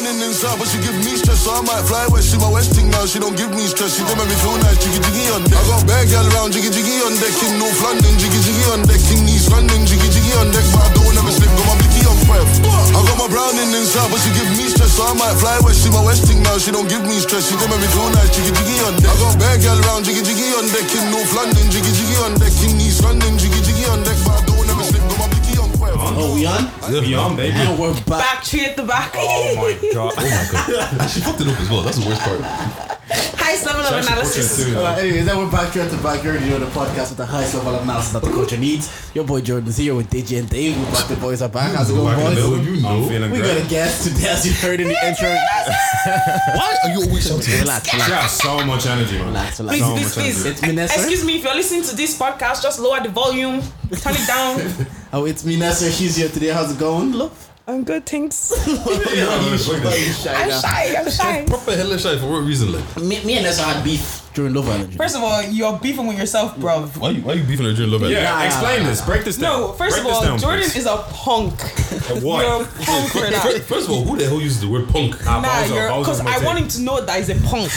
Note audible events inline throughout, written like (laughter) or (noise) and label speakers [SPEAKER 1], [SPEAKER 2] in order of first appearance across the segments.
[SPEAKER 1] browning inside, but she give me stress, so I might fly west. She my west thing now, she don't give me stress. She don't make me feel nice, jiggy jiggy on deck. I got bad gal around, jiggy jiggy on deck in North London, jiggy jiggy on deck in East London, jiggy jiggy on deck. But I don't ever slip, got my blicky on five. I got my browning inside, but she give me stress, so I might fly west. She my west thing now, she don't give me stress. She don't make me feel nice, jiggy jiggy on deck. I got bad gal around, jiggy jiggy on deck in North London, jiggy jiggy on deck in East London, jiggy jiggy on deck. But I don't blicky on five.
[SPEAKER 2] Oh, we on?
[SPEAKER 3] Beyond, baby.
[SPEAKER 2] And we're back.
[SPEAKER 4] Back tree at the back.
[SPEAKER 3] Oh my god.
[SPEAKER 5] Oh my god. (laughs) She fucked it up as well. That's the worst part. (laughs)
[SPEAKER 4] Highest level of analysis.
[SPEAKER 3] portrait too.
[SPEAKER 2] Then we're back here at the back here, you know, the podcast with the highest level of analysis that the culture needs. Your boy Jordan's here with DJ and Dave. We're back, the boys are back. How's it going,
[SPEAKER 3] Back
[SPEAKER 2] boys?
[SPEAKER 3] middle,
[SPEAKER 5] You know.
[SPEAKER 3] I'm
[SPEAKER 2] We got a guest today, as you heard in the intro. (laughs)
[SPEAKER 5] Why are you always shouting?
[SPEAKER 2] Relax, relax,
[SPEAKER 3] Yeah, so much energy, man.
[SPEAKER 2] relax, relax.
[SPEAKER 4] Please,
[SPEAKER 3] So
[SPEAKER 4] please,
[SPEAKER 3] much
[SPEAKER 4] please.
[SPEAKER 3] energy.
[SPEAKER 2] It's Minessa.
[SPEAKER 4] Excuse me, if you're listening to this podcast, just lower the volume, turn it down. (laughs)
[SPEAKER 2] Oh, it's Minessa. She's here today. How's it going? Look.
[SPEAKER 4] I'm good, thanks.
[SPEAKER 3] Look at this.
[SPEAKER 4] I'm shy, I'm shy.
[SPEAKER 5] Proper hella shy for what reason, like?
[SPEAKER 2] Me, me and Nessa had beef during Love Island.
[SPEAKER 4] First of all, you're beefing with yourself, bro.
[SPEAKER 5] Why you, why are you beefing her during Love Island?
[SPEAKER 3] Yeah,
[SPEAKER 2] Nah,
[SPEAKER 3] explain
[SPEAKER 2] nah,
[SPEAKER 3] this. Break this down.
[SPEAKER 4] No, first
[SPEAKER 3] Break
[SPEAKER 4] of
[SPEAKER 3] this
[SPEAKER 4] all,
[SPEAKER 3] down,
[SPEAKER 4] Jordan
[SPEAKER 3] please.
[SPEAKER 4] is a punk.
[SPEAKER 3] Why?
[SPEAKER 4] You're a punk for that. (laughs)
[SPEAKER 5] First of all, who the hell uses the word punk?
[SPEAKER 3] Nah,
[SPEAKER 4] Nah,
[SPEAKER 3] Bowser,
[SPEAKER 4] you're
[SPEAKER 3] Bowser's
[SPEAKER 4] because
[SPEAKER 3] my
[SPEAKER 4] I
[SPEAKER 3] take.
[SPEAKER 4] want him to know that he's a punk.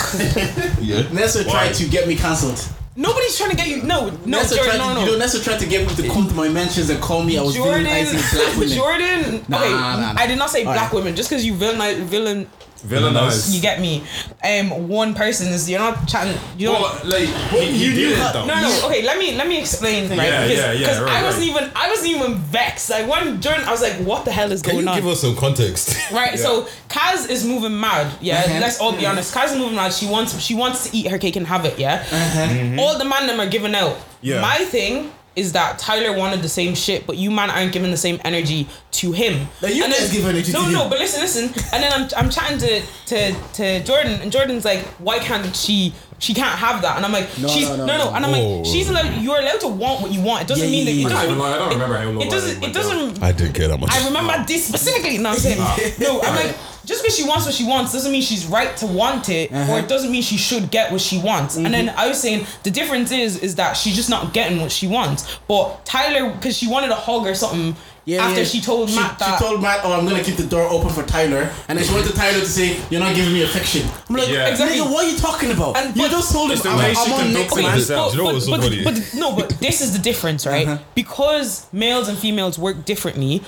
[SPEAKER 4] (laughs)
[SPEAKER 5] Yeah.
[SPEAKER 2] Nessa
[SPEAKER 3] Why?
[SPEAKER 2] tried to get me cancelled.
[SPEAKER 4] Nobody's trying to get you. No, no,
[SPEAKER 2] Nessa
[SPEAKER 4] Jordan,
[SPEAKER 2] tried
[SPEAKER 4] no, no.
[SPEAKER 2] You know, Nessa tried to get me to come to my mentions and call me. I was
[SPEAKER 4] Jordan,
[SPEAKER 2] black women. (laughs)
[SPEAKER 4] Jordan.
[SPEAKER 2] Nah,
[SPEAKER 4] okay,
[SPEAKER 2] nah, nah.
[SPEAKER 4] I did not say black
[SPEAKER 2] Alright.
[SPEAKER 4] women. Just because you villain, villain,
[SPEAKER 3] Villainize.
[SPEAKER 4] you get me. Um, one person is you're not chatting. You don't.
[SPEAKER 3] Well, like, he, he did it though.
[SPEAKER 4] No, no. Okay, let me let me explain. Right?
[SPEAKER 3] Yeah,
[SPEAKER 4] because,
[SPEAKER 3] yeah, yeah,
[SPEAKER 4] 'cause
[SPEAKER 3] right,
[SPEAKER 4] I wasn't
[SPEAKER 3] right.
[SPEAKER 4] even I wasn't even vexed. Like one during, I was like, what the hell is
[SPEAKER 5] Can
[SPEAKER 4] going
[SPEAKER 5] you
[SPEAKER 4] on?
[SPEAKER 5] give us some context? (laughs)
[SPEAKER 4] Right, so Kaz is moving mad. Yeah,
[SPEAKER 2] Uh-huh.
[SPEAKER 4] let's all be honest. Kaz is moving mad. She wants she wants to eat her cake and have it. Yeah,
[SPEAKER 2] Uh-huh.
[SPEAKER 4] all the man them are giving out.
[SPEAKER 3] Yeah.
[SPEAKER 4] my thing is that Tyler wanted the same shit, but you man aren't giving the same energy to him.
[SPEAKER 2] Now you
[SPEAKER 4] And
[SPEAKER 2] guys give energy
[SPEAKER 4] no,
[SPEAKER 2] to
[SPEAKER 4] no,
[SPEAKER 2] him.
[SPEAKER 4] but listen, listen. And then I'm I'm chatting to to to Jordan, and Jordan's like, why can't she? She can't have that, and I'm like,
[SPEAKER 2] No,
[SPEAKER 4] she's
[SPEAKER 2] no,
[SPEAKER 4] no,
[SPEAKER 2] no,
[SPEAKER 4] no,
[SPEAKER 2] no.
[SPEAKER 4] and I'm
[SPEAKER 5] Whoa.
[SPEAKER 4] like, she's allowed. You're allowed to want what you want. It doesn't
[SPEAKER 2] Yeah,
[SPEAKER 4] mean that
[SPEAKER 2] yeah,
[SPEAKER 4] it
[SPEAKER 2] yeah.
[SPEAKER 3] I don't,
[SPEAKER 4] doesn't.
[SPEAKER 3] I don't remember how
[SPEAKER 4] It doesn't. It doesn't.
[SPEAKER 5] I didn't care that much.
[SPEAKER 4] I remember this specifically. No, I'm saying no. I'm like just because she wants what she wants doesn't mean she's right to want it,
[SPEAKER 2] Uh-huh.
[SPEAKER 4] or it doesn't mean she should get what she wants. And then
[SPEAKER 2] Mm-hmm.
[SPEAKER 4] I was saying the difference is is that she's just not getting what she wants. But Tyler, because she wanted a hug or something.
[SPEAKER 2] Yeah,
[SPEAKER 4] after
[SPEAKER 2] yeah.
[SPEAKER 4] she told Matt that.
[SPEAKER 2] she told Matt, "Oh, I'm gonna keep the door open for Tyler," and then she went to Tyler to say, "You're not giving me affection." I'm like,
[SPEAKER 3] Yeah.
[SPEAKER 4] Exactly.
[SPEAKER 2] "Nigga, what are you talking about?
[SPEAKER 4] And-
[SPEAKER 2] you just told him, I'm,
[SPEAKER 3] way she
[SPEAKER 2] I'm on
[SPEAKER 3] conducts
[SPEAKER 2] next
[SPEAKER 3] it
[SPEAKER 2] man."
[SPEAKER 3] herself.
[SPEAKER 5] Do you know what's so
[SPEAKER 4] but,
[SPEAKER 5] funny?
[SPEAKER 4] but no, but this is the difference, right?
[SPEAKER 2] Uh-huh.
[SPEAKER 4] Because males and females work differently.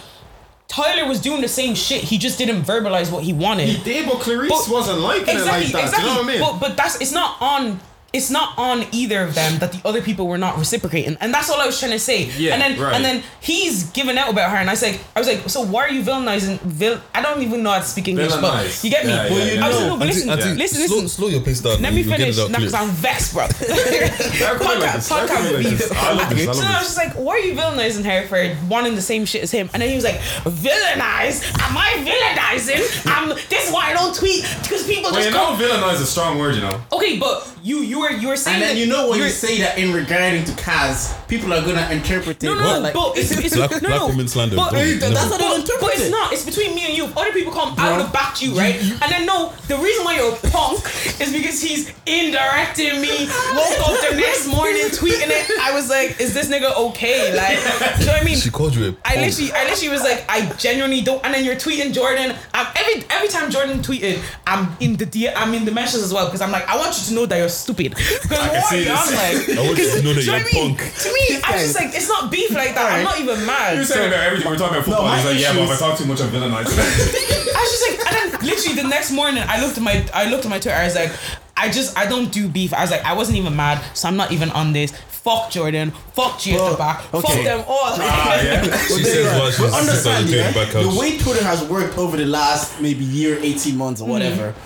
[SPEAKER 4] Tyler was doing the same shit. He just didn't verbalize what he wanted.
[SPEAKER 3] He did, but Clarisse
[SPEAKER 4] But-
[SPEAKER 3] wasn't liking it like that.
[SPEAKER 4] Exactly.
[SPEAKER 3] You know what I mean?
[SPEAKER 4] But but that's it's not on it's not on either of them that the other people were not reciprocating, and that's all I was trying to say.
[SPEAKER 3] Yeah,
[SPEAKER 4] and then
[SPEAKER 3] right.
[SPEAKER 4] and then he's giving out about her, and I was like, I was like, so why are you villainizing? Vil- I don't even know how to speak English, but you get me.
[SPEAKER 3] Yeah, yeah, Well, you
[SPEAKER 4] I was like, no, but
[SPEAKER 5] Auntie-
[SPEAKER 4] listen,
[SPEAKER 5] auntie,
[SPEAKER 4] listen, listen.
[SPEAKER 5] slow your pace down.
[SPEAKER 4] Let me finish
[SPEAKER 5] it out
[SPEAKER 4] now because. I'm vexed, bro. (laughs)
[SPEAKER 3] That could be like
[SPEAKER 4] podcast,
[SPEAKER 3] this. That could
[SPEAKER 4] podcast beef.
[SPEAKER 3] I love (laughs) this. I
[SPEAKER 4] So I was just like, why are you villainizing her for wanting the same shit as him? And then he was like, villainize? Am I villainizing? Um, this is why I don't tweet because people
[SPEAKER 3] this.
[SPEAKER 4] just
[SPEAKER 3] Well, you know, villainize is a strong word, you know.
[SPEAKER 4] Okay, but you you were you were saying
[SPEAKER 2] And then
[SPEAKER 4] that
[SPEAKER 2] you know when you say that in regarding to Kaz, people are gonna interpret it.
[SPEAKER 4] No, no,
[SPEAKER 2] what, like,
[SPEAKER 4] but it's, it's
[SPEAKER 5] Black-
[SPEAKER 4] no,
[SPEAKER 5] black
[SPEAKER 4] no,
[SPEAKER 5] women slander.
[SPEAKER 4] But, but-
[SPEAKER 5] that's
[SPEAKER 2] how they
[SPEAKER 4] but-
[SPEAKER 2] interpret
[SPEAKER 4] but it's
[SPEAKER 2] it.
[SPEAKER 4] not. It's between me and you. Other people come, I would have backed you, right? And then no, the reason why you're a punk is because he's indirecting me. Woke up the next morning tweeting it. I was like, is this nigga okay? Like, you know what I mean?
[SPEAKER 5] She called you a
[SPEAKER 4] I
[SPEAKER 5] punk.
[SPEAKER 4] literally, I literally was like, I genuinely don't. And then you're tweeting Jordan. I'm, every every time Jordan tweeted, I'm in the D, I'm in the mentions as well because I'm like, I want you to know that you're stupid. Because
[SPEAKER 3] can
[SPEAKER 4] what
[SPEAKER 3] see
[SPEAKER 4] are you
[SPEAKER 3] this.
[SPEAKER 4] like?
[SPEAKER 5] I want you to know that
[SPEAKER 4] Do you
[SPEAKER 5] you're
[SPEAKER 4] know
[SPEAKER 5] a
[SPEAKER 4] what I mean?
[SPEAKER 5] punk.
[SPEAKER 4] To me, I'm just like, it's not beef like that. I'm not even mad.
[SPEAKER 3] You were saying about everything. We're talking about football.
[SPEAKER 2] my
[SPEAKER 3] He's like, yeah, but if I
[SPEAKER 2] issues-
[SPEAKER 3] talk too much, I'm villainized. (laughs) (laughs)
[SPEAKER 4] I was just like, and then literally the next morning, I looked at my, I looked at my Twitter. I was like, I just, I don't do beef. I was like, I wasn't even mad, so I'm not even on this. Fuck Jordan. Fuck G at
[SPEAKER 2] Well,
[SPEAKER 4] the back.
[SPEAKER 2] okay.
[SPEAKER 4] Fuck them all.
[SPEAKER 3] ah, yeah. (laughs)
[SPEAKER 5] She says what she's
[SPEAKER 2] But understand,
[SPEAKER 5] the
[SPEAKER 2] yeah,
[SPEAKER 5] back
[SPEAKER 2] the way Twitter has worked over the last maybe year, 18 months or
[SPEAKER 4] Mm-hmm.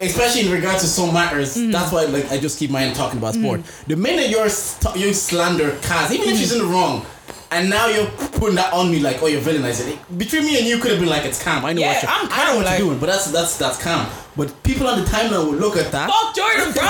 [SPEAKER 2] Especially in regards to some matters, that's why like I just keep my end talking about sport.
[SPEAKER 4] Mm-hmm.
[SPEAKER 2] The minute you're st- you slander Kaz, even if she's in the wrong, and now you're putting that on me like, oh, you're villainizing it. Between me and you, could have been like, it's calm. I know
[SPEAKER 4] Yeah,
[SPEAKER 2] what you're,
[SPEAKER 4] I'm
[SPEAKER 2] I know what
[SPEAKER 4] like-
[SPEAKER 2] you're doing, but that's that's that's calm. But people on the timeline will look at that.
[SPEAKER 4] Fuck Jordan, bro.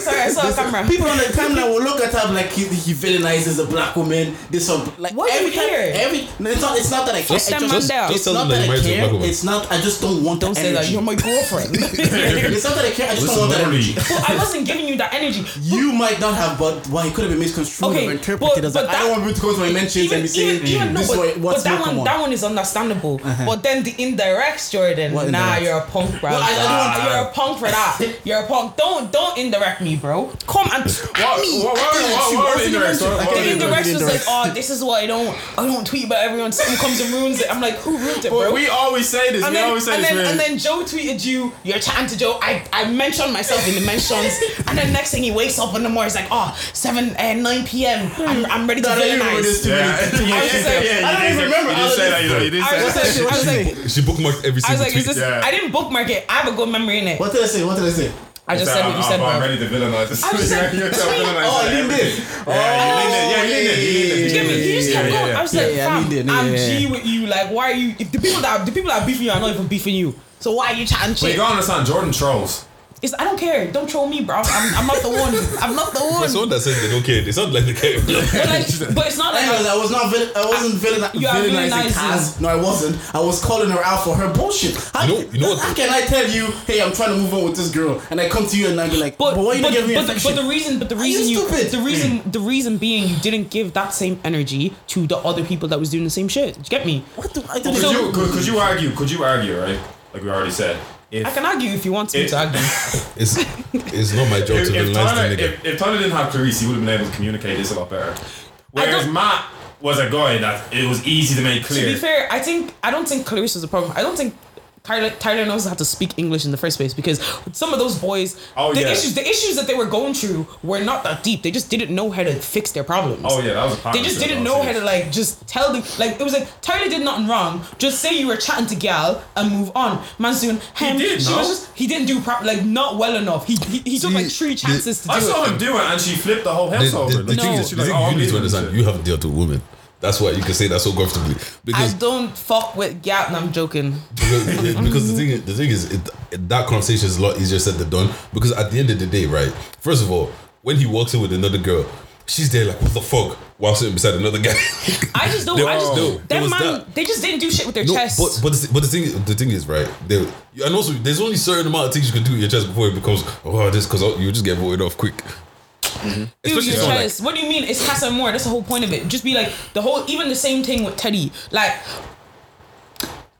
[SPEAKER 4] Sorry, I saw a camera.
[SPEAKER 2] People on the timeline will look at her (laughs) like he, he villainizes a black woman. This one, like
[SPEAKER 4] Why do you
[SPEAKER 2] every time,
[SPEAKER 4] care?
[SPEAKER 2] every no, it's not. It's not that I care.
[SPEAKER 4] Just
[SPEAKER 2] It's
[SPEAKER 4] them
[SPEAKER 2] just,
[SPEAKER 4] man down.
[SPEAKER 2] it's not that
[SPEAKER 5] that
[SPEAKER 2] I
[SPEAKER 5] you married to a
[SPEAKER 2] care. It's not. I just don't want
[SPEAKER 4] Don't
[SPEAKER 2] the
[SPEAKER 4] say that.
[SPEAKER 2] energy.
[SPEAKER 4] You're my girlfriend. (laughs) (laughs)
[SPEAKER 2] it's not that I care. I just
[SPEAKER 3] Listen,
[SPEAKER 2] don't want that energy.
[SPEAKER 4] Well, I wasn't giving you that energy.
[SPEAKER 2] You might not have, but why it could have been misconstrued
[SPEAKER 4] Okay,
[SPEAKER 2] or interpreted
[SPEAKER 4] but-
[SPEAKER 2] as like,
[SPEAKER 4] but
[SPEAKER 2] I don't want people to go to my mentions and be saying
[SPEAKER 4] even, no,
[SPEAKER 2] this
[SPEAKER 4] but,
[SPEAKER 2] is what's
[SPEAKER 4] but that one,
[SPEAKER 2] common.
[SPEAKER 4] that one is understandable. Uh-huh. But then the indirect Jordan.
[SPEAKER 2] What
[SPEAKER 4] nah,
[SPEAKER 2] indirects?
[SPEAKER 4] you're a punk, bro. (laughs)
[SPEAKER 2] Well, I- I don't want-
[SPEAKER 4] you're a punk for that. You're a punk. Don't don't indirect me, bro. Come and
[SPEAKER 3] What? What? What? What? What? What? Indirect. What? What?
[SPEAKER 4] the
[SPEAKER 2] even
[SPEAKER 3] Indirect.
[SPEAKER 4] indirects was like, oh, this is why I don't I don't tweet about everyone. Someone comes and ruins it. I'm like, who ruined it, bro?
[SPEAKER 3] But we always say this.
[SPEAKER 4] and
[SPEAKER 3] We
[SPEAKER 4] then,
[SPEAKER 3] always say
[SPEAKER 4] and
[SPEAKER 3] this.
[SPEAKER 4] then, and then Joe tweeted you, you're chatting to Joe. I, I mentioned myself in the mentions. and then next thing he wakes up in the morning, he's like, oh, 7 and 9 p.m. I'm, I'm ready to
[SPEAKER 2] No, no, you remember this
[SPEAKER 4] villainize.
[SPEAKER 3] Yeah,
[SPEAKER 4] I was just like-
[SPEAKER 2] I don't even remember
[SPEAKER 3] You did
[SPEAKER 2] of
[SPEAKER 3] say that. You did
[SPEAKER 4] I
[SPEAKER 3] say
[SPEAKER 4] was
[SPEAKER 3] that.
[SPEAKER 4] like, was like,
[SPEAKER 5] She bookmarked every single tweet.
[SPEAKER 4] Is this?
[SPEAKER 3] Yeah.
[SPEAKER 4] I didn't bookmark it. I have a good memory in it.
[SPEAKER 2] What did I say? What did I say?
[SPEAKER 4] I just said uh, what you
[SPEAKER 3] I'm-
[SPEAKER 4] said,
[SPEAKER 3] I'm
[SPEAKER 4] bro.
[SPEAKER 3] ready to villainize this.
[SPEAKER 4] I just said, (laughs)
[SPEAKER 3] You're
[SPEAKER 4] tweet.
[SPEAKER 3] villainize
[SPEAKER 2] Oh,
[SPEAKER 3] that.
[SPEAKER 2] you did.
[SPEAKER 3] Yeah, you leaned in. Yeah, you leaned in. You leaned in.
[SPEAKER 4] Give me, he just kept
[SPEAKER 3] Yeah,
[SPEAKER 4] going.
[SPEAKER 3] yeah,
[SPEAKER 4] I was
[SPEAKER 2] yeah.
[SPEAKER 4] like,
[SPEAKER 2] Yeah, I
[SPEAKER 4] fam,
[SPEAKER 2] mean, yeah,
[SPEAKER 4] I'm
[SPEAKER 2] yeah,
[SPEAKER 4] G
[SPEAKER 2] yeah.
[SPEAKER 4] with you. Like, why are you? If the people that the people that are beefing you are not even beefing you, so why are you chatting
[SPEAKER 3] But you
[SPEAKER 4] shit?
[SPEAKER 3] gotta understand, Jordan trolls.
[SPEAKER 4] It's, I don't care. Don't troll me, bro. I'm, I'm not the one. I'm not the one.
[SPEAKER 5] For someone that says they don't care, they sound like they care. (laughs)
[SPEAKER 4] But, like, but it's not like
[SPEAKER 2] Anyways, I was not. Vill- I wasn't villain-
[SPEAKER 4] You are
[SPEAKER 2] villainizing
[SPEAKER 4] villainizing.
[SPEAKER 2] Kaz. No, I wasn't. I was calling her out for her bullshit. How,
[SPEAKER 5] You know- you know
[SPEAKER 2] How can I tell you, hey, I'm trying to move on with this girl, and I come to you and I be like,
[SPEAKER 4] But,
[SPEAKER 2] but, why you
[SPEAKER 4] but,
[SPEAKER 2] not giving me
[SPEAKER 4] but, the,
[SPEAKER 2] affection?
[SPEAKER 4] but the reason, but the
[SPEAKER 2] Are you
[SPEAKER 4] reason you,
[SPEAKER 2] stupid?
[SPEAKER 4] the reason, mm. the reason being you didn't give that same energy to the other people that was doing the same shit. Do you get me?
[SPEAKER 2] what do, I don't
[SPEAKER 3] Could
[SPEAKER 4] So-
[SPEAKER 3] you, could, could you argue? Could you argue, right? Like we already said. If,
[SPEAKER 4] I can argue if you want me
[SPEAKER 3] It-
[SPEAKER 4] to argue.
[SPEAKER 5] It's it's not my job
[SPEAKER 3] if,
[SPEAKER 5] to
[SPEAKER 3] if,
[SPEAKER 5] villainize
[SPEAKER 3] Tyler,
[SPEAKER 5] nigga.
[SPEAKER 3] if, if Tyler didn't have Clarisse, he would have been able to communicate this a lot better. Whereas Matt was a guy that it was easy to make clear.
[SPEAKER 4] To be fair, I think I don't think Clarisse was a problem. I don't think Tyler Tyler knows how to speak English in the first place because some of those boys,
[SPEAKER 3] Oh,
[SPEAKER 4] the
[SPEAKER 3] yeah.
[SPEAKER 4] issues the issues that they were going through were not that deep. They just didn't know how to fix their problems.
[SPEAKER 3] oh yeah, that was a
[SPEAKER 4] They just didn't know how to like just tell them like it was like Tyler did nothing wrong. Just say you were chatting to gal and move on. Man's doing him.
[SPEAKER 3] did,
[SPEAKER 4] she
[SPEAKER 3] no?
[SPEAKER 4] was just he didn't do prop like not well enough. He he, he took
[SPEAKER 5] See,
[SPEAKER 4] like three chances to do
[SPEAKER 3] I saw
[SPEAKER 4] it.
[SPEAKER 3] him do it, and she flipped the whole house
[SPEAKER 5] The,
[SPEAKER 3] over.
[SPEAKER 5] the, the
[SPEAKER 3] Like,
[SPEAKER 5] thing
[SPEAKER 4] No.
[SPEAKER 5] is,
[SPEAKER 3] she's like, oh,
[SPEAKER 5] you need to understand, you haven't dealt with women. That's why you can say that so comfortably.
[SPEAKER 4] I
[SPEAKER 5] Because
[SPEAKER 4] don't fuck with gal. And I'm joking.
[SPEAKER 5] because, because the thing is, the thing is it, it- that conversation is a lot easier said than done. Because at the end of the day, right? First of all, when he walks in with another girl, she's there like, what the fuck? While sitting beside another guy.
[SPEAKER 4] I just don't. (laughs) I just them
[SPEAKER 5] was
[SPEAKER 4] man.
[SPEAKER 5] that.
[SPEAKER 4] They just didn't do shit with their
[SPEAKER 5] No,
[SPEAKER 4] chest.
[SPEAKER 5] but but the, but the thing the thing is right there, and also there's only certain amount of things you can do with your chest before it becomes oh this because you just get voted off quick.
[SPEAKER 4] Do
[SPEAKER 5] Especially
[SPEAKER 4] your
[SPEAKER 5] someone like-
[SPEAKER 4] what do you mean? It's Casa Amor. That's the whole point of it. Just be like the whole. Even the same thing with Teddy. Like.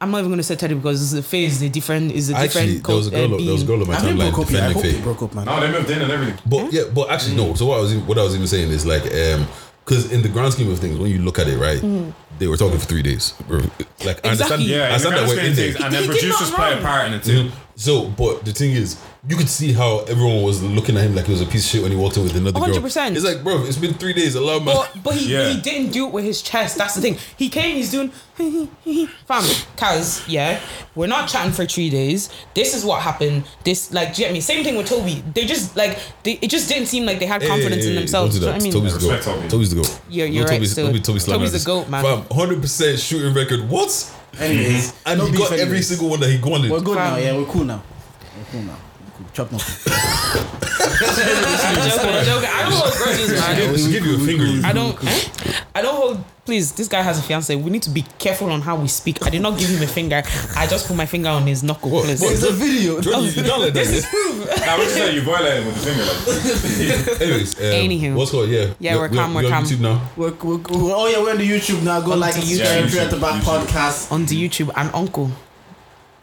[SPEAKER 4] I'm not even gonna say Teddy because it's a phase, the different is a different.
[SPEAKER 5] Actually, there was a girl.
[SPEAKER 4] uh,
[SPEAKER 5] there was a girl on my
[SPEAKER 2] I think
[SPEAKER 5] timeline
[SPEAKER 2] broke up. Yeah, I hope they
[SPEAKER 5] Faye.
[SPEAKER 2] broke up, man.
[SPEAKER 3] No, they moved in and everything.
[SPEAKER 5] But yeah, but actually no. So what I was even, what I was even saying is like um because in the grand scheme of things, when you look at it, right, they were talking for three days. Or, Like I understand,
[SPEAKER 4] Exactly.
[SPEAKER 3] Yeah,
[SPEAKER 5] I
[SPEAKER 3] in
[SPEAKER 5] understand that
[SPEAKER 3] grand
[SPEAKER 5] we're in there.
[SPEAKER 3] and then producers
[SPEAKER 4] not
[SPEAKER 3] play a part in it too.
[SPEAKER 5] Mhm. So, but the thing is, you could see how everyone was looking at him like he was a piece of shit when he walked in with another girl.
[SPEAKER 4] 100%.
[SPEAKER 5] It's like, bro, it's been three days. Allow man.
[SPEAKER 4] But but he,
[SPEAKER 3] Yeah.
[SPEAKER 4] he didn't do it with his chest. That's the thing. He came. He's doing. (laughs) Fam, Kaz, yeah, we're not chatting for three days. This is what happened. This like, do you get me? Same thing with Toby. They just like they, it just didn't seem like they had confidence in themselves.
[SPEAKER 5] Don't do
[SPEAKER 4] Do you
[SPEAKER 5] that.
[SPEAKER 4] know what I mean?
[SPEAKER 5] Toby's the
[SPEAKER 3] Respect
[SPEAKER 5] goat.
[SPEAKER 3] Toby.
[SPEAKER 5] Toby's the goat.
[SPEAKER 4] You're- you're right
[SPEAKER 5] Toby's,
[SPEAKER 4] still.
[SPEAKER 5] Toby, uh, Toby's slamming
[SPEAKER 4] Toby's the
[SPEAKER 5] us.
[SPEAKER 4] goat, man.
[SPEAKER 5] Fam, hundred percent shooting record. What?
[SPEAKER 2] Anyways,
[SPEAKER 5] And
[SPEAKER 2] no
[SPEAKER 5] he
[SPEAKER 2] beef
[SPEAKER 5] got every single one that he wanted.
[SPEAKER 2] We're good now. Yeah, we're cool now. We're cool now. We're cool. Chop nothing. (laughs)
[SPEAKER 4] I'm joking. I'm joking. I don't hold grudges, man.
[SPEAKER 5] Just give you a finger.
[SPEAKER 4] I don't. eh? I don't hold. Please, this guy has a fiance. We need to be careful on how we speak. I did not give him a finger. I just put my finger on his knuckle.
[SPEAKER 5] What?
[SPEAKER 4] Please.
[SPEAKER 5] What?
[SPEAKER 2] It's a video.
[SPEAKER 5] Jordan, you, you don't let that.
[SPEAKER 4] This is proof.
[SPEAKER 3] Now, what you say? You violated with the finger. Like, (laughs)
[SPEAKER 5] Anyways, um,
[SPEAKER 4] Anywho.
[SPEAKER 5] what's called? Yeah,
[SPEAKER 4] Yeah, we're calm,
[SPEAKER 5] we're
[SPEAKER 4] we're
[SPEAKER 5] on
[SPEAKER 4] calm.
[SPEAKER 5] YouTube now.
[SPEAKER 2] We're, we're, we're, oh yeah, we're on the YouTube now. Go
[SPEAKER 4] On
[SPEAKER 2] like
[SPEAKER 4] the
[SPEAKER 2] and
[SPEAKER 4] YouTube.
[SPEAKER 2] subscribe.
[SPEAKER 3] Yeah,
[SPEAKER 2] Free at the back
[SPEAKER 3] YouTube.
[SPEAKER 2] podcast.
[SPEAKER 4] On the YouTube and Uncle.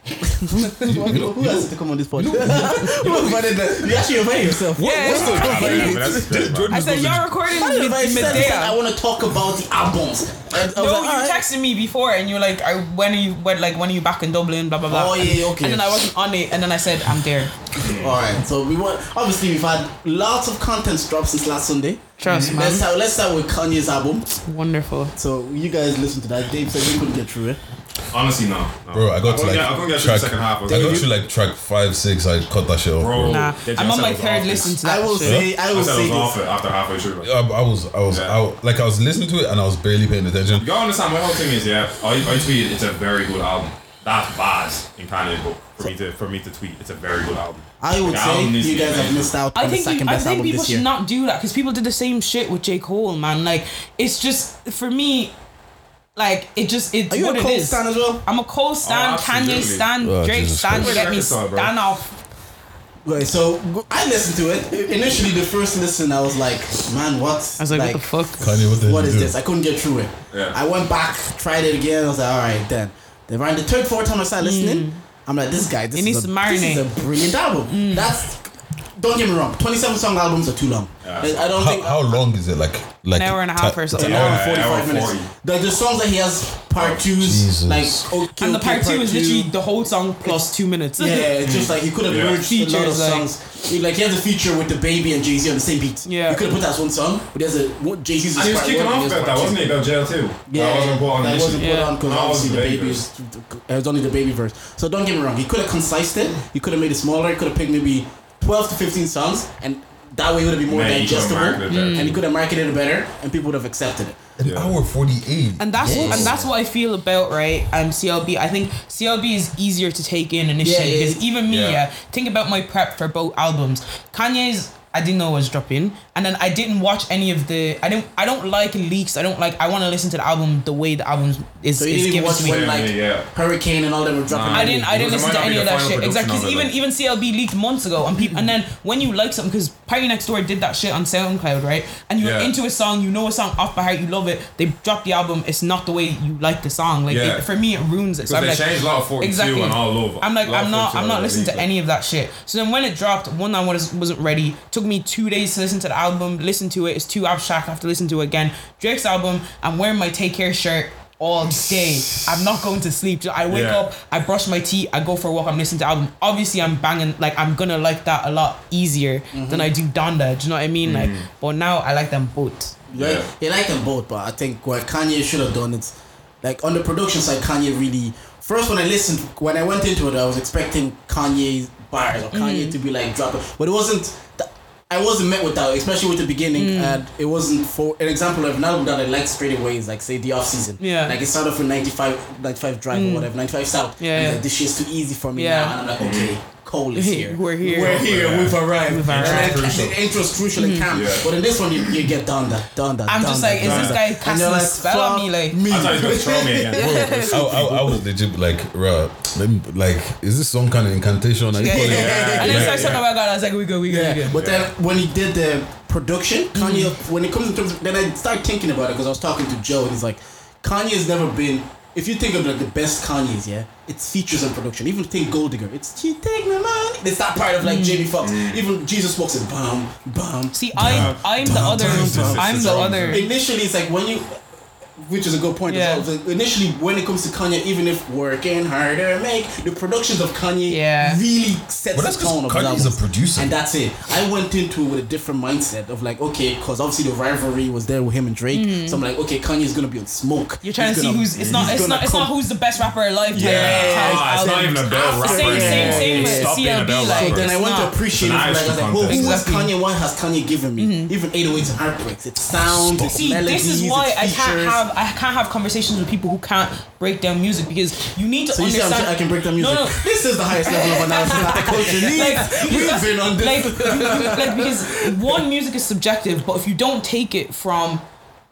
[SPEAKER 2] Who, who else to come on this podcast? Who invited that? (laughs) You actually invited yourself.
[SPEAKER 4] Yeah.
[SPEAKER 2] What's the
[SPEAKER 3] but yeah, but that's good, man.
[SPEAKER 5] Jordan
[SPEAKER 4] I said y'all recording
[SPEAKER 2] How did I
[SPEAKER 4] mid-
[SPEAKER 2] said, I said I want to talk about the albums. And I was
[SPEAKER 4] No,
[SPEAKER 2] like,
[SPEAKER 4] you
[SPEAKER 2] alright.
[SPEAKER 4] texted me before and you're like, I, when are you when like when are you back in Dublin? Blah blah blah.
[SPEAKER 2] Oh, yeah, okay.
[SPEAKER 4] And then I wasn't on it, and then I said I'm there.
[SPEAKER 2] All right, so we want. Obviously, we've had lots of content drops since last Sunday.
[SPEAKER 4] Trust, man.
[SPEAKER 2] Let's start. Let's start with Kanye's album.
[SPEAKER 4] Wonderful.
[SPEAKER 2] So you guys listen to that. Dave said he couldn't get through it.
[SPEAKER 3] Honestly, no. no.
[SPEAKER 5] Bro, I got to like
[SPEAKER 3] get- I couldn't get through
[SPEAKER 5] track.
[SPEAKER 3] the second half.
[SPEAKER 5] I got to like track five, six. I cut that shit off,
[SPEAKER 3] Bro.
[SPEAKER 5] bro.
[SPEAKER 4] Nah,
[SPEAKER 3] Did
[SPEAKER 4] I'm on
[SPEAKER 3] say
[SPEAKER 4] my
[SPEAKER 3] it
[SPEAKER 4] third listen to
[SPEAKER 2] I
[SPEAKER 4] that
[SPEAKER 2] will
[SPEAKER 4] shit.
[SPEAKER 2] say. I
[SPEAKER 3] I
[SPEAKER 2] will
[SPEAKER 3] said
[SPEAKER 2] say
[SPEAKER 3] it was off
[SPEAKER 2] this.
[SPEAKER 3] it after halfway through. Like.
[SPEAKER 5] I, I was, I was,
[SPEAKER 3] Yeah.
[SPEAKER 5] out. Like I was listening to it and I was barely paying attention.
[SPEAKER 3] You gotta understand, my whole thing is, yeah, I, I tweeted it's a very good album. That's bad in Kanye's book. for me to for me to tweet. It's a very good album.
[SPEAKER 2] I would say
[SPEAKER 3] album needs to
[SPEAKER 2] you
[SPEAKER 3] be
[SPEAKER 2] guys have missed out
[SPEAKER 4] I
[SPEAKER 2] on the
[SPEAKER 4] think you,
[SPEAKER 2] second
[SPEAKER 4] I think
[SPEAKER 2] album
[SPEAKER 4] people
[SPEAKER 2] this
[SPEAKER 4] should
[SPEAKER 2] year.
[SPEAKER 4] not do that because people did the same shit with J Cole, man. Like it's just for me, like it just it's
[SPEAKER 2] Are you
[SPEAKER 4] what
[SPEAKER 2] a
[SPEAKER 4] it
[SPEAKER 2] Cole
[SPEAKER 4] is.
[SPEAKER 2] stan as well?
[SPEAKER 4] I'm a Cole stan,
[SPEAKER 3] Oh,
[SPEAKER 4] Kanye
[SPEAKER 3] absolutely.
[SPEAKER 4] stan,
[SPEAKER 5] Oh,
[SPEAKER 4] Drake
[SPEAKER 5] Jesus
[SPEAKER 4] stan.
[SPEAKER 5] Christ.
[SPEAKER 4] Get me
[SPEAKER 3] Record
[SPEAKER 4] stan off.
[SPEAKER 2] Right, so I listened to it. Initially, the first listen, I was like, "Man, what?"
[SPEAKER 4] I was like, what the fuck?
[SPEAKER 5] Kanye, what the hell
[SPEAKER 2] What
[SPEAKER 5] do?
[SPEAKER 2] this? I couldn't get through it.
[SPEAKER 3] Yeah.
[SPEAKER 2] I went back, tried it again. I was like, all right, then. Then around the third, fourth time I started listening, mm. I'm like, this guy, this,
[SPEAKER 4] He
[SPEAKER 2] is,
[SPEAKER 4] needs
[SPEAKER 2] a,
[SPEAKER 4] to
[SPEAKER 2] this is
[SPEAKER 4] marinate.
[SPEAKER 2] a brilliant album. Mm. That's don't get me wrong. 27 song albums are too long.
[SPEAKER 3] Yeah.
[SPEAKER 2] I I don't
[SPEAKER 5] How,
[SPEAKER 2] think
[SPEAKER 5] how long is it? Like like
[SPEAKER 4] An hour and a half or something.
[SPEAKER 2] an hour and 45
[SPEAKER 3] hour
[SPEAKER 2] minutes.
[SPEAKER 3] 40.
[SPEAKER 2] The, the songs that he has part oh, twos,
[SPEAKER 5] Jesus.
[SPEAKER 2] like okay,
[SPEAKER 4] And the
[SPEAKER 2] okay,
[SPEAKER 4] part two is
[SPEAKER 2] two.
[SPEAKER 4] literally the whole song plus two minutes.
[SPEAKER 2] Yeah, it's just (laughs) like he could have
[SPEAKER 3] Yeah.
[SPEAKER 2] merged a lot of
[SPEAKER 4] Features, like-
[SPEAKER 2] songs. Like he has a feature with DaBaby and Jay Z on the same beat.
[SPEAKER 4] Yeah.
[SPEAKER 2] you could have put that as one song, but there's a Jay Z's.
[SPEAKER 3] He was kicking off about that, wasn't he? About jail too.
[SPEAKER 2] Yeah,
[SPEAKER 3] that wasn't put on
[SPEAKER 2] that wasn't put on because
[SPEAKER 3] That was
[SPEAKER 2] obviously the
[SPEAKER 3] the
[SPEAKER 2] baby
[SPEAKER 3] baby
[SPEAKER 2] was, it was only DaBaby verse. So don't get me wrong, he could have concised it. He could have made it smaller. He could have picked maybe twelve to fifteen songs, and that way it would have been more
[SPEAKER 3] Man,
[SPEAKER 2] digestible.
[SPEAKER 3] marketed.
[SPEAKER 2] And he could have marketed it better, and people would have accepted it.
[SPEAKER 5] an
[SPEAKER 3] Yeah.
[SPEAKER 5] hour forty eight.
[SPEAKER 4] And that's
[SPEAKER 2] Yes.
[SPEAKER 4] and that's what I feel about right. Um, CLB. I think CLB is easier to take in initially
[SPEAKER 2] Yeah, yeah,
[SPEAKER 4] because
[SPEAKER 2] yeah.
[SPEAKER 4] even me,
[SPEAKER 3] Yeah.
[SPEAKER 4] yeah. Think about my prep for both albums. Kanye's. I didn't know it was dropping, and then I didn't watch any of the. I didn't. I don't like leaks. I don't like. I want to listen to the album the way the album is,
[SPEAKER 2] So you
[SPEAKER 4] is
[SPEAKER 2] didn't even
[SPEAKER 4] given
[SPEAKER 2] watch
[SPEAKER 4] to me.
[SPEAKER 2] when like
[SPEAKER 3] yeah, yeah.
[SPEAKER 2] Hurricane and all them were dropping.
[SPEAKER 3] Nah.
[SPEAKER 4] I didn't. I didn't listen to any of that shit. Exactly. Because even even CLB leaked months ago, and people, and then when you like something, because PartyNextDoor did that shit on SoundCloud, right? And you're
[SPEAKER 3] Yeah.
[SPEAKER 4] into a song, you know a song off by heart, you love it. They drop the album. It's not the way you like the song. Like
[SPEAKER 3] Yeah.
[SPEAKER 4] it- for me, it ruins it. So I'm
[SPEAKER 3] they
[SPEAKER 4] like,
[SPEAKER 3] changed a lot of 42
[SPEAKER 4] Exactly.
[SPEAKER 3] and all over.
[SPEAKER 4] I'm like, I'm not, I'm not listening to any of that shit. So then when it dropped, one, I was wasn't ready. Took me two days to listen to the album, listen to it. It's too abstract. I have to listen to it again. Drake's album. I'm wearing my Take Care shirt all day. I'm not going to sleep. I wake
[SPEAKER 3] Yeah.
[SPEAKER 4] up, I brush my teeth, I go for a walk. I'm listening to the album. Obviously, I'm banging. Like I'm gonna like that a lot easier mm-hmm. than I do Donda. Do you know what I mean? Like, mm. but now I like them both.
[SPEAKER 2] Yeah,
[SPEAKER 3] Yeah.
[SPEAKER 2] he liked them both, but I think what Kanye should have done is like on the production side, Kanye really. First, when I listened, when I went into it, I was expecting Kanye's bars or Kanye mm. to be like dropping, but it wasn't. Th- I wasn't met with that, especially with the beginning, hmm. and it wasn't for an example of an album that I liked straight away is like say the off season.
[SPEAKER 4] Yeah.
[SPEAKER 2] Like it started off with 95, 95 drive or hmm. whatever, 95 south.
[SPEAKER 4] Yeah, yeah.
[SPEAKER 2] Like, this shit's too easy for me
[SPEAKER 4] Yeah.
[SPEAKER 2] now, and I'm like, okay, Cole is (laughs) here.
[SPEAKER 4] We're here.
[SPEAKER 2] We're here.
[SPEAKER 3] Yeah.
[SPEAKER 2] We've arrived.
[SPEAKER 4] We've arrived.
[SPEAKER 2] And then
[SPEAKER 3] Crucial.
[SPEAKER 2] Intro's crucial hmm. and camp.
[SPEAKER 3] Yeah.
[SPEAKER 2] But in this one, you, you get done that, done that.
[SPEAKER 4] I'm
[SPEAKER 2] done
[SPEAKER 4] just
[SPEAKER 2] that,
[SPEAKER 4] like, is
[SPEAKER 2] done
[SPEAKER 4] this guy casting
[SPEAKER 2] you're
[SPEAKER 4] a spell on me? Like,
[SPEAKER 2] me.
[SPEAKER 3] I thought he was going to throw me again. (laughs)
[SPEAKER 5] I, I, I was legit like, bruh, let me, like, is this some kind of incantation? Are you
[SPEAKER 4] yeah,
[SPEAKER 5] calling
[SPEAKER 4] yeah,
[SPEAKER 5] it?
[SPEAKER 4] yeah. And then
[SPEAKER 3] Yeah,
[SPEAKER 4] starts talking
[SPEAKER 3] yeah.
[SPEAKER 4] about God. I was like, we go, we go, we go.
[SPEAKER 2] but then when he did the production, Kanye,
[SPEAKER 4] Mm-hmm.
[SPEAKER 2] when it comes in terms of, then I start thinking about it because I was talking to Joe and he's like, Kanye's never been, if you think of like the best Kanye's, yeah, it's features and production. Even think Gold Digger, it's you take my money. It's that part of like Jamie Foxx. Even Jesus walks in, bam, bam.
[SPEAKER 4] Mm. See, I'm, I'm the other,
[SPEAKER 2] dum,
[SPEAKER 4] I'm the
[SPEAKER 2] So
[SPEAKER 4] other.
[SPEAKER 2] Initially, it's like when you, which is a good point
[SPEAKER 4] Yeah.
[SPEAKER 2] as well. So initially, when it comes to Kanye, even if working harder make the productions of Kanye
[SPEAKER 4] Yeah.
[SPEAKER 2] really sets
[SPEAKER 5] But that's
[SPEAKER 2] the tone of
[SPEAKER 5] 'cause
[SPEAKER 2] his
[SPEAKER 5] Kanye's a producer.
[SPEAKER 2] and that's it. I went into it with a different mindset of like, okay, because obviously the rivalry was there with him and Drake. So I'm like, okay, Kanye's gonna be on smoke.
[SPEAKER 4] Mm. You're trying
[SPEAKER 2] He's
[SPEAKER 4] to see
[SPEAKER 2] gonna-
[SPEAKER 4] who's. It's not. It's not. It's not who's the best rapper alive. type-
[SPEAKER 2] Yeah.
[SPEAKER 4] type
[SPEAKER 3] Ah, it's not
[SPEAKER 4] album.
[SPEAKER 3] even about rapper.
[SPEAKER 4] Same, same, same
[SPEAKER 2] yeah,
[SPEAKER 4] with.
[SPEAKER 3] Stop being
[SPEAKER 4] CLB.
[SPEAKER 3] about
[SPEAKER 4] Like,
[SPEAKER 3] rappers.
[SPEAKER 2] Then I
[SPEAKER 4] it's
[SPEAKER 2] went to appreciate it. Like,
[SPEAKER 3] an
[SPEAKER 2] I was like, who, who is
[SPEAKER 4] Exactly.
[SPEAKER 2] Kanye? What has Kanye given me? Even 808s and Heartbreaks. It's sound, it's
[SPEAKER 4] See, this is why I can't
[SPEAKER 2] features.
[SPEAKER 4] Have I can't have conversations with people who can't break down music because you need to
[SPEAKER 2] So you see, I'm
[SPEAKER 4] understand.
[SPEAKER 2] I can break down music.
[SPEAKER 4] No, no.
[SPEAKER 2] This is the highest level of analysis that the culture needs.
[SPEAKER 4] Like,
[SPEAKER 2] We've been on this.
[SPEAKER 4] like, like because one music is subjective, but if you don't take it from,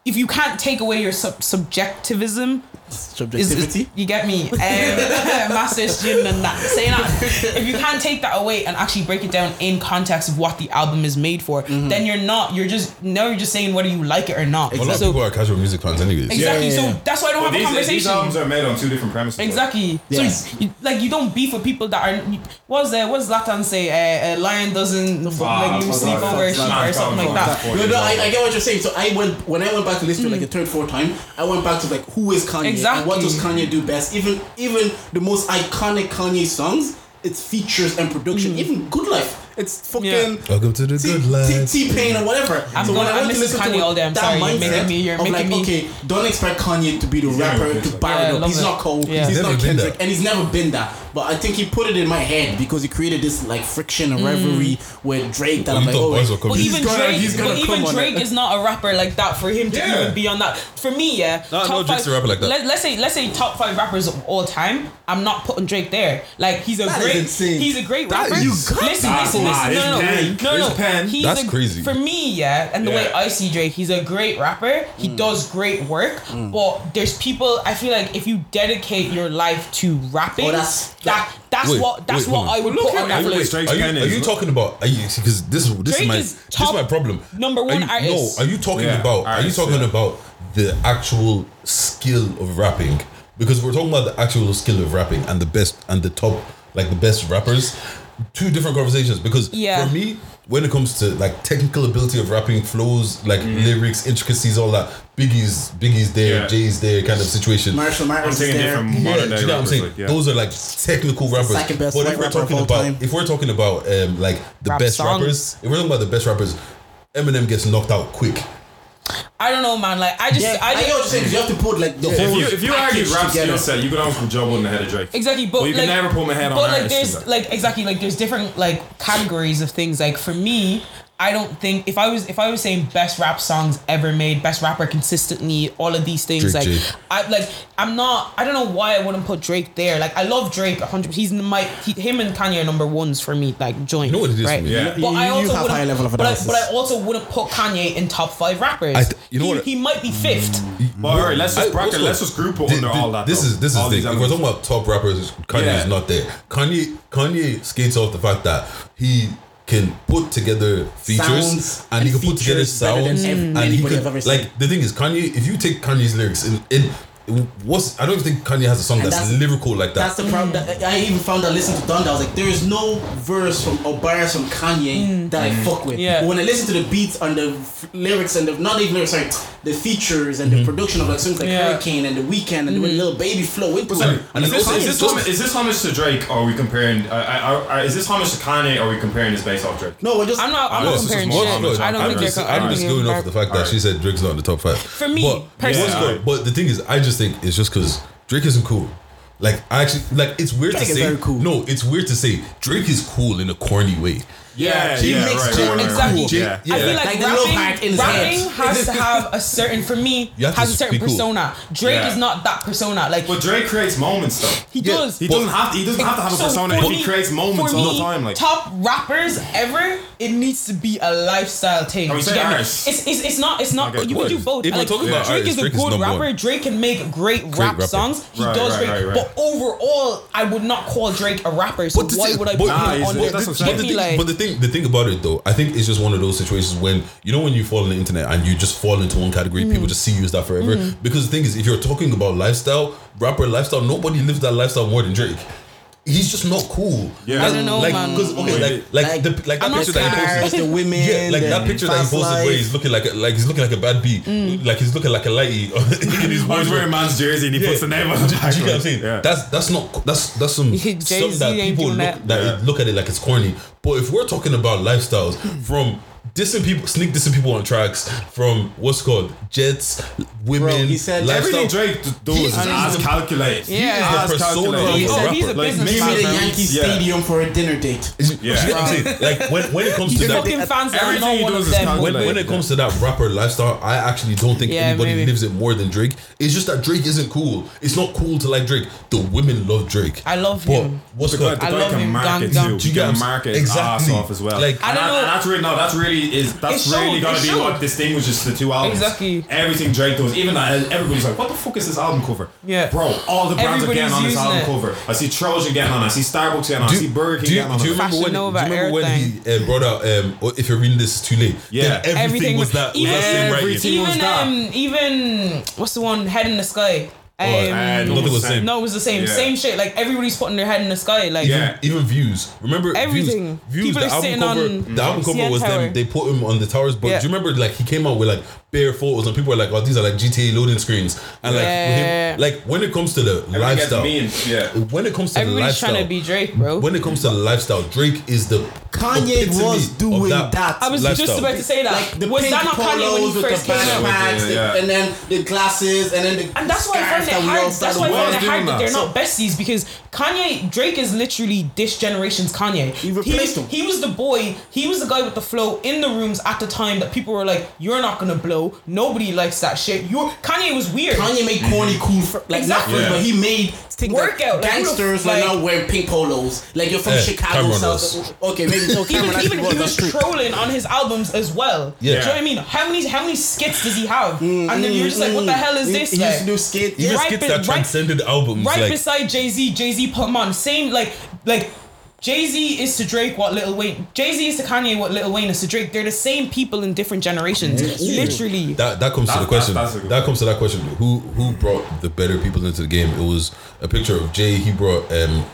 [SPEAKER 4] if you can't take away your sub- subjectivism, is,
[SPEAKER 2] Subjectivity.
[SPEAKER 4] is- you get me, (laughs) um, master student and that. Saying that, if you can't take that away and actually break it down in context of what the album is made for,
[SPEAKER 2] Mm-hmm.
[SPEAKER 4] then you're not. You're just now you're just saying whether you like it or not.
[SPEAKER 5] Well, A lot of
[SPEAKER 4] So
[SPEAKER 5] people are casual music fans, anyways.
[SPEAKER 4] exactly.
[SPEAKER 2] Yeah, yeah, yeah.
[SPEAKER 4] So that's why I don't
[SPEAKER 3] But
[SPEAKER 4] have a conversation.
[SPEAKER 3] these albums are made on two different premises.
[SPEAKER 4] Exactly.
[SPEAKER 2] Yes.
[SPEAKER 4] So, you, like, you don't beef with people that are. What's uh, what's Zlatan say? Uh, a lion doesn't like lose sleep over a sheep or something
[SPEAKER 3] fuck,
[SPEAKER 4] like that.
[SPEAKER 2] No, no, I, I get what you're saying. So I went when I went back to listen to it like a third, fourth time. I went back to like who is Kanye and what does Kanye do best? Even even the most iconic Kanye songs, it's features and production. Hmm. Even Good Life, it's fucking.
[SPEAKER 4] Yeah.
[SPEAKER 5] Welcome to the good life.
[SPEAKER 2] T Pain or whatever.
[SPEAKER 4] I'm
[SPEAKER 2] so
[SPEAKER 4] gonna-
[SPEAKER 2] I
[SPEAKER 4] I'm
[SPEAKER 2] went to
[SPEAKER 4] listening
[SPEAKER 2] listen
[SPEAKER 4] to
[SPEAKER 2] to
[SPEAKER 4] Kanye all day, I'm
[SPEAKER 2] that
[SPEAKER 4] sorry, you're
[SPEAKER 2] mindset
[SPEAKER 4] making me- you're
[SPEAKER 2] of like,
[SPEAKER 4] me-
[SPEAKER 2] okay, don't expect Kanye to be the rapper
[SPEAKER 3] yeah,
[SPEAKER 2] to
[SPEAKER 3] yeah.
[SPEAKER 2] bar
[SPEAKER 4] Yeah,
[SPEAKER 2] it up. He's
[SPEAKER 4] it.
[SPEAKER 2] not Cole.
[SPEAKER 4] Yeah.
[SPEAKER 2] He's
[SPEAKER 5] Never
[SPEAKER 2] not
[SPEAKER 5] been
[SPEAKER 2] Kendrick, and he's never been that. But I think he put it in my head because he created this like friction and rivalry with Drake that
[SPEAKER 5] Oh,
[SPEAKER 2] I'm
[SPEAKER 5] you
[SPEAKER 2] like, oh, wait,
[SPEAKER 5] coming.
[SPEAKER 4] But
[SPEAKER 5] He's
[SPEAKER 4] even
[SPEAKER 2] gonna-
[SPEAKER 4] Drake,
[SPEAKER 2] he's gonna
[SPEAKER 4] but even Drake
[SPEAKER 2] it.
[SPEAKER 4] is not a rapper like that for him to
[SPEAKER 3] Yeah.
[SPEAKER 4] even be on that. For me, yeah.
[SPEAKER 5] No,
[SPEAKER 4] top
[SPEAKER 5] no, Drake's a rapper like that.
[SPEAKER 4] Let, let's say let's say top five rappers of all time. I'm not putting Drake there. Like he's a
[SPEAKER 2] That is
[SPEAKER 4] great, he's a great rapper.
[SPEAKER 5] is-
[SPEAKER 4] listen, listen,
[SPEAKER 3] Nah,
[SPEAKER 4] listen,
[SPEAKER 3] nah,
[SPEAKER 4] listen. No, no, no, no, no. He's
[SPEAKER 5] That's
[SPEAKER 4] a-
[SPEAKER 5] crazy.
[SPEAKER 4] For me, yeah, and the way I see Drake, he's a great rapper. He
[SPEAKER 5] Mm.
[SPEAKER 4] does great work. But there's people. I feel like if you dedicate your life to rapping,
[SPEAKER 2] Oh, that's-
[SPEAKER 4] that that's
[SPEAKER 5] Wait,
[SPEAKER 4] what that's
[SPEAKER 5] wait,
[SPEAKER 4] what
[SPEAKER 5] on.
[SPEAKER 4] I would
[SPEAKER 3] Look
[SPEAKER 4] put
[SPEAKER 3] at
[SPEAKER 4] on that
[SPEAKER 3] wait, wait,
[SPEAKER 4] list.
[SPEAKER 3] Drake's
[SPEAKER 5] Are you, are you talking about? Are you because this is this
[SPEAKER 4] Drake
[SPEAKER 5] is my
[SPEAKER 4] is
[SPEAKER 5] this is my problem.
[SPEAKER 4] number one
[SPEAKER 5] Are you,
[SPEAKER 4] artist.
[SPEAKER 5] No, are you talking
[SPEAKER 3] Yeah,
[SPEAKER 5] about? are you talking
[SPEAKER 3] yeah.
[SPEAKER 5] about the actual skill of rapping? Because we're talking about the actual skill of rapping and the best and the top like the best rappers. Two different conversations. Because
[SPEAKER 4] Yeah.
[SPEAKER 5] for me, when it comes to like technical ability of rapping, flows, like lyrics, intricacies, all that, Biggie's Biggie's there,
[SPEAKER 3] Yeah.
[SPEAKER 5] Jay's there, kind of situation.
[SPEAKER 2] Marshall Mathers is there.
[SPEAKER 3] different
[SPEAKER 5] Yeah,
[SPEAKER 3] modern
[SPEAKER 5] do
[SPEAKER 3] day
[SPEAKER 5] you know what I'm saying?
[SPEAKER 3] Like, yeah.
[SPEAKER 5] Those are like technical rappers.
[SPEAKER 2] second best
[SPEAKER 5] but if we're talking about
[SPEAKER 2] time.
[SPEAKER 5] if we're talking about um like the
[SPEAKER 4] Rap
[SPEAKER 5] best
[SPEAKER 4] songs.
[SPEAKER 5] rappers, if we're talking about the best rappers, Eminem gets knocked out quick.
[SPEAKER 4] I don't know, man. Like I just,
[SPEAKER 2] Yeah,
[SPEAKER 4] I
[SPEAKER 2] I
[SPEAKER 4] just,
[SPEAKER 2] get what you're saying. 'cause You have to put like the
[SPEAKER 3] If
[SPEAKER 2] whole
[SPEAKER 3] you, if you argue
[SPEAKER 2] package
[SPEAKER 3] rap
[SPEAKER 2] together.
[SPEAKER 3] skill set, you could almost put Joe Budden ahead of Drake.
[SPEAKER 4] Exactly, but
[SPEAKER 3] Well, you
[SPEAKER 4] like,
[SPEAKER 3] can never put my head on
[SPEAKER 4] But like,
[SPEAKER 3] artists
[SPEAKER 4] there's like exactly like there's different like categories of things. Like for me, I don't think if I was if I was saying best rap songs ever made, best rapper consistently, all of these things.
[SPEAKER 5] Drake,
[SPEAKER 4] like
[SPEAKER 5] Jay.
[SPEAKER 4] I like I'm not. I don't know why I wouldn't put Drake there. Like I love Drake 100. He's my he, him and Kanye are number ones for me. Like joint.
[SPEAKER 5] You know what it is
[SPEAKER 4] right?
[SPEAKER 3] Yeah.
[SPEAKER 4] But I also
[SPEAKER 2] you have
[SPEAKER 4] wouldn't-
[SPEAKER 2] high level of
[SPEAKER 4] but I,
[SPEAKER 2] analysis.
[SPEAKER 4] but I also wouldn't put Kanye in top five rappers.
[SPEAKER 5] I th- you know
[SPEAKER 4] he,
[SPEAKER 5] what-
[SPEAKER 4] he might be fifth.
[SPEAKER 3] But all right, let's just
[SPEAKER 5] I-
[SPEAKER 3] bracket. Let's just group it
[SPEAKER 5] Thi-
[SPEAKER 3] under
[SPEAKER 5] thi-
[SPEAKER 3] all that.
[SPEAKER 5] This
[SPEAKER 3] though.
[SPEAKER 5] is this is
[SPEAKER 3] All
[SPEAKER 5] the
[SPEAKER 3] these
[SPEAKER 5] thing. If we're talking about top rappers, Kanye
[SPEAKER 3] Yeah.
[SPEAKER 5] is not there. Kanye Kanye skates off the fact that he can put together features
[SPEAKER 2] Sounds
[SPEAKER 5] and he can put together sounds and he
[SPEAKER 2] ever
[SPEAKER 5] like the thing is Kanye. If you take Kanye's lyrics in what's I don't think Kanye has a song that's,
[SPEAKER 2] that's-
[SPEAKER 5] lyrical like that.
[SPEAKER 2] That's the problem. That I even found out listening to Donda. I was like, there is no verse from or bars from Kanye that I fuck with.
[SPEAKER 4] Yeah.
[SPEAKER 2] But when I listen to the beats and the f- lyrics and the not even lyrics, sorry, the features and the production of like songs like
[SPEAKER 4] Yeah.
[SPEAKER 2] Hurricane and the Weeknd and the Lil Baby flow into
[SPEAKER 3] Sorry.
[SPEAKER 2] And
[SPEAKER 3] is
[SPEAKER 2] it's
[SPEAKER 3] this,
[SPEAKER 2] Kanye
[SPEAKER 3] is, this
[SPEAKER 2] just-
[SPEAKER 3] homage, is this homage to Drake, or are we comparing? Uh, uh, uh, is this homage to Kanye, or are we comparing this based off Drake?
[SPEAKER 2] no, we're just
[SPEAKER 4] I'm not. I'm not comparing shit. I don't think
[SPEAKER 5] I'm
[SPEAKER 4] they're.
[SPEAKER 5] just,
[SPEAKER 4] I
[SPEAKER 5] I'm just going off the fact that she said Drake's not in the top five.
[SPEAKER 4] For me, personally.
[SPEAKER 5] but the thing is, I just think it's just because Drake isn't cool. Like I actually like it's weird
[SPEAKER 2] Drake
[SPEAKER 5] to say.
[SPEAKER 2] cool.
[SPEAKER 5] No, it's weird to say Drake is cool in a corny way.
[SPEAKER 3] Yeah,
[SPEAKER 2] He
[SPEAKER 3] yeah,
[SPEAKER 2] makes
[SPEAKER 3] right,
[SPEAKER 2] Drake
[SPEAKER 3] right, right,
[SPEAKER 4] Exactly.
[SPEAKER 3] right. Yeah,
[SPEAKER 5] Yeah.
[SPEAKER 4] I feel like,
[SPEAKER 2] Like the
[SPEAKER 4] rapping,
[SPEAKER 2] part in his
[SPEAKER 4] rapping has to have a certain, for me,
[SPEAKER 5] You have to
[SPEAKER 4] has a certain
[SPEAKER 5] be cool.
[SPEAKER 4] persona. Drake
[SPEAKER 3] Yeah.
[SPEAKER 4] is not that persona. Like
[SPEAKER 3] But Drake creates moments though.
[SPEAKER 4] he
[SPEAKER 5] Yeah,
[SPEAKER 4] does.
[SPEAKER 3] He
[SPEAKER 5] But-
[SPEAKER 3] doesn't have to. He doesn't have to have a
[SPEAKER 4] So
[SPEAKER 3] persona.
[SPEAKER 4] for
[SPEAKER 3] He creates moments
[SPEAKER 4] for
[SPEAKER 3] all
[SPEAKER 4] me,
[SPEAKER 3] the time. Like
[SPEAKER 4] top rappers ever, it needs to be a lifestyle thing.
[SPEAKER 3] Are
[SPEAKER 4] you
[SPEAKER 3] saying
[SPEAKER 4] get me? It's, it's, it's not it's not
[SPEAKER 3] Okay,
[SPEAKER 4] you
[SPEAKER 5] what?
[SPEAKER 4] can do both.
[SPEAKER 5] If
[SPEAKER 4] Like,
[SPEAKER 5] talking about
[SPEAKER 4] Drake is a good rapper. Drake can make great, rap songs. He does great.
[SPEAKER 3] right, right.
[SPEAKER 4] But overall, I would not call Drake a rapper. So why would I put him on
[SPEAKER 3] that's
[SPEAKER 4] there?
[SPEAKER 3] what I'm
[SPEAKER 4] Get.
[SPEAKER 5] But the,
[SPEAKER 4] me,
[SPEAKER 5] thing,
[SPEAKER 4] like-
[SPEAKER 5] but the thing, the thing about it though, I think it's just one of those situations when you know when you fall on the internet and you just fall into one category,
[SPEAKER 4] Mm-hmm.
[SPEAKER 5] people just see you as that forever. Because the thing is, if you're talking about lifestyle, rapper lifestyle, nobody lives that lifestyle more than Drake. He's just not cool.
[SPEAKER 3] Yeah.
[SPEAKER 5] Like-
[SPEAKER 3] I don't
[SPEAKER 4] know,
[SPEAKER 5] like,
[SPEAKER 4] man.
[SPEAKER 5] 'cause, okay, like, like,
[SPEAKER 2] Like-
[SPEAKER 5] the, like that
[SPEAKER 4] I'm not
[SPEAKER 5] picture that he posted.
[SPEAKER 2] the women,
[SPEAKER 5] Yeah, like that picture that he posted
[SPEAKER 2] life.
[SPEAKER 5] where he's looking like a, like he's looking like a bad beat, mm. like he's looking like a lighty (laughs) in his
[SPEAKER 3] He's wearing
[SPEAKER 5] wardrobe.
[SPEAKER 3] man's jersey and he
[SPEAKER 5] Yeah.
[SPEAKER 3] puts the name on the
[SPEAKER 5] Do you get what I'm saying?
[SPEAKER 3] Yeah.
[SPEAKER 5] That's that's not that's that's some (laughs)
[SPEAKER 4] Jay-Z
[SPEAKER 5] something that people look
[SPEAKER 4] that.
[SPEAKER 5] that
[SPEAKER 3] Yeah.
[SPEAKER 5] look at it like it's corny. But if we're talking about lifestyles from dissing people, sneak dissing people on tracks, from what's called jets, women,
[SPEAKER 2] Bro, he said
[SPEAKER 5] lifestyle.
[SPEAKER 3] Everything Drake does is
[SPEAKER 5] is
[SPEAKER 3] as calculated.
[SPEAKER 4] Yeah.
[SPEAKER 5] He is the persona of
[SPEAKER 4] He's
[SPEAKER 5] a
[SPEAKER 4] a-
[SPEAKER 5] rapper.
[SPEAKER 4] he's a
[SPEAKER 3] Like, maybe
[SPEAKER 2] Maybe the
[SPEAKER 3] Yeah.
[SPEAKER 2] Yankee Stadium for a dinner date.
[SPEAKER 5] You know what Like when, when it comes to that,
[SPEAKER 4] fucking fans that are
[SPEAKER 3] everything he
[SPEAKER 4] one
[SPEAKER 3] does is
[SPEAKER 4] them.
[SPEAKER 3] calculated.
[SPEAKER 5] when, when it comes to that rapper lifestyle, I actually don't think
[SPEAKER 4] Yeah,
[SPEAKER 5] anybody
[SPEAKER 4] maybe.
[SPEAKER 5] lives it more than Drake. It's just that Drake isn't cool. It's not cool to like Drake. The women love Drake.
[SPEAKER 4] I love
[SPEAKER 5] But
[SPEAKER 4] him.
[SPEAKER 5] What's
[SPEAKER 3] The
[SPEAKER 5] called?
[SPEAKER 3] guy,
[SPEAKER 4] I
[SPEAKER 3] the guy
[SPEAKER 4] love
[SPEAKER 3] can
[SPEAKER 4] him,
[SPEAKER 3] market
[SPEAKER 4] gang,
[SPEAKER 3] too.
[SPEAKER 4] gang.
[SPEAKER 5] Do you
[SPEAKER 3] He
[SPEAKER 5] get
[SPEAKER 3] can market his
[SPEAKER 5] Exactly.
[SPEAKER 3] ass off as well.
[SPEAKER 5] Like-
[SPEAKER 4] I don't know.
[SPEAKER 3] that's really no. That's really is that's
[SPEAKER 4] It showed,
[SPEAKER 3] really gonna
[SPEAKER 4] it
[SPEAKER 3] be
[SPEAKER 4] showed.
[SPEAKER 3] what distinguishes the two albums.
[SPEAKER 4] Exactly.
[SPEAKER 3] Everything Drake does, even that, everybody's like, "What the fuck is this album cover?"
[SPEAKER 4] Yeah.
[SPEAKER 3] bro. All the brands are getting on this album
[SPEAKER 4] it.
[SPEAKER 3] cover. I see Trojan getting on. it. I see Starbucks getting on. I see Burger King
[SPEAKER 5] do you,
[SPEAKER 3] getting on.
[SPEAKER 5] do you
[SPEAKER 3] it.
[SPEAKER 5] remember when,
[SPEAKER 4] Fashion
[SPEAKER 5] do you remember when he uh, brought out um, oh, if you're reading this it's too late
[SPEAKER 3] Yeah.
[SPEAKER 5] then everything,
[SPEAKER 4] Everything
[SPEAKER 5] was that was
[SPEAKER 4] even,
[SPEAKER 5] that same writing
[SPEAKER 3] everything was
[SPEAKER 4] even
[SPEAKER 3] that.
[SPEAKER 4] um even what's the one head in the sky. Um,
[SPEAKER 3] and
[SPEAKER 5] nothing was the same.
[SPEAKER 4] no, it was the same.
[SPEAKER 3] Yeah.
[SPEAKER 4] Same shit. Like everybody's putting their head in the sky. Like
[SPEAKER 3] Yeah.
[SPEAKER 5] even views remember
[SPEAKER 4] Everything.
[SPEAKER 5] views, views
[SPEAKER 4] People
[SPEAKER 5] the
[SPEAKER 4] are
[SPEAKER 5] album
[SPEAKER 4] sitting
[SPEAKER 5] cover
[SPEAKER 4] on
[SPEAKER 5] the album cover
[SPEAKER 4] CN
[SPEAKER 5] was
[SPEAKER 4] Tower.
[SPEAKER 5] them they put him on the towers but
[SPEAKER 4] Yeah.
[SPEAKER 5] do you remember like he came out with like bare photos, and people are like, "Oh, these are like GTA loading screens," and like
[SPEAKER 4] Yeah.
[SPEAKER 5] him, like when it comes to the
[SPEAKER 3] Everything
[SPEAKER 5] lifestyle,
[SPEAKER 3] mean, yeah.
[SPEAKER 5] when it comes to the
[SPEAKER 4] Everybody's
[SPEAKER 5] lifestyle,
[SPEAKER 4] trying to be Drake, bro.
[SPEAKER 5] when it comes to the lifestyle, Drake is the
[SPEAKER 2] Kanye was doing that.
[SPEAKER 4] I was
[SPEAKER 5] lifestyle.
[SPEAKER 4] just about to say that.
[SPEAKER 2] like the
[SPEAKER 4] was
[SPEAKER 2] pink
[SPEAKER 4] that not Kanye when he first came out?
[SPEAKER 2] backpacks,
[SPEAKER 3] Yeah,
[SPEAKER 2] the- and then the glasses, and then the
[SPEAKER 4] And that's why I find
[SPEAKER 2] scarf
[SPEAKER 4] it
[SPEAKER 2] that we all
[SPEAKER 4] hard. That's why I
[SPEAKER 2] wearing.
[SPEAKER 4] find it hard that
[SPEAKER 3] doing
[SPEAKER 4] they're
[SPEAKER 3] that.
[SPEAKER 4] not besties because Kanye Drake is literally this generation's Kanye.
[SPEAKER 2] He replaced him.
[SPEAKER 4] He was the boy. He was the guy with the flow in the rooms at the time that people were like, "You're not gonna blow. Nobody likes that shit." You Kanye was weird.
[SPEAKER 2] Kanye made corny mhm. cool, for, like
[SPEAKER 4] Exactly.
[SPEAKER 2] not
[SPEAKER 3] Yeah.
[SPEAKER 2] but he made things
[SPEAKER 4] Workout,
[SPEAKER 2] like
[SPEAKER 4] like,
[SPEAKER 2] gangsters
[SPEAKER 4] like-
[SPEAKER 2] were now wearing pink polos. Like you're from Chicago,
[SPEAKER 5] Cam'ron
[SPEAKER 2] South.
[SPEAKER 5] was.
[SPEAKER 2] Okay, maybe no. (laughs)
[SPEAKER 4] even
[SPEAKER 2] Cam'ron actually
[SPEAKER 4] even he was trolling on his albums as well.
[SPEAKER 3] Yeah.
[SPEAKER 4] Do you know what I mean? How many how many skits does he have? Mm, and then you're just like, what the mm, hell is
[SPEAKER 2] He-
[SPEAKER 4] this?
[SPEAKER 2] He used
[SPEAKER 4] like?
[SPEAKER 2] to do skate.
[SPEAKER 5] Even
[SPEAKER 4] Right
[SPEAKER 5] skits
[SPEAKER 4] be-
[SPEAKER 5] that
[SPEAKER 4] right-
[SPEAKER 5] transcended albums,
[SPEAKER 4] right
[SPEAKER 5] like
[SPEAKER 4] beside Jay Z, Jay Z put him on. Same like like Jay Z is to Drake what Lil Wayne. Jay Z is to Kanye what Lil Wayne is to Drake. They're the same people in different generations. Literally.
[SPEAKER 5] that that comes to the question.
[SPEAKER 3] that's- that's a good
[SPEAKER 5] that comes to that question. Who who brought the better people into the game? It was a picture of Jay. He brought um,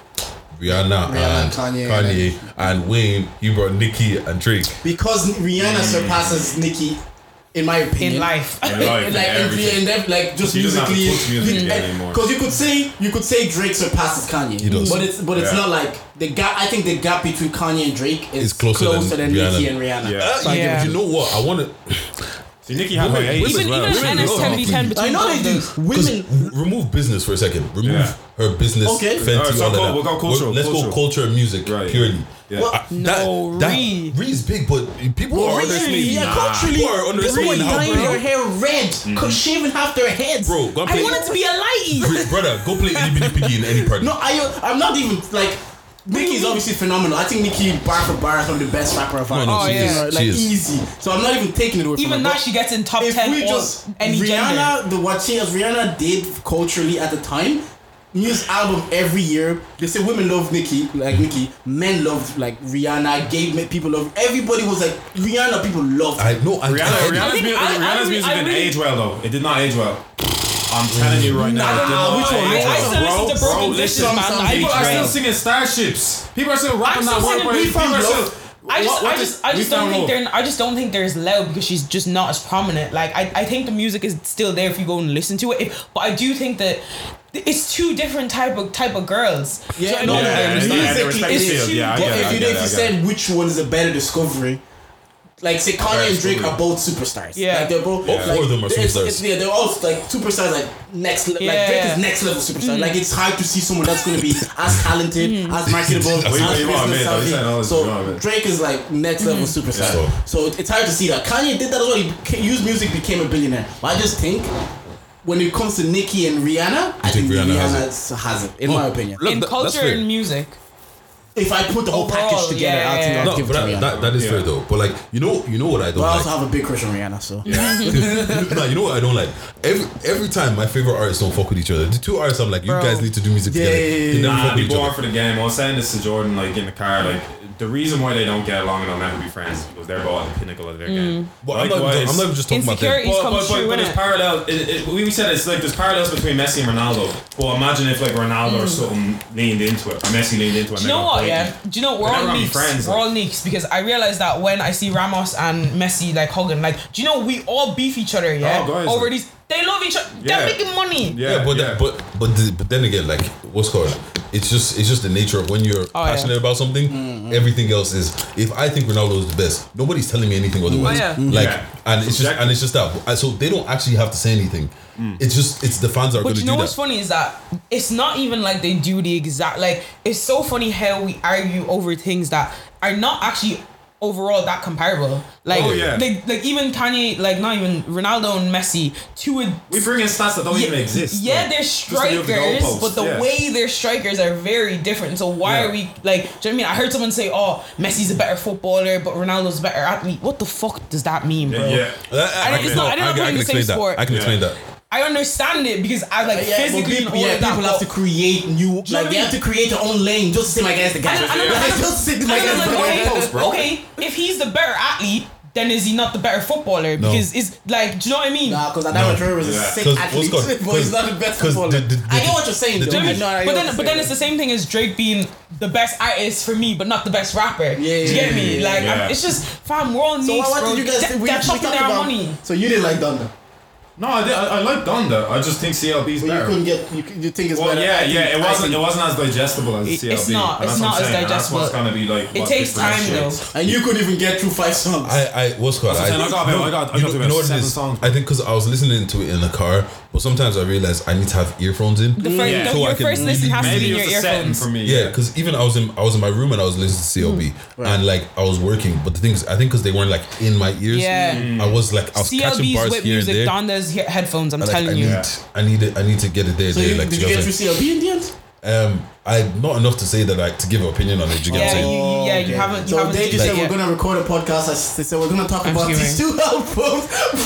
[SPEAKER 5] Rihanna,
[SPEAKER 2] Rihanna,
[SPEAKER 5] and
[SPEAKER 2] Kanye,
[SPEAKER 5] Kanye, and Wayne. He brought Nicki and Drake.
[SPEAKER 2] because Rihanna surpasses Nicki, in my opinion,
[SPEAKER 4] in life.
[SPEAKER 3] In life, (laughs) in
[SPEAKER 2] like in,
[SPEAKER 3] everything.
[SPEAKER 2] in them, like just
[SPEAKER 3] He doesn't have to
[SPEAKER 2] musically,
[SPEAKER 3] touch music again anymore.
[SPEAKER 2] because you could say you could say Drake surpasses Kanye,
[SPEAKER 5] He does.
[SPEAKER 2] but it's but it's
[SPEAKER 3] Yeah.
[SPEAKER 2] not like the gap. I think the gap between Kanye and Drake is
[SPEAKER 5] It's closer
[SPEAKER 2] closer,
[SPEAKER 5] than
[SPEAKER 2] than, Nicki and Rihanna.
[SPEAKER 3] Yeah.
[SPEAKER 5] So I give-
[SPEAKER 4] Yeah.
[SPEAKER 5] you know what? I want to
[SPEAKER 3] See, Nicki had
[SPEAKER 5] Women-
[SPEAKER 3] her age.
[SPEAKER 5] women-
[SPEAKER 4] even
[SPEAKER 5] well,
[SPEAKER 4] even
[SPEAKER 5] women
[SPEAKER 4] NS
[SPEAKER 5] love
[SPEAKER 4] 10
[SPEAKER 5] Nicki.
[SPEAKER 4] v 10 between
[SPEAKER 2] I know they
[SPEAKER 4] of
[SPEAKER 2] do.
[SPEAKER 4] them.
[SPEAKER 2] Women,
[SPEAKER 5] remove business for a second. Remove
[SPEAKER 3] Yeah.
[SPEAKER 5] her business.
[SPEAKER 2] Okay.
[SPEAKER 5] Fenty,
[SPEAKER 3] Alright, so
[SPEAKER 5] all of
[SPEAKER 3] go-
[SPEAKER 5] that.
[SPEAKER 3] we'll go cultural,
[SPEAKER 5] Let's
[SPEAKER 3] cultural.
[SPEAKER 5] go culture and music
[SPEAKER 3] Right.
[SPEAKER 5] purely.
[SPEAKER 3] Yeah.
[SPEAKER 2] Well,
[SPEAKER 5] I-
[SPEAKER 4] No, Ree.
[SPEAKER 5] Ree's big, but people are
[SPEAKER 2] Really?
[SPEAKER 5] underestimating.
[SPEAKER 2] Yeah,
[SPEAKER 5] Nah.
[SPEAKER 2] culturally,
[SPEAKER 5] People are
[SPEAKER 2] people were
[SPEAKER 5] underestimating how
[SPEAKER 2] dyeing
[SPEAKER 5] bro.
[SPEAKER 2] their hair red, mm-hmm. cause shaving half their heads.
[SPEAKER 5] Bro, go and
[SPEAKER 4] I
[SPEAKER 5] play.
[SPEAKER 4] want it to be a lighty.
[SPEAKER 5] Br- brother, go play itty bitty piggy in any party.
[SPEAKER 2] No, I I'm not even like. Nicki's obviously phenomenal. I think Nicki bar for bar is one of the best rapper of all
[SPEAKER 5] No, no,
[SPEAKER 4] Oh,
[SPEAKER 2] time.
[SPEAKER 4] she is.
[SPEAKER 2] Like
[SPEAKER 5] She is.
[SPEAKER 2] easy. So I'm not even taking it away from
[SPEAKER 4] Even
[SPEAKER 2] her.
[SPEAKER 4] now,
[SPEAKER 2] but
[SPEAKER 4] she gets in top
[SPEAKER 2] if
[SPEAKER 4] 10
[SPEAKER 2] we
[SPEAKER 4] all-
[SPEAKER 2] just
[SPEAKER 4] any gender.
[SPEAKER 2] Rihanna, the what she as Rihanna did culturally at the time, news album every year. They say women love Nicki, like Nicki. Men love like Rihanna. Gay men- people love. Everybody was like Rihanna. People loved. her.
[SPEAKER 5] I know. I,
[SPEAKER 3] Rihanna,
[SPEAKER 5] I,
[SPEAKER 3] Rihanna's,
[SPEAKER 4] think
[SPEAKER 3] mu-
[SPEAKER 4] I- I
[SPEAKER 3] Rihanna's
[SPEAKER 4] re-
[SPEAKER 3] music
[SPEAKER 4] I
[SPEAKER 3] didn't
[SPEAKER 4] really-
[SPEAKER 3] age well though. It did not age well. I'm telling you right now. it did
[SPEAKER 2] Nah, which one?
[SPEAKER 3] age
[SPEAKER 2] Which
[SPEAKER 4] I, I
[SPEAKER 3] well.
[SPEAKER 4] still listen to
[SPEAKER 3] Bro,
[SPEAKER 4] Broken
[SPEAKER 3] listen,
[SPEAKER 4] Dishes, man.
[SPEAKER 2] some
[SPEAKER 4] I
[SPEAKER 3] People are still singing starships. People are still rapping
[SPEAKER 4] I'm
[SPEAKER 3] that word.
[SPEAKER 4] singing
[SPEAKER 2] We
[SPEAKER 3] people
[SPEAKER 2] Found
[SPEAKER 3] are still.
[SPEAKER 4] I just,
[SPEAKER 3] what- what
[SPEAKER 4] I
[SPEAKER 3] did
[SPEAKER 4] just, I just don't think
[SPEAKER 3] Love?
[SPEAKER 4] they're. I just don't think they're as loud because she's just not as prominent. Like I, I think the music is still there if you go and listen to it. If, but I do think that it's two different type of type of girls.
[SPEAKER 2] Yeah,
[SPEAKER 4] So,
[SPEAKER 2] no,
[SPEAKER 4] I know
[SPEAKER 2] yeah,
[SPEAKER 4] that
[SPEAKER 2] yeah,
[SPEAKER 4] music
[SPEAKER 2] yeah, the
[SPEAKER 4] is
[SPEAKER 2] respective
[SPEAKER 3] field,
[SPEAKER 4] two
[SPEAKER 3] yeah, I
[SPEAKER 2] But
[SPEAKER 3] get it,
[SPEAKER 2] if
[SPEAKER 3] I
[SPEAKER 2] you,
[SPEAKER 3] get
[SPEAKER 2] if
[SPEAKER 3] it,
[SPEAKER 2] you
[SPEAKER 3] I
[SPEAKER 2] said which one is a better discovery, like say Kanye and Drake are both superstars.
[SPEAKER 4] Yeah.
[SPEAKER 2] like they're both.
[SPEAKER 5] All
[SPEAKER 2] like,
[SPEAKER 5] of them are superstars.
[SPEAKER 2] it's- yeah, they're all like superstars, like next. le- Like
[SPEAKER 4] Yeah.
[SPEAKER 2] Drake is next level superstar. Mm. Like it's hard to see someone that's going to be as talented, mm. as marketable, as
[SPEAKER 5] What you-
[SPEAKER 3] what you want,
[SPEAKER 2] business
[SPEAKER 3] man? What you saying?
[SPEAKER 2] savvy.
[SPEAKER 3] Oh, you want,
[SPEAKER 2] So. Drake is like next level mm. superstar.
[SPEAKER 5] So-
[SPEAKER 2] So it's hard to see that Kanye did that as well. He used music, became a billionaire. But I just think. When it comes to Nicki and Rihanna, I
[SPEAKER 5] think
[SPEAKER 2] think
[SPEAKER 5] Rihanna
[SPEAKER 2] Rihanna,
[SPEAKER 5] has
[SPEAKER 2] has, it. in oh, my opinion.
[SPEAKER 5] Look,
[SPEAKER 4] in
[SPEAKER 5] that-
[SPEAKER 4] culture and music.
[SPEAKER 2] If I put the whole
[SPEAKER 4] Overall,
[SPEAKER 2] package together,
[SPEAKER 4] yeah,
[SPEAKER 2] I think
[SPEAKER 4] yeah,
[SPEAKER 2] I'd
[SPEAKER 5] No,
[SPEAKER 2] give it
[SPEAKER 5] but
[SPEAKER 2] to
[SPEAKER 5] that,
[SPEAKER 2] Rihanna.
[SPEAKER 5] that, that is fair though. But like, you know, you know what I don't
[SPEAKER 2] but I
[SPEAKER 5] like.
[SPEAKER 2] also have a big crush on Rihanna, so (laughs) (laughs)
[SPEAKER 5] no, you know what I don't like. Every every time my favorite artists don't fuck with each other. The two artists I'm like, you
[SPEAKER 4] Bro.
[SPEAKER 5] guys need to do music
[SPEAKER 2] Yeah,
[SPEAKER 5] together.
[SPEAKER 2] yeah, yeah,
[SPEAKER 5] They never
[SPEAKER 3] Nah,
[SPEAKER 5] fuck
[SPEAKER 3] be
[SPEAKER 5] with each
[SPEAKER 3] born
[SPEAKER 5] other.
[SPEAKER 3] for the game. I was saying this to Jordan, like in the car, like the reason why they don't get along and they'll never be friends is because they're both at the pinnacle of their game. Mm.
[SPEAKER 5] But I'm not,
[SPEAKER 3] Likewise-
[SPEAKER 5] I'm not just talking about them.
[SPEAKER 4] Insecurity-
[SPEAKER 3] Well, but, but,
[SPEAKER 4] true,
[SPEAKER 3] but there's
[SPEAKER 4] innit?
[SPEAKER 3] parallel. It, it, we said it's like there's parallels between Messi and Ronaldo. Well, imagine if like Ronaldo or mm. something leaned into it, or Messi leaned into it.
[SPEAKER 4] Do you know what? Yeah. Do you know we're all
[SPEAKER 3] never
[SPEAKER 4] neeks.
[SPEAKER 3] friends,
[SPEAKER 4] we're
[SPEAKER 3] like.
[SPEAKER 4] all neeks because I realized that when I see Ramos and Messi like hugging, like, do you know we all beef each other? Yeah.
[SPEAKER 3] Oh, guys,
[SPEAKER 4] Over
[SPEAKER 3] like-
[SPEAKER 4] these, they love each other.
[SPEAKER 3] Yeah.
[SPEAKER 4] They're making money.
[SPEAKER 3] Yeah,
[SPEAKER 5] Yeah, but
[SPEAKER 3] yeah.
[SPEAKER 5] Then, but but the, but then again, like what's called, it's just it's just the nature of when you're
[SPEAKER 4] Oh, yeah.
[SPEAKER 5] passionate about something. Everything else is. If I think Ronaldo is the best, nobody's telling me anything otherwise.
[SPEAKER 4] Oh, yeah.
[SPEAKER 5] Like,
[SPEAKER 3] Yeah.
[SPEAKER 5] and it's just and it's just that. Uh, So they don't actually have to say anything. It's just it's the fans are
[SPEAKER 4] But
[SPEAKER 5] going to
[SPEAKER 4] you
[SPEAKER 5] do
[SPEAKER 4] know
[SPEAKER 5] that.
[SPEAKER 4] what's funny is that it's not even like they do the exact like it's so funny how we argue over things that are not actually overall that comparable. Like
[SPEAKER 3] Oh, yeah.
[SPEAKER 4] like, like even Kanye, like not even Ronaldo and Messi, two would
[SPEAKER 3] we bring in stats that don't even exist.
[SPEAKER 4] Yeah,
[SPEAKER 3] like,
[SPEAKER 4] they're
[SPEAKER 3] just to move the
[SPEAKER 4] strikers, but the
[SPEAKER 3] yeah.
[SPEAKER 4] way their strikers are very different. So why
[SPEAKER 3] Yeah.
[SPEAKER 4] are we like? Do you know what I mean? I heard someone say, "Oh, Messi's a better footballer, but Ronaldo's a better athlete." What the fuck does that mean, bro?
[SPEAKER 3] Yeah, yeah.
[SPEAKER 5] Uh, I,
[SPEAKER 4] I didn't- it's not- I didn't
[SPEAKER 5] I,
[SPEAKER 4] play
[SPEAKER 5] I can explain that.
[SPEAKER 4] sport.
[SPEAKER 5] I can explain that.
[SPEAKER 4] I understand it because I like
[SPEAKER 2] uh, yeah,
[SPEAKER 4] physically.
[SPEAKER 2] People, yeah, people have to create new. Like they
[SPEAKER 4] mean?
[SPEAKER 2] have to create their own lane just to seem my guys the guy.
[SPEAKER 4] I I
[SPEAKER 2] just
[SPEAKER 4] like the.
[SPEAKER 3] Post, bro.
[SPEAKER 4] Okay, if he's the better athlete, then is he not the better footballer? Because no. it's like, do you know what I mean?
[SPEAKER 2] Nah, because Adama
[SPEAKER 5] no.
[SPEAKER 2] Traore was
[SPEAKER 3] yeah.
[SPEAKER 2] a
[SPEAKER 5] sick
[SPEAKER 2] athlete, (laughs) but he's not the best footballer.
[SPEAKER 5] The, the, the, I
[SPEAKER 2] get what you're saying, though.
[SPEAKER 4] But then, but then it's the same thing as Drake being the best artist for me, but not the best rapper. Yeah,
[SPEAKER 2] yeah do
[SPEAKER 4] you get me? Like,
[SPEAKER 3] yeah.
[SPEAKER 4] it's just, fam, we're all
[SPEAKER 2] so needs,
[SPEAKER 4] So
[SPEAKER 2] did you guys? We,
[SPEAKER 4] they're
[SPEAKER 2] talking
[SPEAKER 4] their
[SPEAKER 2] about,
[SPEAKER 4] money.
[SPEAKER 2] So you didn't like Donda?
[SPEAKER 3] No, I, did, I, I like Donda. I just think CLB's
[SPEAKER 2] well,
[SPEAKER 3] better.
[SPEAKER 2] You couldn't get. You, you think it's
[SPEAKER 3] well,
[SPEAKER 2] better?
[SPEAKER 3] Yeah,
[SPEAKER 2] think,
[SPEAKER 3] yeah. It wasn't. It wasn't as digestible as
[SPEAKER 4] it,
[SPEAKER 3] CLB.
[SPEAKER 4] It's not. It's not as
[SPEAKER 3] saying. digestible. That's what's gonna be like.
[SPEAKER 4] It takes time though.
[SPEAKER 2] And you couldn't even get through five songs.
[SPEAKER 5] I I what's called.
[SPEAKER 3] I, I, I got. I got. I got.
[SPEAKER 5] Know
[SPEAKER 3] seven songs.
[SPEAKER 5] I think because I was listening to it in the car but sometimes I realize I need to have earphones in.
[SPEAKER 4] The first,
[SPEAKER 3] yeah.
[SPEAKER 5] so
[SPEAKER 4] your first listen has to be your earphones.
[SPEAKER 3] For me,
[SPEAKER 5] yeah, because even I was in I was in my room and I was listening to CLB
[SPEAKER 4] mm.
[SPEAKER 5] and like I was working, but the thing is, I think because they weren't like in my ears,
[SPEAKER 4] yeah.
[SPEAKER 5] I was like I was
[SPEAKER 4] CLB's catching
[SPEAKER 5] bars
[SPEAKER 4] whip
[SPEAKER 5] here
[SPEAKER 4] music, and
[SPEAKER 5] there.
[SPEAKER 4] Donda's headphones. I'm
[SPEAKER 5] and, like,
[SPEAKER 4] telling
[SPEAKER 5] I need, you, I need it. I need to get it there.
[SPEAKER 2] So
[SPEAKER 5] there
[SPEAKER 2] you,
[SPEAKER 5] like,
[SPEAKER 2] did you get through CLB in the end?
[SPEAKER 5] Um, I not enough to say that like to give an opinion on it. Do you get yeah, what I'm saying?
[SPEAKER 4] You, yeah, you okay. haven't. You
[SPEAKER 2] so
[SPEAKER 4] haven't
[SPEAKER 2] they just said we're gonna record a podcast. I said we're gonna talk
[SPEAKER 4] I'm
[SPEAKER 2] about these two (laughs) albums.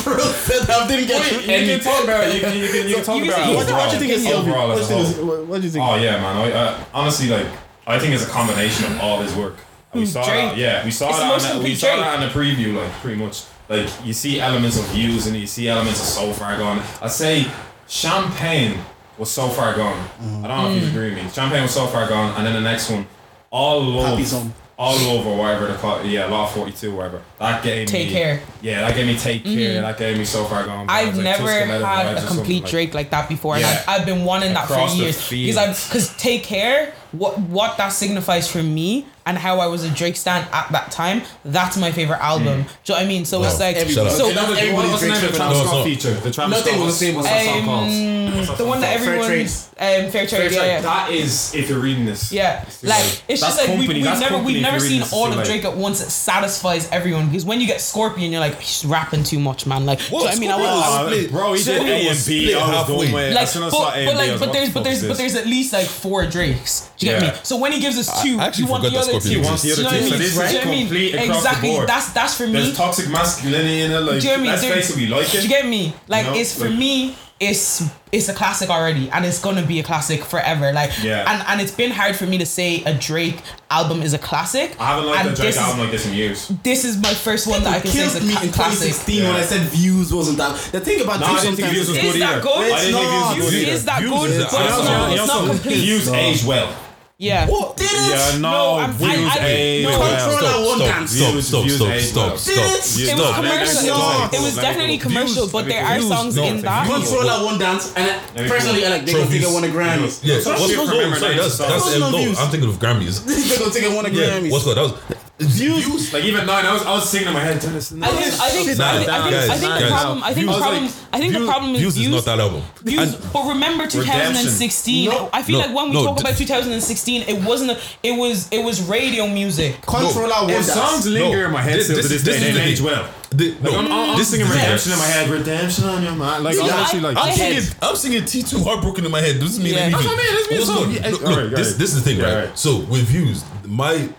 [SPEAKER 2] Bro, said I didn't get. Wait,
[SPEAKER 3] you,
[SPEAKER 2] you
[SPEAKER 3] can talk about it. You can, you can, you can talk about
[SPEAKER 4] it.
[SPEAKER 2] What, do you think is
[SPEAKER 3] overall?
[SPEAKER 2] What, is, what do you think?
[SPEAKER 3] Oh yeah, man. I, I, honestly, like I think it's a combination of all his work. We
[SPEAKER 4] hmm,
[SPEAKER 3] saw
[SPEAKER 4] Drake.
[SPEAKER 3] that. Yeah, we saw
[SPEAKER 4] it's
[SPEAKER 3] that. On we saw that in the preview, like pretty much. Like you see elements of views and you see elements of so far gone. I say champagne was so far gone. Mm-hmm. I don't know if you mm. agree with me. Champagne was so far gone, and then the next one, all
[SPEAKER 2] over,
[SPEAKER 3] all over, whatever the call, yeah, Law Forty Two, whatever. That gave
[SPEAKER 4] take
[SPEAKER 3] me take
[SPEAKER 4] care.
[SPEAKER 3] Yeah, that gave me take mm-hmm. care. That gave me so far gone.
[SPEAKER 4] I've never had a complete Drake like, like that before,
[SPEAKER 3] yeah.
[SPEAKER 4] and I've, I've, been wanting
[SPEAKER 3] Across
[SPEAKER 4] that
[SPEAKER 3] for
[SPEAKER 4] years because I because take care. What what that signifies for me and how I was a Drake stan at that time, that's my favorite album. Mm. Do you know what I mean? So no.
[SPEAKER 5] it's
[SPEAKER 4] like
[SPEAKER 5] Everybody.
[SPEAKER 4] so.
[SPEAKER 3] In
[SPEAKER 2] other
[SPEAKER 3] was the name of the Travis Scott feature? The Travis Scott.
[SPEAKER 2] Nothing was the same
[SPEAKER 3] as
[SPEAKER 4] um, The one that everyone. Um, fair trade.
[SPEAKER 3] Fair trade.
[SPEAKER 4] Yeah.
[SPEAKER 3] That is if you're reading this.
[SPEAKER 4] Yeah, like it's just like
[SPEAKER 3] company,
[SPEAKER 4] we,
[SPEAKER 3] have
[SPEAKER 4] never we've never seen all of Drake like, at once. It satisfies everyone because when you get Scorpion, you're like he's rapping too much, man. Like what, I mean, I was,
[SPEAKER 3] bro, he did A and B. I was going
[SPEAKER 4] like, but, but like, but there's but there's but there's at least like four Drakes. Do you get me? So when he gives us two, you want the other two. Do You want
[SPEAKER 3] the
[SPEAKER 4] other two.
[SPEAKER 3] So this is complete
[SPEAKER 4] Exactly. That's that's for me.
[SPEAKER 3] There's toxic masculinity in it. Like that's
[SPEAKER 4] basically
[SPEAKER 3] like it.
[SPEAKER 4] Do you get me? Like it's for me it's it's a classic already and it's gonna be a classic forever. Like
[SPEAKER 3] yeah.
[SPEAKER 4] and, and it's been hard for me to say a Drake album is a classic.
[SPEAKER 3] I haven't liked a Drake album like this in years.
[SPEAKER 4] This is my first one that I can say is a
[SPEAKER 2] me
[SPEAKER 4] ca-
[SPEAKER 2] in
[SPEAKER 4] classic.
[SPEAKER 2] 2016
[SPEAKER 3] yeah.
[SPEAKER 2] when I said views wasn't that the thing about
[SPEAKER 3] no, I didn't think views was good
[SPEAKER 4] is
[SPEAKER 3] either.
[SPEAKER 4] that
[SPEAKER 3] good? It's not views.
[SPEAKER 4] Is that good? It's not complete.
[SPEAKER 3] Views age well.
[SPEAKER 4] Yeah.
[SPEAKER 2] What? Did it?
[SPEAKER 3] Yeah, no.
[SPEAKER 4] no views I, I,
[SPEAKER 3] aid.
[SPEAKER 4] No.
[SPEAKER 2] Control
[SPEAKER 5] stop, stop, stop,
[SPEAKER 3] stop,
[SPEAKER 5] stop,
[SPEAKER 3] stop,
[SPEAKER 5] stop,
[SPEAKER 3] stop,
[SPEAKER 5] stop.
[SPEAKER 2] It
[SPEAKER 4] was commercial.
[SPEAKER 2] No,
[SPEAKER 4] it was definitely commercial, views, but there are songs in that.
[SPEAKER 3] Control
[SPEAKER 2] I won dance, and personally, I like they don't think I won a Grammy.
[SPEAKER 3] Yes.
[SPEAKER 5] What's
[SPEAKER 3] going?
[SPEAKER 5] Sorry, that's that's
[SPEAKER 2] low.
[SPEAKER 5] I'm thinking of Grammys. (laughs)
[SPEAKER 2] They don't think I won a Grammy.
[SPEAKER 5] What's going? That was views, views
[SPEAKER 3] like even nine. I was I was singing in my head. Tennis.
[SPEAKER 4] I think I think,
[SPEAKER 5] nah,
[SPEAKER 4] I, think,
[SPEAKER 5] guys,
[SPEAKER 4] I, think, the problem I think the problem like, I think the problem is
[SPEAKER 5] views,
[SPEAKER 4] views
[SPEAKER 5] is not that album.
[SPEAKER 4] Views, but remember 2016.
[SPEAKER 2] No,
[SPEAKER 4] I feel
[SPEAKER 5] no,
[SPEAKER 4] like when we talk about 2016, it wasn't a, it was it was radio music.
[SPEAKER 2] Controlla
[SPEAKER 3] no,
[SPEAKER 2] was
[SPEAKER 3] songs linger in my head
[SPEAKER 5] this,
[SPEAKER 3] still this, to
[SPEAKER 5] this,
[SPEAKER 3] this day age well.
[SPEAKER 5] The,
[SPEAKER 3] like,
[SPEAKER 5] no,
[SPEAKER 3] I'm, I'm,
[SPEAKER 5] this
[SPEAKER 3] singing redemption in my head, redemption on your mind. Like, yeah,
[SPEAKER 4] I'm
[SPEAKER 3] actually like,
[SPEAKER 4] I,
[SPEAKER 5] I'm, singing, I'm singing T2 heartbroken in my head. This is
[SPEAKER 4] me.
[SPEAKER 5] Yeah.
[SPEAKER 4] That's
[SPEAKER 3] what I mean. This
[SPEAKER 5] is
[SPEAKER 3] me.
[SPEAKER 5] This, this is the thing, right? So with views, my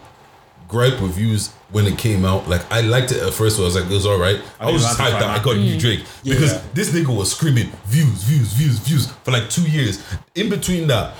[SPEAKER 5] gripe reviews when it came out. Like I liked it at first. So I was like, it was all right. I,
[SPEAKER 3] I
[SPEAKER 5] was just hyped that I got mm. new Drake because
[SPEAKER 2] yeah.
[SPEAKER 5] this nigga was screaming views, views, views, views for like two years. In between that,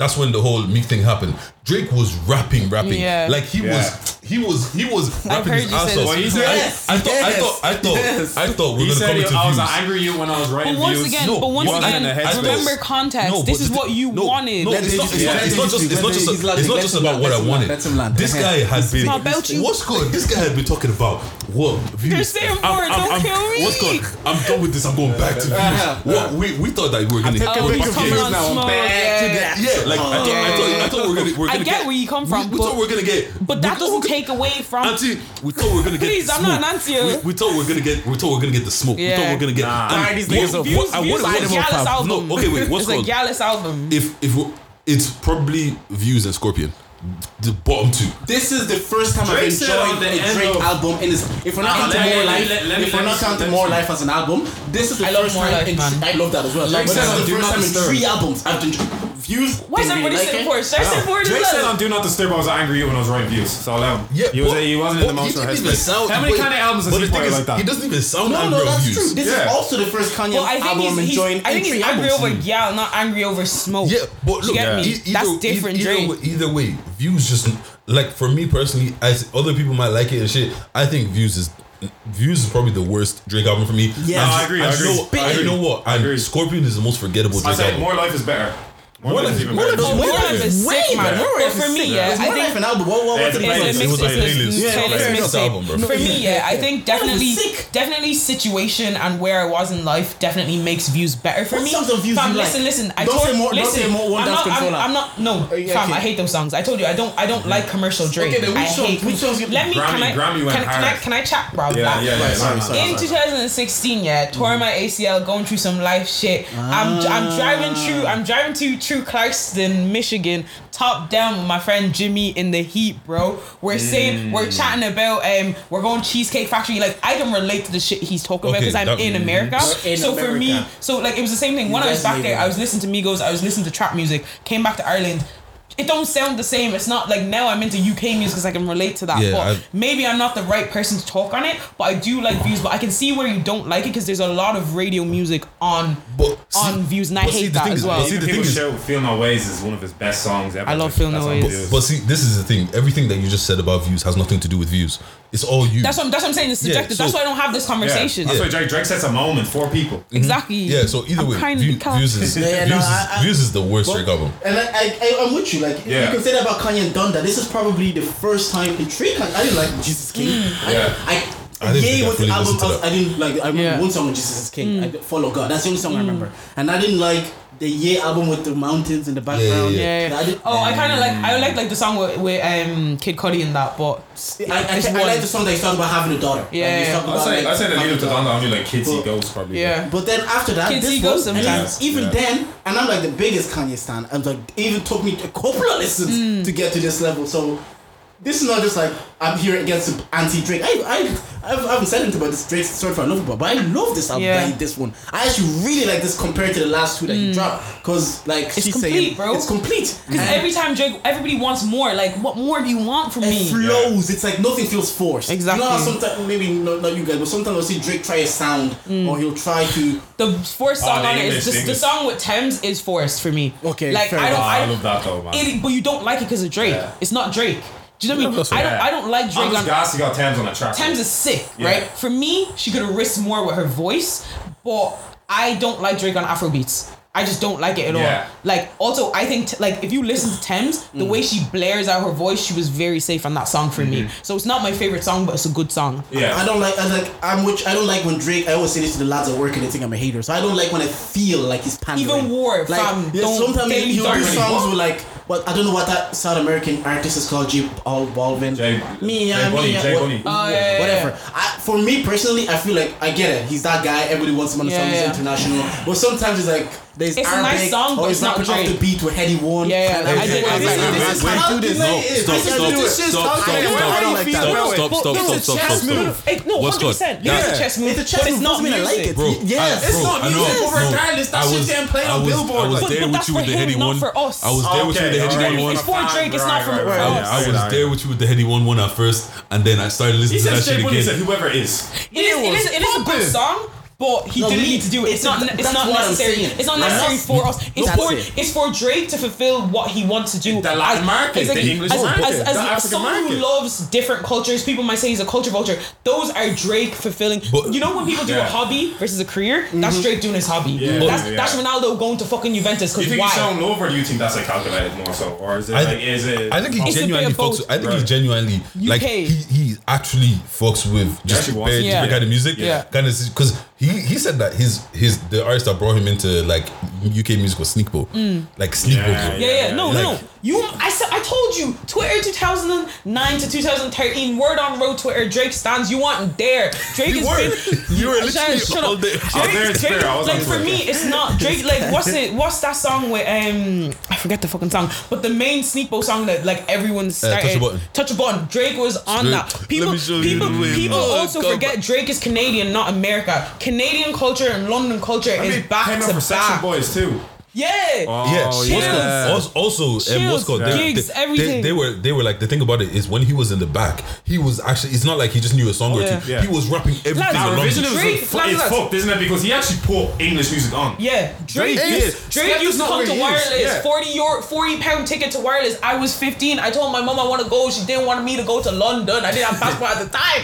[SPEAKER 5] that's when the whole me thing happened. Drake was rapping, rapping.
[SPEAKER 4] Yeah.
[SPEAKER 5] Like he
[SPEAKER 3] yeah.
[SPEAKER 5] was he was he was rapping his ass off.
[SPEAKER 3] I,
[SPEAKER 4] yes,
[SPEAKER 5] I, thought,
[SPEAKER 2] yes,
[SPEAKER 5] I, thought I thought. I thought I thought we
[SPEAKER 3] were
[SPEAKER 5] gonna come into
[SPEAKER 3] I
[SPEAKER 5] views.
[SPEAKER 3] was angry you when I was writing
[SPEAKER 4] but once
[SPEAKER 3] views.
[SPEAKER 4] Again,
[SPEAKER 5] no,
[SPEAKER 4] but once again, remember context.
[SPEAKER 5] No,
[SPEAKER 4] this is what you
[SPEAKER 5] no,
[SPEAKER 4] wanted.
[SPEAKER 5] No, it's not, it's, not, it's not just it's not just it's not just about what I wanted. This guy has been what's good. This guy had been talking about Whoa, views.
[SPEAKER 4] They're saying for I'm, it. I'm, Don't I'm, kill me.
[SPEAKER 5] What's going? I'm done with this. I'm going back to
[SPEAKER 2] uh-huh. views.
[SPEAKER 5] What we we thought that we were gonna
[SPEAKER 2] get
[SPEAKER 4] oh,
[SPEAKER 2] back
[SPEAKER 4] to
[SPEAKER 2] views now. Back
[SPEAKER 4] yeah.
[SPEAKER 5] like I thought, I thought, we were gonna. We're gonna
[SPEAKER 4] I
[SPEAKER 5] get,
[SPEAKER 4] where you come from.
[SPEAKER 5] We, thought we were gonna get.
[SPEAKER 4] But that doesn't take away from.
[SPEAKER 5] Auntie, we thought we were gonna get.
[SPEAKER 4] Please, I'm not an auntie.
[SPEAKER 5] We thought we were gonna get. We thought we were gonna get the smoke. We thought we were gonna get.
[SPEAKER 3] Nah,
[SPEAKER 2] these niggas up.
[SPEAKER 5] I
[SPEAKER 4] album.
[SPEAKER 5] No, okay, wait. What's called?
[SPEAKER 4] It's a Gallus album.
[SPEAKER 5] If if it's probably views and Scorpion the bottom two.
[SPEAKER 2] This is the first time
[SPEAKER 3] Drake
[SPEAKER 2] I've enjoyed
[SPEAKER 3] the
[SPEAKER 2] Drake album. And if we're not counting more life,
[SPEAKER 3] let, let,
[SPEAKER 2] if we're not counting more life as an album, this is the
[SPEAKER 4] I
[SPEAKER 2] first time.
[SPEAKER 4] Life,
[SPEAKER 2] in, I love that as well.
[SPEAKER 3] Drake
[SPEAKER 2] but this is the first time
[SPEAKER 3] disturb.
[SPEAKER 2] in three albums I've enjoyed. Views.
[SPEAKER 4] Why is everybody
[SPEAKER 2] like
[SPEAKER 4] sitting for? Start for.
[SPEAKER 3] Drake said on Do Not Disturb. I was angry when I was writing views. So i um,
[SPEAKER 5] yeah,
[SPEAKER 3] he was, he wasn't in the emotional headspace. How many Kanye albums has he played like that?
[SPEAKER 5] He doesn't even sound angry
[SPEAKER 2] over
[SPEAKER 5] views.
[SPEAKER 2] This is also the first Kanye album enjoying.
[SPEAKER 4] I think he's angry over yeah, not angry over smoke.
[SPEAKER 5] Yeah, but look,
[SPEAKER 4] that's different. Drake.
[SPEAKER 5] Either way, views just like for me personally, as other people might like it and shit. I think views is Views is probably the worst Drake album for me.
[SPEAKER 2] Yeah.
[SPEAKER 3] No, I agree, I agree.
[SPEAKER 5] You know, and you know what?
[SPEAKER 3] I agree.
[SPEAKER 5] Scorpion is the most forgettable
[SPEAKER 3] I
[SPEAKER 5] Drake
[SPEAKER 3] say
[SPEAKER 5] album.
[SPEAKER 3] more life is better. More,
[SPEAKER 5] More
[SPEAKER 3] life is
[SPEAKER 5] Life-
[SPEAKER 3] even
[SPEAKER 5] More
[SPEAKER 3] better.
[SPEAKER 5] Life is
[SPEAKER 4] More
[SPEAKER 5] way
[SPEAKER 4] Life
[SPEAKER 5] better.
[SPEAKER 4] is
[SPEAKER 2] Way better.
[SPEAKER 4] But for me, yeah, I think
[SPEAKER 2] like an album. What, what
[SPEAKER 3] Yeah,
[SPEAKER 2] was it?
[SPEAKER 3] a playlist.
[SPEAKER 4] a
[SPEAKER 3] It
[SPEAKER 5] was
[SPEAKER 4] it's
[SPEAKER 5] a
[SPEAKER 4] a
[SPEAKER 5] playlist.
[SPEAKER 4] playlist
[SPEAKER 5] Yeah, fair album, bro.
[SPEAKER 4] For me, yeah, I think definitely, definitely situation and where I was in life definitely makes views better for me.
[SPEAKER 2] songs of Views
[SPEAKER 4] Fam, listen, listen. I
[SPEAKER 2] Don't
[SPEAKER 4] told,
[SPEAKER 2] say more- don't
[SPEAKER 4] listen,
[SPEAKER 2] say more One
[SPEAKER 4] I'm
[SPEAKER 2] Dance
[SPEAKER 4] not, I'm,
[SPEAKER 2] Controlla.
[SPEAKER 4] I'm not. No, oh,
[SPEAKER 2] yeah,
[SPEAKER 4] fam. I hate those songs. I told you, I don't. I don't mm-hmm. like commercial Drake.
[SPEAKER 2] Okay,
[SPEAKER 4] I hate.
[SPEAKER 2] which songs
[SPEAKER 4] Let me.
[SPEAKER 3] Grammy-
[SPEAKER 4] can I? Can, can I? Can I chat, bro?
[SPEAKER 3] Yeah, yeah, yeah.
[SPEAKER 2] sorry,
[SPEAKER 3] no, no,
[SPEAKER 2] sorry,
[SPEAKER 3] no.
[SPEAKER 4] in 2016, yeah, tore mm-hmm. my ACL, going through some life shit. I'm I'm driving through I'm driving to through Clarkston, Michigan, top down with my friend Jimmy in the heat, bro. We're saying we're chatting about um we're going Cheesecake Factory. Like I can relate to the shit he's talking about because I'm in America.
[SPEAKER 2] In
[SPEAKER 4] so for me, so like it was the same thing. When I was back there, I was listening to Migos, I was listening to trap music. Came back to Ireland. It don't sound the same. It's not like now I'm into UK music because I can relate to that.
[SPEAKER 5] Yeah,
[SPEAKER 4] but
[SPEAKER 5] I-
[SPEAKER 4] maybe I'm not the right person to talk on it. But I do like views. But I can see where you don't like it because there's a lot of radio music on
[SPEAKER 5] But see-
[SPEAKER 4] on views, and I
[SPEAKER 5] but see,
[SPEAKER 4] hate that
[SPEAKER 5] thing
[SPEAKER 4] as
[SPEAKER 5] is-
[SPEAKER 4] well.
[SPEAKER 5] see, the
[SPEAKER 3] people
[SPEAKER 5] thing is-
[SPEAKER 3] show "Feel No Ways" is one of his best songs ever.
[SPEAKER 4] I love Feel No Ways.
[SPEAKER 3] Views.
[SPEAKER 5] But see, this is the thing. Everything that you just said about views has nothing to do with views. It's all you.
[SPEAKER 4] That's what I'm, that's what I'm saying. It's
[SPEAKER 5] Yeah,
[SPEAKER 4] subjective.
[SPEAKER 5] so-
[SPEAKER 4] that's why I don't have this
[SPEAKER 3] Yeah.
[SPEAKER 4] conversation.
[SPEAKER 3] That's why Drake, Drake sets a moment for people. Mm-hmm.
[SPEAKER 4] Exactly.
[SPEAKER 5] yeah. So either
[SPEAKER 4] I'm
[SPEAKER 5] way,
[SPEAKER 4] kinda
[SPEAKER 5] view,
[SPEAKER 4] cal-
[SPEAKER 5] views is
[SPEAKER 2] Yeah, yeah,
[SPEAKER 5] views,
[SPEAKER 2] no,
[SPEAKER 5] is,
[SPEAKER 2] I- I-
[SPEAKER 5] views is the worst
[SPEAKER 2] But-
[SPEAKER 5] Drake album.
[SPEAKER 2] And I, I, I, I'm with you. Like,
[SPEAKER 3] Yeah.
[SPEAKER 2] you can say that about Kanye and Donda. This is probably the first time in Drake. Like, I didn't like Jesus King. Mm. I,
[SPEAKER 3] Yeah.
[SPEAKER 2] I,
[SPEAKER 5] I didn't
[SPEAKER 2] Ye
[SPEAKER 5] think I
[SPEAKER 2] was the
[SPEAKER 5] fully
[SPEAKER 2] album.
[SPEAKER 5] listened to
[SPEAKER 2] I, was-
[SPEAKER 5] that.
[SPEAKER 2] I didn't like. I remember
[SPEAKER 4] Yeah.
[SPEAKER 2] one song with Jesus is King. I mm. Follow God. That's the only song I mm. remember. And I didn't like the Ye album with the mountains in the background.
[SPEAKER 5] yeah.
[SPEAKER 4] Yeah.
[SPEAKER 2] I did-
[SPEAKER 4] oh, I kind of like. I like like the song with, with um Kid Cudi in that, but
[SPEAKER 2] I, I,
[SPEAKER 4] it's
[SPEAKER 2] I,
[SPEAKER 4] one.
[SPEAKER 2] like the song that he's talking about having a daughter.
[SPEAKER 4] Yeah,
[SPEAKER 2] Like, he's
[SPEAKER 4] yeah.
[SPEAKER 2] talking
[SPEAKER 3] I
[SPEAKER 2] about,
[SPEAKER 3] say,
[SPEAKER 2] like,
[SPEAKER 3] I say the
[SPEAKER 2] having
[SPEAKER 3] lead
[SPEAKER 2] a
[SPEAKER 3] up to
[SPEAKER 2] daughter.
[SPEAKER 3] Donda only like Kids See
[SPEAKER 2] But-
[SPEAKER 3] Ghosts probably.
[SPEAKER 4] yeah.
[SPEAKER 2] But then after that,
[SPEAKER 4] Kids
[SPEAKER 2] this
[SPEAKER 4] See Ghosts
[SPEAKER 2] one, and
[SPEAKER 4] sometimes.
[SPEAKER 2] even
[SPEAKER 3] Yeah.
[SPEAKER 2] then, and I'm like the biggest Kanye stan. I'm like, it even took me a couple of listens
[SPEAKER 4] Hmm.
[SPEAKER 2] to get to this level. So this is not just like I'm here against anti Drake. I I I've, I haven't said anything about this Drake's Story for Love, but I love this album.
[SPEAKER 4] Yeah.
[SPEAKER 2] Like, this one, I actually really like this compared to the last two that he hmm. dropped. Cause like.
[SPEAKER 4] It's
[SPEAKER 2] she's
[SPEAKER 4] complete,
[SPEAKER 2] saying,
[SPEAKER 4] bro.
[SPEAKER 2] it's complete.
[SPEAKER 4] Because
[SPEAKER 2] And
[SPEAKER 4] every time Drake, everybody wants more. Like, what more do you want from
[SPEAKER 2] it
[SPEAKER 4] me?
[SPEAKER 2] flows. It's like nothing feels forced.
[SPEAKER 4] Exactly.
[SPEAKER 2] You know sometimes maybe not, not you guys, but sometimes I'll see Drake try a sound
[SPEAKER 4] Hmm.
[SPEAKER 2] or he'll try to.
[SPEAKER 4] The forced song
[SPEAKER 3] Oh,
[SPEAKER 4] on it
[SPEAKER 3] English,
[SPEAKER 4] is the,
[SPEAKER 3] the
[SPEAKER 4] the
[SPEAKER 3] English.
[SPEAKER 4] song with Tems is forced for me.
[SPEAKER 2] Okay,
[SPEAKER 4] like
[SPEAKER 2] fair
[SPEAKER 4] I don't,
[SPEAKER 2] enough.
[SPEAKER 3] Oh, I
[SPEAKER 4] I
[SPEAKER 3] love that though, man.
[SPEAKER 4] it, but you don't like it because of Drake.
[SPEAKER 3] Yeah.
[SPEAKER 4] It's not Drake. Do you know what I mean?
[SPEAKER 5] that's
[SPEAKER 4] I don't,
[SPEAKER 3] Yeah.
[SPEAKER 4] I don't like
[SPEAKER 3] I'm
[SPEAKER 4] Drake
[SPEAKER 3] just
[SPEAKER 4] on.
[SPEAKER 3] gassed he got Tems on a track.
[SPEAKER 4] Tems is sick,
[SPEAKER 3] Yeah.
[SPEAKER 4] right? For me, she could have risked more with her voice, but I don't like Drake on Afro beats. I just don't like it at
[SPEAKER 3] Yeah.
[SPEAKER 4] all. Like, also, I think t- like if you listen to Tems, the way she blares out her voice, she was very safe on that song for me. Mm-hmm. So it's not my favorite song, but it's a good song.
[SPEAKER 3] Yeah.
[SPEAKER 2] I don't like. I like. I'm which. I don't like when Drake. I always say this to the lads at work, and they think I'm a hater. So I don't like when I feel like he's pandering.
[SPEAKER 4] Even War,
[SPEAKER 2] like,
[SPEAKER 4] fam,
[SPEAKER 2] yeah,
[SPEAKER 4] don't-
[SPEAKER 2] sometimes
[SPEAKER 4] they
[SPEAKER 2] he'll
[SPEAKER 4] don't
[SPEAKER 2] do
[SPEAKER 4] really
[SPEAKER 2] songs
[SPEAKER 3] walk.
[SPEAKER 2] with like. Well, I don't know what that South American artist is called. J. Al Balvin.
[SPEAKER 3] J-
[SPEAKER 2] Mia,
[SPEAKER 3] J Bunny,
[SPEAKER 2] Mia,
[SPEAKER 3] J
[SPEAKER 2] what-
[SPEAKER 4] Oh, yeah, yeah, yeah.
[SPEAKER 2] Whatever. I, for me personally, I feel like I get it. He's that guy. Everybody wants him on the
[SPEAKER 4] Yeah,
[SPEAKER 2] song. He's international. But sometimes it's like there's
[SPEAKER 4] It's a nice song, but it's not
[SPEAKER 2] rapping off
[SPEAKER 4] Drake.
[SPEAKER 2] the beat with Headie One.
[SPEAKER 4] Yeah, yeah,
[SPEAKER 2] And I'm
[SPEAKER 4] I
[SPEAKER 2] like,
[SPEAKER 4] do- I
[SPEAKER 2] this
[SPEAKER 4] do-
[SPEAKER 2] is-
[SPEAKER 4] I
[SPEAKER 2] this
[SPEAKER 4] do-
[SPEAKER 2] is
[SPEAKER 5] wait,
[SPEAKER 2] how
[SPEAKER 5] do this. No, stop, stop, stop, stop, stop, stop,
[SPEAKER 2] I don't feel
[SPEAKER 5] stop, stop, stop, stop, stop, stop,
[SPEAKER 4] move.
[SPEAKER 5] stop.
[SPEAKER 4] It- no,
[SPEAKER 5] What's
[SPEAKER 4] 100%.
[SPEAKER 5] good?
[SPEAKER 4] It is
[SPEAKER 5] Yeah.
[SPEAKER 4] a chess move,
[SPEAKER 2] It's a chess
[SPEAKER 4] but it's not
[SPEAKER 2] doesn't mean I like
[SPEAKER 4] music.
[SPEAKER 2] it.
[SPEAKER 5] Bro,
[SPEAKER 2] Yes. It's not music, but regardless, that
[SPEAKER 5] I
[SPEAKER 2] shit's getting played on
[SPEAKER 5] was,
[SPEAKER 2] Billboard.
[SPEAKER 5] I was there with
[SPEAKER 4] that's
[SPEAKER 5] you with the Headie
[SPEAKER 4] not
[SPEAKER 5] one.
[SPEAKER 4] for us.
[SPEAKER 5] I was there with you with the
[SPEAKER 3] Okay, Headie
[SPEAKER 5] one one.
[SPEAKER 4] It's for Drake, it's not for
[SPEAKER 3] Right, right,
[SPEAKER 5] I, was there with you with the Headie one one at first, and then I started listening to that shit
[SPEAKER 3] J Bunny said
[SPEAKER 5] again.
[SPEAKER 3] whoever is.
[SPEAKER 4] It is, it is, it is a good song, but he
[SPEAKER 2] No,
[SPEAKER 4] didn't
[SPEAKER 2] me-
[SPEAKER 4] need to do it. It's,
[SPEAKER 2] it's
[SPEAKER 4] not.
[SPEAKER 2] a-
[SPEAKER 4] It's not
[SPEAKER 2] what I'm
[SPEAKER 4] necessary. It's not necessary
[SPEAKER 2] not-
[SPEAKER 4] for us. It's
[SPEAKER 2] That's
[SPEAKER 4] for
[SPEAKER 2] it.
[SPEAKER 4] it's for Drake to fulfill what he wants to do.
[SPEAKER 3] The Latin
[SPEAKER 4] As-
[SPEAKER 3] market,
[SPEAKER 4] as like-
[SPEAKER 3] the English
[SPEAKER 4] as,
[SPEAKER 3] market,
[SPEAKER 4] as, as
[SPEAKER 3] the
[SPEAKER 4] a
[SPEAKER 3] African
[SPEAKER 4] someone who loves different cultures, people might say he's a culture vulture. Those are Drake fulfilling.
[SPEAKER 5] But-
[SPEAKER 4] you know when people do a hobby versus a career, that's mm-hmm. Drake doing his hobby.
[SPEAKER 3] Yeah.
[SPEAKER 4] That's
[SPEAKER 3] Yeah.
[SPEAKER 4] that's Ronaldo going to fucking Juventus
[SPEAKER 3] Do you
[SPEAKER 4] because
[SPEAKER 3] think he's
[SPEAKER 4] why?
[SPEAKER 3] showing love, or do you think that's like calculated more so, or is it
[SPEAKER 5] I,
[SPEAKER 3] like is it?
[SPEAKER 5] I think he
[SPEAKER 4] It's a bit
[SPEAKER 5] genuinely fucks. I think he genuinely like he he actually fucks with just
[SPEAKER 3] actually wants
[SPEAKER 5] bare
[SPEAKER 3] to.
[SPEAKER 4] Yeah.
[SPEAKER 5] different kind of music.
[SPEAKER 4] Yeah.
[SPEAKER 5] kind of because he he said that his his the artist that brought him into like UK music was Sneakbo, like Sneakbo.
[SPEAKER 3] Yeah.
[SPEAKER 4] Yeah, yeah,
[SPEAKER 3] Yeah,
[SPEAKER 4] no, no, no. You, I said, I told you, Twitter 2009 to 2013, word on road Twitter, Drake stands. You want there? Drake
[SPEAKER 5] You
[SPEAKER 4] is
[SPEAKER 5] were.
[SPEAKER 4] been, (laughs)
[SPEAKER 5] You were
[SPEAKER 4] Shut-
[SPEAKER 5] literally
[SPEAKER 4] shut
[SPEAKER 5] all
[SPEAKER 4] up.
[SPEAKER 5] day.
[SPEAKER 3] I was there in spirit, I
[SPEAKER 4] like for me, it's not Drake. Like what's it? (laughs) What's that song with? Um, I forget the fucking song, but the main Sneakbo song that like everyone started.
[SPEAKER 5] Touch a Button.
[SPEAKER 4] Touch a button. Drake was on
[SPEAKER 5] Drake,
[SPEAKER 4] that.
[SPEAKER 5] let
[SPEAKER 4] People,
[SPEAKER 5] me show you
[SPEAKER 4] people,
[SPEAKER 5] the
[SPEAKER 4] people
[SPEAKER 5] Oh,
[SPEAKER 4] also forget Drake is Canadian, not America. Canadian culture and London culture
[SPEAKER 3] I
[SPEAKER 4] is
[SPEAKER 3] mean,
[SPEAKER 4] back
[SPEAKER 3] came
[SPEAKER 4] to
[SPEAKER 3] for Section
[SPEAKER 4] back.
[SPEAKER 3] Boys too.
[SPEAKER 4] Yeah.
[SPEAKER 3] Oh,
[SPEAKER 5] Yeah, what's
[SPEAKER 3] yeah.
[SPEAKER 5] called, also, also um, what's
[SPEAKER 4] Chills,
[SPEAKER 5] called they,
[SPEAKER 4] Giggs,
[SPEAKER 5] they,
[SPEAKER 4] everything.
[SPEAKER 5] They, they were they were like the thing about it is when he was in the back, he was actually it's not like he just knew a song or
[SPEAKER 4] Yeah.
[SPEAKER 5] two.
[SPEAKER 3] Yeah.
[SPEAKER 5] He was rapping everything
[SPEAKER 4] Lads,
[SPEAKER 5] along.
[SPEAKER 3] revisionism
[SPEAKER 4] Drake-
[SPEAKER 3] is
[SPEAKER 4] lads,
[SPEAKER 3] it's
[SPEAKER 4] lads.
[SPEAKER 3] fucked, isn't it? Because he actually put English music on.
[SPEAKER 4] Yeah, Drake,
[SPEAKER 3] Drake
[SPEAKER 4] used,
[SPEAKER 3] did.
[SPEAKER 4] Drake used to
[SPEAKER 3] not
[SPEAKER 4] come to wireless.
[SPEAKER 3] Yeah.
[SPEAKER 4] Forty euro, forty pound ticket to wireless. I was fifteen. I told my mom I want to go. She didn't want me to go to London. I didn't have passport at the time.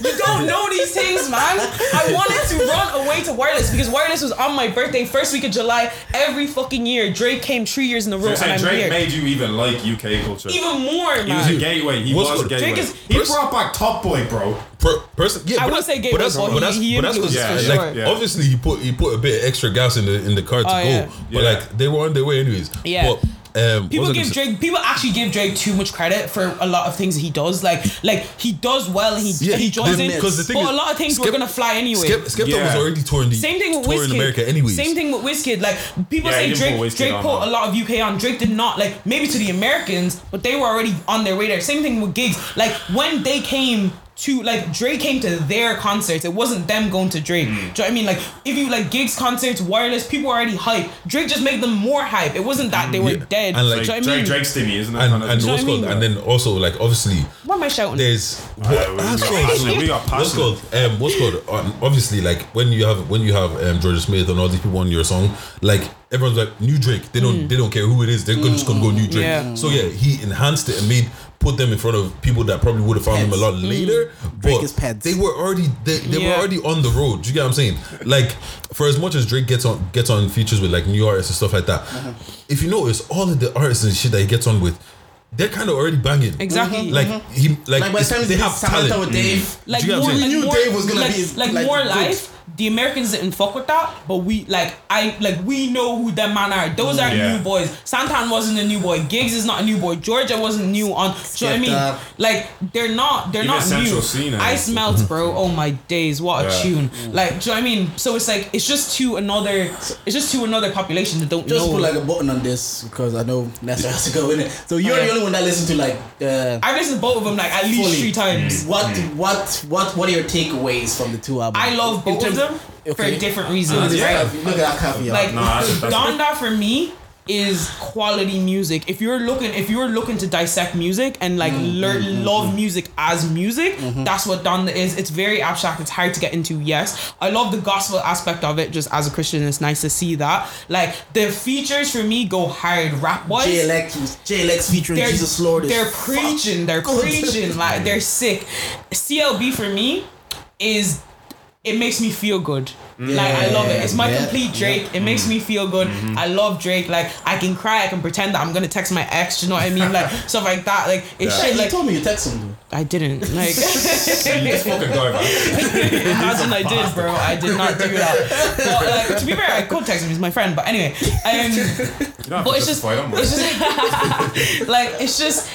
[SPEAKER 4] You don't know these things, man. I wanted to run away to wireless because wireless was on my birthday, first week of July, every fucking year. Drake came three years in a row,
[SPEAKER 3] So
[SPEAKER 4] and
[SPEAKER 3] saying
[SPEAKER 4] I'm
[SPEAKER 3] Drake
[SPEAKER 4] here.
[SPEAKER 3] made you even like UK culture.
[SPEAKER 4] Even more,
[SPEAKER 3] he was a gateway. He
[SPEAKER 5] What's
[SPEAKER 3] was a
[SPEAKER 5] good?
[SPEAKER 3] gateway.
[SPEAKER 4] Drake is-
[SPEAKER 3] he
[SPEAKER 5] Pers-
[SPEAKER 3] brought back Top Boy, bro.
[SPEAKER 5] Per, person, yeah,
[SPEAKER 4] I
[SPEAKER 5] but
[SPEAKER 4] wouldn't say gay,
[SPEAKER 5] but that's
[SPEAKER 4] but
[SPEAKER 5] but
[SPEAKER 4] he-
[SPEAKER 5] that's
[SPEAKER 4] he
[SPEAKER 5] but that's
[SPEAKER 4] influenced
[SPEAKER 5] because
[SPEAKER 3] for
[SPEAKER 5] like
[SPEAKER 3] sure. Yeah.
[SPEAKER 5] obviously he put he put a bit of extra gas in the in the car to
[SPEAKER 4] Oh,
[SPEAKER 5] go,
[SPEAKER 4] yeah.
[SPEAKER 5] but
[SPEAKER 3] Yeah.
[SPEAKER 5] like they were on their way anyways.
[SPEAKER 4] Yeah.
[SPEAKER 5] But, um,
[SPEAKER 4] People
[SPEAKER 5] what was I
[SPEAKER 4] give
[SPEAKER 5] say?
[SPEAKER 4] Drake. People actually give Drake too much credit for a lot of things that he does. Like, like he does well. and He
[SPEAKER 5] Yeah,
[SPEAKER 4] he joins in.
[SPEAKER 5] because the thing
[SPEAKER 4] but
[SPEAKER 5] is,
[SPEAKER 4] a lot of things were
[SPEAKER 5] Skep-
[SPEAKER 4] gonna fly anyway.
[SPEAKER 5] Skep, Skepta
[SPEAKER 3] Yeah.
[SPEAKER 5] was already touring the
[SPEAKER 4] Same thing with
[SPEAKER 5] touring
[SPEAKER 4] Wizkid.
[SPEAKER 5] America anyways.
[SPEAKER 4] Same thing with Wizkid. Like people
[SPEAKER 3] Yeah,
[SPEAKER 4] say Drake,
[SPEAKER 3] put
[SPEAKER 4] Drake put a lot of UK on. Drake did not. Like maybe to the Americans, but they were already on their way there. Same thing with Giggs. Like when they came to like Drake came to their concerts. It wasn't them going to Drake.
[SPEAKER 3] Mm.
[SPEAKER 4] Do you know what I mean? Like if you like gigs, concerts, wireless, people were already hype. Drake just made them more hype. It wasn't that they were
[SPEAKER 5] Yeah.
[SPEAKER 4] dead.
[SPEAKER 5] And, like,
[SPEAKER 4] Do you know
[SPEAKER 3] Drake,
[SPEAKER 4] what I mean?
[SPEAKER 3] Drake, Drake isn't it?
[SPEAKER 5] and
[SPEAKER 3] Kind of-
[SPEAKER 5] and what's
[SPEAKER 4] what I
[SPEAKER 5] called
[SPEAKER 4] mean?
[SPEAKER 5] and then also like obviously
[SPEAKER 4] What am I shouting?
[SPEAKER 5] there's what,
[SPEAKER 3] we
[SPEAKER 5] that's
[SPEAKER 3] got
[SPEAKER 5] called-
[SPEAKER 3] passionate, we got
[SPEAKER 5] what's called um what's called um, obviously like when you have when you have um Jorja Smith and all these people on your song like everyone's like new Drake they don't they don't care who it is they're gonna just gonna go new Drake
[SPEAKER 4] Yeah.
[SPEAKER 5] so yeah he enhanced it and made put them in front of people that probably would have found them a lot later
[SPEAKER 2] Drake
[SPEAKER 5] but
[SPEAKER 2] is peds.
[SPEAKER 5] they were already they, they were already on the road do you get what I'm saying like for as much as Drake gets on gets on features with like new artists and stuff like that
[SPEAKER 4] Uh-huh.
[SPEAKER 5] if you notice all of the artists and shit that he gets on with they're kind of already banging
[SPEAKER 4] Exactly. Mm-hmm.
[SPEAKER 5] like mm-hmm. he like,
[SPEAKER 2] Like by the time
[SPEAKER 5] they
[SPEAKER 2] they
[SPEAKER 5] have
[SPEAKER 2] Samantha
[SPEAKER 5] talent
[SPEAKER 2] with Dave,
[SPEAKER 4] like
[SPEAKER 5] Do you get what
[SPEAKER 4] more,
[SPEAKER 5] I'm
[SPEAKER 4] like
[SPEAKER 5] saying?
[SPEAKER 2] knew
[SPEAKER 4] more,
[SPEAKER 2] Dave was gonna
[SPEAKER 4] like,
[SPEAKER 2] be,
[SPEAKER 4] like,
[SPEAKER 2] like,
[SPEAKER 4] more
[SPEAKER 2] good.
[SPEAKER 4] life. The Americans didn't fuck with that, but we like I like we know who them man are. Those are
[SPEAKER 3] Yeah.
[SPEAKER 4] new boys. Santan wasn't a new boy. Giggs is not a new boy. Jorja wasn't new on. So I mean,
[SPEAKER 2] Skepta.
[SPEAKER 4] like they're not they're
[SPEAKER 3] Even
[SPEAKER 4] not
[SPEAKER 3] Central
[SPEAKER 4] new.
[SPEAKER 3] Scene,
[SPEAKER 4] Ice melts, bro. Oh my days, what a tune! Like, do you know what I mean? So it's like it's just to another, it's just to another population that don't
[SPEAKER 2] just
[SPEAKER 4] know.
[SPEAKER 2] put like a button on this because I know Nessa has to go in it. So you're
[SPEAKER 4] Okay.
[SPEAKER 2] the only one that listened to like uh,
[SPEAKER 4] I've listened to both of them like at least
[SPEAKER 2] Fully.
[SPEAKER 4] three times.
[SPEAKER 2] what what what what are your takeaways from the two albums?
[SPEAKER 4] I love both of
[SPEAKER 2] terms-
[SPEAKER 4] them
[SPEAKER 2] Okay.
[SPEAKER 4] for different reasons.
[SPEAKER 2] this
[SPEAKER 3] Yeah.
[SPEAKER 2] caveat- Look at that caveat.
[SPEAKER 4] like
[SPEAKER 3] No, that's- that's-
[SPEAKER 4] Donda for me is quality music. If you're looking, if you're looking to dissect music and like
[SPEAKER 2] Mm,
[SPEAKER 4] learn love music as music,
[SPEAKER 2] Mm-hmm.
[SPEAKER 4] that's what Donda is. It's very abstract. It's hard to get into. Yes, I love the gospel aspect of it. Just as a Christian, it's nice to see that. Like the features for me go hard rap wise.
[SPEAKER 2] JLX, JLX featuring
[SPEAKER 4] They're,
[SPEAKER 2] Jesus Lord. is
[SPEAKER 4] they're preaching. They're preaching. Like they're sick. CLB for me is it makes me feel good. like I love it. It's my
[SPEAKER 2] Yeah,
[SPEAKER 4] complete Drake. It makes me feel good. I love Drake. Like I can cry. I can pretend that I'm gonna text my ex. You know what I mean? Like (laughs) stuff like that. Like it's
[SPEAKER 2] Hey,
[SPEAKER 4] shit.
[SPEAKER 2] you
[SPEAKER 4] Like
[SPEAKER 2] told me you text him.
[SPEAKER 4] I didn't. Like (laughs)
[SPEAKER 3] This fucking guy, man. (laughs)
[SPEAKER 4] imagine I did, bro. I did not do that. But like to be fair, I could text him. He's my friend. But anyway, um,
[SPEAKER 3] You don't have
[SPEAKER 4] but
[SPEAKER 3] to
[SPEAKER 4] it's just,
[SPEAKER 3] them,
[SPEAKER 4] it's just like it's just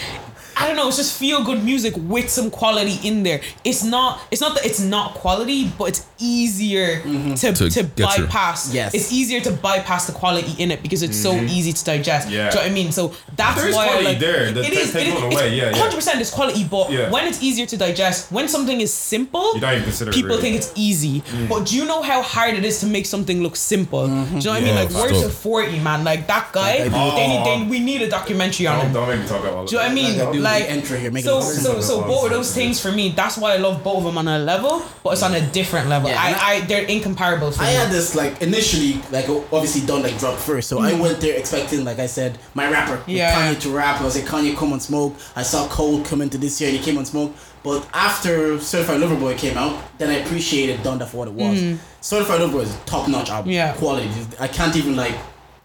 [SPEAKER 4] I don't know. It's just feel good music with some quality in there. It's not. It's not that it's not quality, but it's easier mm-hmm. to,
[SPEAKER 5] To
[SPEAKER 4] to,
[SPEAKER 5] get through.
[SPEAKER 4] bypass.
[SPEAKER 2] Yes.
[SPEAKER 4] it's easier to bypass the quality in it because it's so mm-hmm. easy to digest.
[SPEAKER 3] Yeah.
[SPEAKER 4] Do you know what I mean? So that's
[SPEAKER 3] There is
[SPEAKER 4] why
[SPEAKER 3] quality
[SPEAKER 4] like,
[SPEAKER 3] there. The-
[SPEAKER 4] it
[SPEAKER 3] take-
[SPEAKER 4] is.
[SPEAKER 3] take
[SPEAKER 4] it
[SPEAKER 3] one
[SPEAKER 4] is-
[SPEAKER 3] away. Yeah, yeah.
[SPEAKER 4] Hundred percent is quality, but
[SPEAKER 3] Yeah.
[SPEAKER 4] when it's easier to digest, when something is simple,
[SPEAKER 3] You don't even consider it
[SPEAKER 4] people
[SPEAKER 3] really.
[SPEAKER 4] think it's easy. Mm. But do you know how hard it is to make something look simple? Do you know what I mean?
[SPEAKER 5] Mm-hmm.
[SPEAKER 4] Like words
[SPEAKER 5] stop.
[SPEAKER 4] of forty, man. Like that guy.
[SPEAKER 2] Like
[SPEAKER 3] I do.
[SPEAKER 4] they, they, we need a documentary on
[SPEAKER 3] Don't,
[SPEAKER 4] him.
[SPEAKER 3] don't make me talk about
[SPEAKER 4] Do you know what I mean?
[SPEAKER 2] Like I do
[SPEAKER 4] Like,
[SPEAKER 2] the entry here, make
[SPEAKER 4] so, so, so both of those things for me. That's why I love both of them on a level, but it's on a different level.
[SPEAKER 2] Yeah,
[SPEAKER 4] I, I, they're incomparable for
[SPEAKER 2] I
[SPEAKER 4] me.
[SPEAKER 2] had this like initially like obviously done like dropped first, so I went there expecting like I said my rapper
[SPEAKER 4] Mm. Yeah.
[SPEAKER 2] Kanye to rap. I was like Kanye come on smoke. I saw Cole come into this year and he came on smoke. But after Certified Lover Boy came out, then I appreciated Donda for what it was. Certified Lover Boy is top notch album.
[SPEAKER 4] Mm. Yeah.
[SPEAKER 2] quality. I can't even like.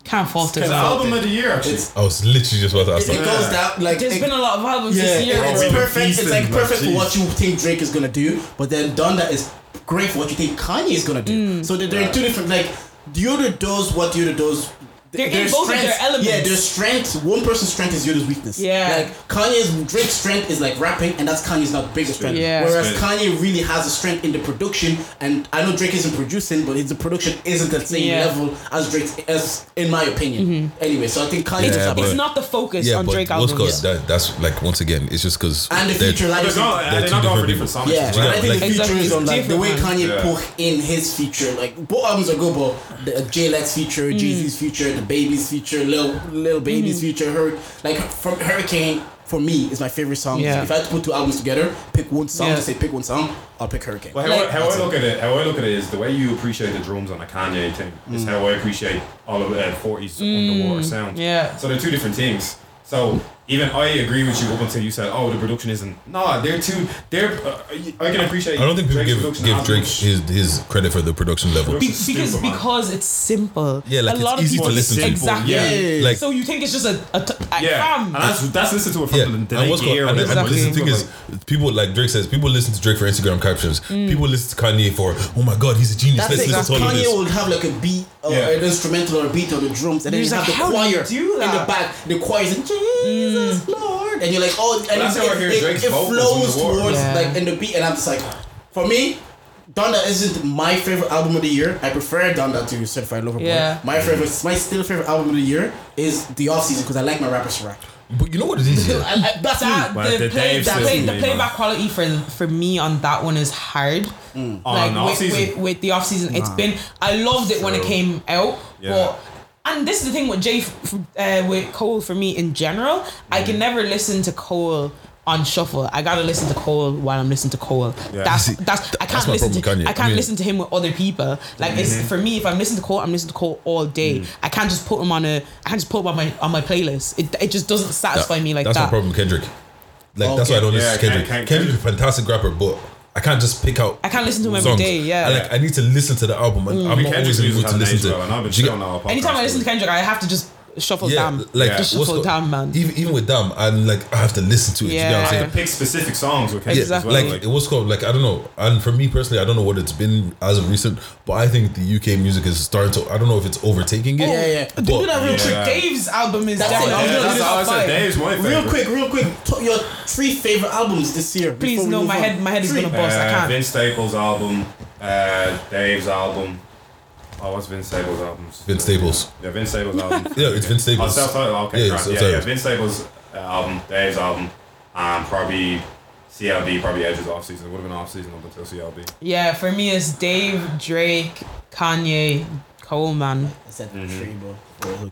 [SPEAKER 4] Can't fault it.
[SPEAKER 3] It's the album of the year, actually.
[SPEAKER 2] It's,
[SPEAKER 5] I was literally just about to ask
[SPEAKER 2] it, it goes down like
[SPEAKER 4] There's
[SPEAKER 2] it-
[SPEAKER 4] been a lot of albums
[SPEAKER 2] yeah,
[SPEAKER 4] this year.
[SPEAKER 2] it's
[SPEAKER 3] We've been
[SPEAKER 2] perfect. It's like perfect
[SPEAKER 3] like,
[SPEAKER 2] for what you think Drake is gonna do, but then Donda is great for what you think Kanye is gonna do.
[SPEAKER 4] Mm.
[SPEAKER 2] So they're, they're two different. Like the other does what the other does.
[SPEAKER 4] They're in both of their elements.
[SPEAKER 2] Yeah, their strength. One person's strength is the other's weakness.
[SPEAKER 4] Yeah.
[SPEAKER 2] like Kanye's Drake's strength is like rapping, and that's Kanye's not biggest strength.
[SPEAKER 4] Yeah.
[SPEAKER 2] Whereas Kanye really has a strength in the production, and I know Drake isn't producing, but his the production isn't at the same
[SPEAKER 4] Yeah.
[SPEAKER 2] level as Drake's, as in my opinion. Mm-hmm. Anyway, so I think Kanye
[SPEAKER 4] It's,
[SPEAKER 5] Yeah,
[SPEAKER 2] have
[SPEAKER 4] it's not the focus
[SPEAKER 5] Yeah,
[SPEAKER 4] on
[SPEAKER 5] but
[SPEAKER 4] Drake
[SPEAKER 5] what's
[SPEAKER 4] albums.
[SPEAKER 5] called that, that's like once again, it's just because
[SPEAKER 2] and the feature like
[SPEAKER 3] They're not,
[SPEAKER 5] They're
[SPEAKER 3] they're
[SPEAKER 5] two
[SPEAKER 3] not going for
[SPEAKER 5] different
[SPEAKER 3] different songs.
[SPEAKER 2] Yeah,
[SPEAKER 3] as
[SPEAKER 2] and. I think
[SPEAKER 5] like-
[SPEAKER 2] the feature
[SPEAKER 4] Exactly,
[SPEAKER 2] is on like the way Kanye.
[SPEAKER 3] Yeah.
[SPEAKER 2] put in his feature. Like both albums are good, but the J-Lex feature, Jay Z's feature, mm. The the babies feature, little Lil Baby's
[SPEAKER 4] Mm-hmm.
[SPEAKER 2] feature. Her like from Hurricane for me is my favorite song.
[SPEAKER 4] Yeah.
[SPEAKER 2] If I had to put two albums together, pick one song.
[SPEAKER 4] Yeah.
[SPEAKER 2] Just say pick one song. I'll pick Hurricane.
[SPEAKER 3] Well, how,
[SPEAKER 4] Like-
[SPEAKER 3] I, how I look at it, how I look at it is the way you appreciate the drums on a Kanye thing is how I appreciate all of uh, 40s underwater sound.
[SPEAKER 4] yeah.
[SPEAKER 3] So they're two different things. So even I agree with you up until you said, "Oh, the production isn't." No, they're too. They're. Uh, I can appreciate.
[SPEAKER 5] I don't think people
[SPEAKER 3] Drake's
[SPEAKER 5] give give Drake his his credit for the production level.
[SPEAKER 4] Be-
[SPEAKER 3] It's
[SPEAKER 4] because
[SPEAKER 3] stupid,
[SPEAKER 4] because it's simple.
[SPEAKER 5] Yeah, like
[SPEAKER 4] a
[SPEAKER 5] it's
[SPEAKER 4] lot of
[SPEAKER 5] easy to
[SPEAKER 4] people
[SPEAKER 5] listen to.
[SPEAKER 4] Exactly.
[SPEAKER 3] Yeah.
[SPEAKER 5] Like-
[SPEAKER 4] so you think it's just a, a t- like,
[SPEAKER 3] Yeah,
[SPEAKER 4] fam,
[SPEAKER 3] and that's that's listened to it from
[SPEAKER 5] Yeah,
[SPEAKER 3] the,
[SPEAKER 5] and
[SPEAKER 3] the
[SPEAKER 5] what's
[SPEAKER 3] late
[SPEAKER 5] called,
[SPEAKER 3] year.
[SPEAKER 5] and, and
[SPEAKER 4] Exactly.
[SPEAKER 5] listen, the thing is, people like Drake says, people listen to Drake for Instagram captions.
[SPEAKER 4] Mm.
[SPEAKER 5] People listen to Kanye for, oh my god, he's a genius.
[SPEAKER 2] That's
[SPEAKER 5] Let's
[SPEAKER 2] it.
[SPEAKER 5] listen to all of
[SPEAKER 2] Kanye
[SPEAKER 5] this.
[SPEAKER 2] will have like a beat or
[SPEAKER 3] Yeah.
[SPEAKER 2] an instrumental or a beat on the drums, and then
[SPEAKER 4] You're
[SPEAKER 2] you have
[SPEAKER 4] like,
[SPEAKER 2] the
[SPEAKER 4] how do you
[SPEAKER 2] choir
[SPEAKER 4] do
[SPEAKER 2] in the
[SPEAKER 4] that?
[SPEAKER 2] back. The choir's in Jesus Mm. Lord, and you're like, oh, and
[SPEAKER 3] that's
[SPEAKER 2] it,
[SPEAKER 3] how I hear
[SPEAKER 2] it, it flows towards
[SPEAKER 4] Yeah.
[SPEAKER 2] like in the beat, and I'm just like, for me. Donda isn't my favorite album of the year. I prefer Donda to Certified Lover Boy.
[SPEAKER 4] Yeah.
[SPEAKER 2] My favorite, my still favorite album of the year is The Off Season because I like my rappers to rap.
[SPEAKER 5] But you know what it is? Yeah? (laughs)
[SPEAKER 2] I, I, that's
[SPEAKER 4] that, the,
[SPEAKER 3] the
[SPEAKER 4] play,
[SPEAKER 3] Dave
[SPEAKER 4] the, play, the playback
[SPEAKER 3] man.
[SPEAKER 4] quality for for me on that one is hard. Mm.
[SPEAKER 3] on
[SPEAKER 4] like
[SPEAKER 3] off
[SPEAKER 4] with, with, with the off season, it's been. I loved it when it came out,
[SPEAKER 3] Yeah.
[SPEAKER 4] but. And this is the thing with Jay, uh, with Cole for me in general. I
[SPEAKER 3] Mm.
[SPEAKER 4] can never listen to Cole on shuffle. I gotta listen to Cole while I'm listening to Cole.
[SPEAKER 3] Yeah.
[SPEAKER 4] That's that's I can't
[SPEAKER 5] my
[SPEAKER 4] listen to
[SPEAKER 5] problem with Kanye.
[SPEAKER 4] I can't
[SPEAKER 5] I mean-
[SPEAKER 4] listen to him with other people. Like
[SPEAKER 3] Mm-hmm.
[SPEAKER 4] for me. If I'm listening to Cole, I'm listening to Cole all day.
[SPEAKER 5] Mm.
[SPEAKER 4] I can't just put him on a. I can't just put him on my on my playlist. It, it just doesn't satisfy me like
[SPEAKER 5] that's
[SPEAKER 4] that.
[SPEAKER 5] my problem with Kendrick. Like
[SPEAKER 2] Oh,
[SPEAKER 5] that's why I don't
[SPEAKER 3] yeah,
[SPEAKER 5] listen to
[SPEAKER 3] Ken-
[SPEAKER 5] Kendrick.
[SPEAKER 3] Ken-
[SPEAKER 5] Kendrick's a fantastic rapper, but I can't just pick out.
[SPEAKER 4] I can't listen to him every
[SPEAKER 5] songs.
[SPEAKER 4] day, yeah.
[SPEAKER 5] I, like I need to listen to the album, and mm. I'm not always in the mood to listen to.
[SPEAKER 3] well, and I've been
[SPEAKER 5] Do you get-
[SPEAKER 3] our
[SPEAKER 4] Anytime I listen to Kendrick, I have to just shuffle
[SPEAKER 5] yeah,
[SPEAKER 4] damn.
[SPEAKER 5] like
[SPEAKER 3] Yeah.
[SPEAKER 4] just shuffle
[SPEAKER 5] go-
[SPEAKER 4] damn, man.
[SPEAKER 5] Even even with Damn, I'm like I have to listen to it.
[SPEAKER 4] Yeah.
[SPEAKER 5] You know what
[SPEAKER 3] I
[SPEAKER 5] I'm saying?
[SPEAKER 3] can pick specific songs with Kendrick
[SPEAKER 5] Yeah,
[SPEAKER 4] Exactly.
[SPEAKER 3] as well.
[SPEAKER 5] like it was called like I don't know, and for me personally, I don't know what it's been as of recent, but I think the UK music is starting to. I don't know if it's overtaking it.
[SPEAKER 2] Yeah, yeah.
[SPEAKER 5] But,
[SPEAKER 2] Do that real
[SPEAKER 3] Yeah.
[SPEAKER 2] quick.
[SPEAKER 4] Dave's album is
[SPEAKER 2] That's it.
[SPEAKER 4] definitely
[SPEAKER 2] I was
[SPEAKER 3] yeah,
[SPEAKER 2] gonna
[SPEAKER 3] that's
[SPEAKER 2] do
[SPEAKER 3] all I said. Dave's my.
[SPEAKER 2] Real quick, real quick. Top your three favorite albums this year.
[SPEAKER 4] Please, no, my
[SPEAKER 2] on.
[SPEAKER 4] head- my head is
[SPEAKER 2] Three.
[SPEAKER 4] gonna bust. I
[SPEAKER 3] Uh,
[SPEAKER 4] can't.
[SPEAKER 3] Vince Staples album, uh, Dave's album. Oh, what's Vince Staples albums?
[SPEAKER 5] Vince Staples.
[SPEAKER 3] Yeah, Vince Staples album. (laughs)
[SPEAKER 5] Yeah, it's Vince
[SPEAKER 3] Oh,
[SPEAKER 5] Staples.
[SPEAKER 3] self-titled. Okay,
[SPEAKER 5] Yeah,
[SPEAKER 3] yeah,
[SPEAKER 5] it's
[SPEAKER 3] yeah, yeah.
[SPEAKER 5] self-titled.
[SPEAKER 3] Vince Staples uh, album, Dave's album, and probably CLB, probably Edge's off season. It would have been off season up until CLB.
[SPEAKER 4] Yeah, for me it's Dave, Drake, Kanye, Cole, man.
[SPEAKER 2] I said
[SPEAKER 3] Mm-hmm.
[SPEAKER 2] three, bro.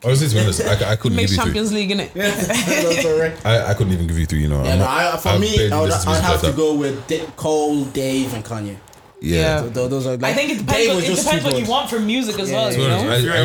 [SPEAKER 5] I was just honest. I, I couldn't
[SPEAKER 4] Makes
[SPEAKER 5] give you three.
[SPEAKER 4] Champions League in it.
[SPEAKER 2] That's alright. (laughs)
[SPEAKER 5] I, I couldn't even give you three. You know.
[SPEAKER 2] Yeah,
[SPEAKER 5] I'm
[SPEAKER 2] no, I, for
[SPEAKER 5] I
[SPEAKER 2] me, I would, I'd have
[SPEAKER 5] like
[SPEAKER 2] to go with Di- Cole, Dave, and Kanye.
[SPEAKER 5] Yeah.
[SPEAKER 2] Th- those are like.
[SPEAKER 4] I think it depends. What, it depends what you want from music as
[SPEAKER 2] Yeah,
[SPEAKER 4] well.
[SPEAKER 2] yeah,
[SPEAKER 4] You
[SPEAKER 5] yeah.
[SPEAKER 4] know.
[SPEAKER 5] I-
[SPEAKER 3] If you're
[SPEAKER 5] I-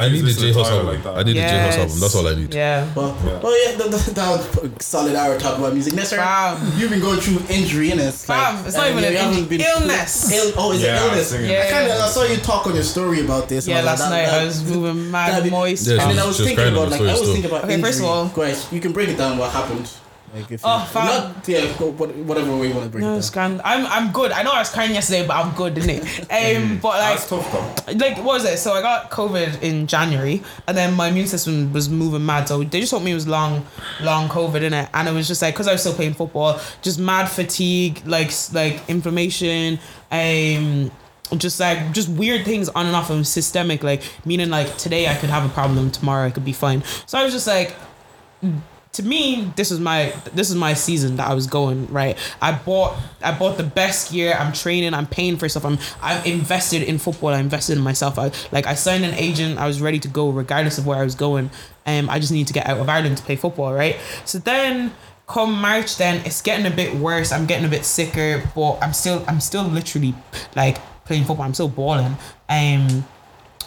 [SPEAKER 3] I.
[SPEAKER 5] I need
[SPEAKER 3] you
[SPEAKER 5] the J
[SPEAKER 3] to Hus
[SPEAKER 5] album.
[SPEAKER 3] like that.
[SPEAKER 5] I need the J
[SPEAKER 4] Hus
[SPEAKER 5] album. That's all I need.
[SPEAKER 4] Yeah.
[SPEAKER 2] Well,
[SPEAKER 3] Yeah.
[SPEAKER 2] but yeah, that, that, that was solid hour talk about music. Next
[SPEAKER 4] Fam.
[SPEAKER 2] you've been going through injury, and it's
[SPEAKER 4] Fam,
[SPEAKER 2] like,
[SPEAKER 4] it's not even
[SPEAKER 2] you
[SPEAKER 4] an
[SPEAKER 2] haven't
[SPEAKER 4] injury. Illness.
[SPEAKER 2] Ill, oh, is
[SPEAKER 3] Yeah,
[SPEAKER 2] it illness?
[SPEAKER 3] singing.
[SPEAKER 4] Yeah.
[SPEAKER 2] I kind of I saw you talk on your story about this. and
[SPEAKER 4] Yeah,
[SPEAKER 2] I was
[SPEAKER 4] last
[SPEAKER 2] like,
[SPEAKER 4] night I was moving mad
[SPEAKER 2] that'd
[SPEAKER 4] moist.
[SPEAKER 2] And then I was thinking about like I was thinking about
[SPEAKER 4] Okay, first of all-
[SPEAKER 2] guys, you can break it down. What happened? Like if
[SPEAKER 4] Oh, fam.
[SPEAKER 2] not yeah, go, whatever way you want to bring.
[SPEAKER 4] No,
[SPEAKER 2] it
[SPEAKER 4] it's grand. I'm I'm good. I know I was crying yesterday, but I'm good, didn't it? (laughs) Um, but like
[SPEAKER 3] That's tough though.
[SPEAKER 4] like what was it? So I got COVID in January, and then my immune system was moving mad. So they just told me it was long, long COVID in it, and it was just like because I was still playing football, just mad fatigue, like like inflammation, um. Just like just weird things on and off. Was systemic, like meaning like today I could have a problem, tomorrow I could be fine. So I was just like, to me, this is my this is my season that I was going right. I bought I bought the best gear. I'm training. I'm paying for stuff. I'm I'm invested in football. I invested in myself. I like I signed an agent. I was ready to go regardless of where I was going. Um, I just need to get out of Ireland to play football, right? So then come March, then it's getting a bit worse. I'm getting a bit sicker, but I'm still I'm still literally like playing football. I'm still balling. Um.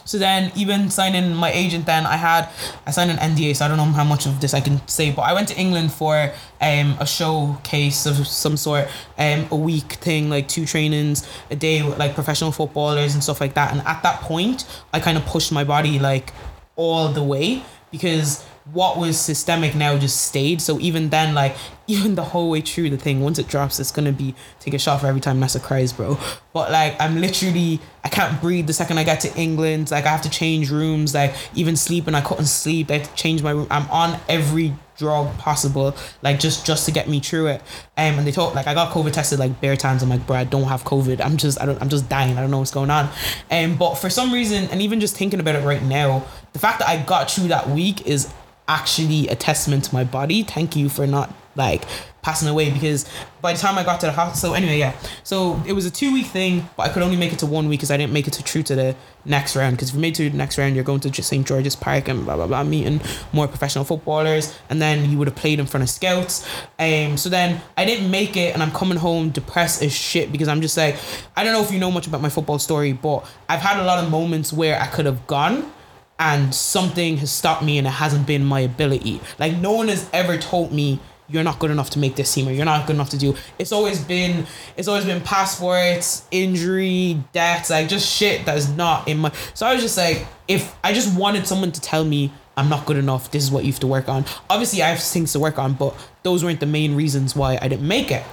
[SPEAKER 4] So then, even signing my agent, then I had I signed an NDA, so I don't know how much of this I can say. But I went to England for um a showcase of some sort, um a week thing, like two trainings a day with like professional footballers and stuff like that. And at that point, I kind of pushed my body like all the way because what was systemic now just stayed. So even then, like (laughs) even the whole way through the thing, once it drops, it's gonna be take a shot for every time Nessa cries, bro. But like I'm literally I can't breathe the second I get to England. Like I have to change rooms. Like even sleeping, I couldn't sleep. I have to change my room. I'm on every drug possible, like just just to get me through it. Um, and they talk like I got COVID tested like bare times. I'm like, bro, I don't have COVID. I'm just I don't I'm just dying. I don't know what's going on. Um, but for some reason, and even just thinking about it right now, the fact that I got through that week is actually a testament to my body. Thank you for not like passing away because by the time I got to the hospital, so anyway, yeah. So it was a two week thing, but I could only make it to one week because I didn't make it to true to the next round. Because if you made to the next round, you're going to St George's Park and blah blah blah, meeting more professional footballers, and then you would have played in front of scouts. Um, so then I didn't make it, and I'm coming home depressed as shit because I'm just like, I don't know if you know much about my football story, but I've had a lot of moments where I could have gone and something has stopped me and it hasn't been my ability. Like no one has ever told me you're not good enough to make this team or you're not good enough to do. It's always been it's always been passports, injury, deaths, like just shit that's not in my so I was just like if I just wanted someone to tell me I'm not good enough, this is what you have to work on. Obviously I have things to work on, but those weren't the main reasons why I didn't make it.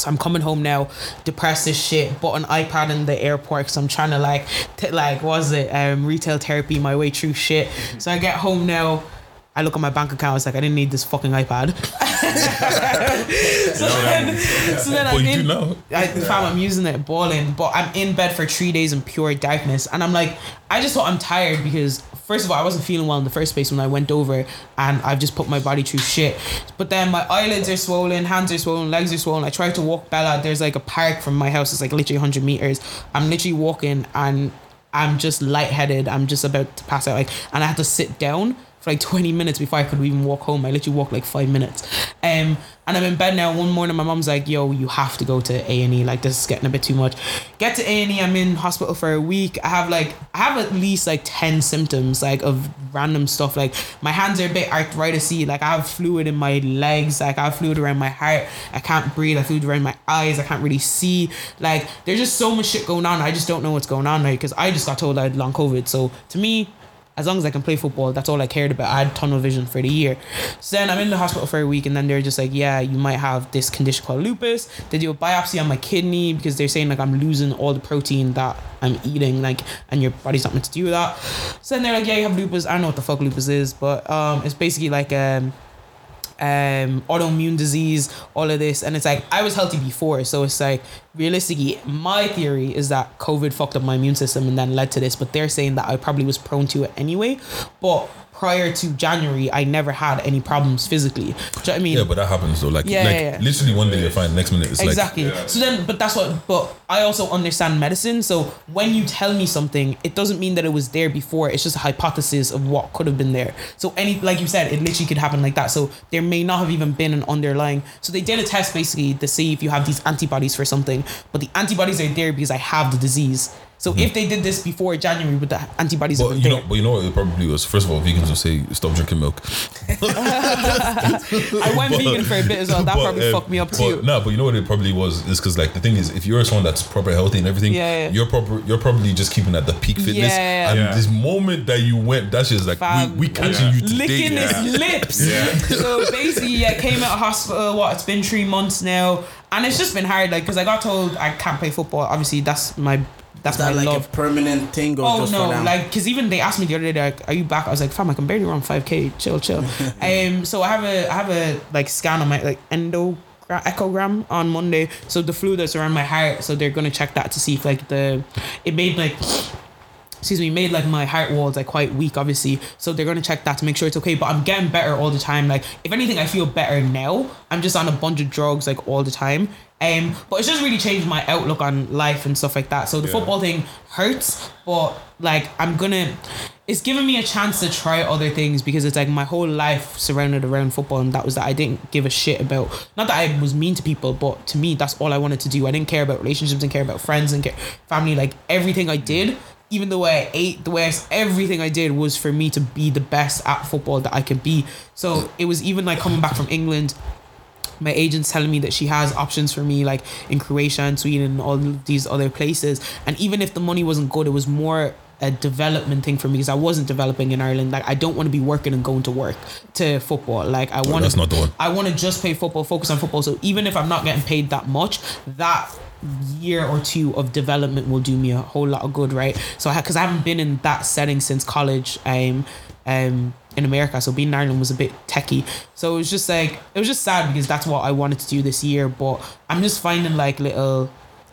[SPEAKER 4] So I'm coming home now, depressed as shit. Bought an iPad in the airport because I'm trying to like, t- like, what was it? Um, retail therapy my way through shit. So I get home now. I look at my bank account. It's like I didn't need this fucking iPad. (laughs) so then, so then
[SPEAKER 5] But
[SPEAKER 4] I'm
[SPEAKER 5] you do
[SPEAKER 4] in,
[SPEAKER 5] now.
[SPEAKER 4] I fam, I'm using it balling, but I'm in bed for three days in pure darkness, and I'm like, I just thought I'm tired because first of all, I wasn't feeling well in the first place when I went over, and I've just put my body through shit. But then my eyelids are swollen, hands are swollen, legs are swollen. I tried to walk Bella. There's like a park from my house. It's like literally 100 meters. I'm literally walking, and I'm just lightheaded. I'm just about to pass out, like, and I had to sit down for like 20 minutes before I could even walk home. I literally walked like five minutes. Um, and I'm in bed now. One morning, my mom's like, "Yo, you have to go to A and E. Like this is getting a bit too much." Get to A and E. I'm in hospital for a week. I have like I have at least like 10 symptoms like of random stuff. Like my hands are a bit arthritis-y. Like I have fluid in my legs. Like I have fluid around my heart. I can't breathe. I have fluid around my eyes. I can't really see. Like there's just so much shit going on. I just don't know what's going on now because I just got told I had long COVID. So to me, as long as I can play football, that's all I cared about. I had tunnel vision for the year. So then I'm in the hospital for a week, and then they're just like, yeah, you might have this condition called lupus. They do a biopsy on my kidney because they're saying like I'm losing all the protein that I'm eating, like, and your body's not meant to do with that. So then they're like, yeah, you have lupus. I don't know what the fuck lupus is, but um, it's basically like um um autoimmune disease all of this. And it's like i was healthy before. So it's like realistically my theory is that covid fucked up my immune system and then led to this. But they're saying that i probably was prone to it anyway. But prior to january i never had any problems physically do you know what i mean
[SPEAKER 5] Yeah, but that happens though. Like,
[SPEAKER 4] Yeah,
[SPEAKER 5] like
[SPEAKER 4] yeah, yeah.
[SPEAKER 5] literally one day you're fine, next minute it's
[SPEAKER 4] like
[SPEAKER 3] exactly.
[SPEAKER 4] So then, but that's what. But I also understand medicine. So when you tell me something, it doesn't mean that it was there before. It's just a hypothesis of what could have been there. So any, like you said, it literally could happen like that. So there may not have even been an underlying. So they did a test basically to see if you have these antibodies for something, but the antibodies are there because I have the disease. So if they did this before January, with the antibodies
[SPEAKER 5] But you know, but you know what it probably was. First of all, vegans will say stop drinking milk. (laughs)
[SPEAKER 4] I went vegan for a bit as well. That
[SPEAKER 5] But,
[SPEAKER 4] probably
[SPEAKER 5] um,
[SPEAKER 4] fucked me up
[SPEAKER 5] but,
[SPEAKER 4] too.
[SPEAKER 5] No, but you know what it probably was is because like the thing is, if you're someone that's proper healthy and everything,
[SPEAKER 4] Yeah, yeah.
[SPEAKER 5] you're proper, you're probably just keeping at the peak fitness.
[SPEAKER 4] Yeah.
[SPEAKER 5] And
[SPEAKER 3] Yeah.
[SPEAKER 5] this moment that you went, that's just like
[SPEAKER 4] Fam,
[SPEAKER 5] we, we catching you today.
[SPEAKER 4] licking
[SPEAKER 3] Yeah.
[SPEAKER 4] his lips. So basically, I came out of hospital. What? It's been three months now, and it's just been hard. Like, because I got told I can't play football. Obviously, that's my that's
[SPEAKER 2] Is that
[SPEAKER 4] my
[SPEAKER 2] like
[SPEAKER 4] love.
[SPEAKER 2] a permanent thing or
[SPEAKER 4] Oh
[SPEAKER 2] just
[SPEAKER 4] no! Like, because even they asked me the other day, like, "Are you back?" I was like, "Fam, I can barely run five k. Chill, chill." (laughs) um, so I have a I have a like scan on my like endo echogram on Monday. So the fluid that's around my heart. So they're gonna check that to see if like the it made like excuse me, made like my heart walls like quite weak, obviously. So they're gonna check that to make sure it's okay. But I'm getting better all the time. Like if anything, I feel better now. I'm just on a bunch of drugs like all the time. Um, but it's just really changed my outlook on life and stuff like that. So the
[SPEAKER 3] Yeah.
[SPEAKER 4] football thing hurts, but like I'm gonna. It's given me a chance to try other things because it's like my whole life surrounded around football, and that was that I didn't give a shit about. Not that I was mean to people, but to me, that's all I wanted to do. I didn't care about relationships, didn't care about friends, and care family. Like everything I did even the way I ate, the way I, everything I did was for me to be the best at football that I could be. So it was even like coming back from England. My agent's telling me that she has options for me, like in Croatia and Sweden and all these other places. And even if the money wasn't good, it was more a development thing for me because I wasn't developing in Ireland. Like I don't want to be working and going to work to football. Like I want
[SPEAKER 5] not.
[SPEAKER 4] I want to just play football, focus on football. So even if I'm not getting paid that much, that year or two of development will do me a whole lot of good, right? So because I, haven't been in that setting since college, um, um, in America. So being in Ireland was a bit techie. So it was just like it was just sad because that's what I wanted to do this year. But I'm just finding like little.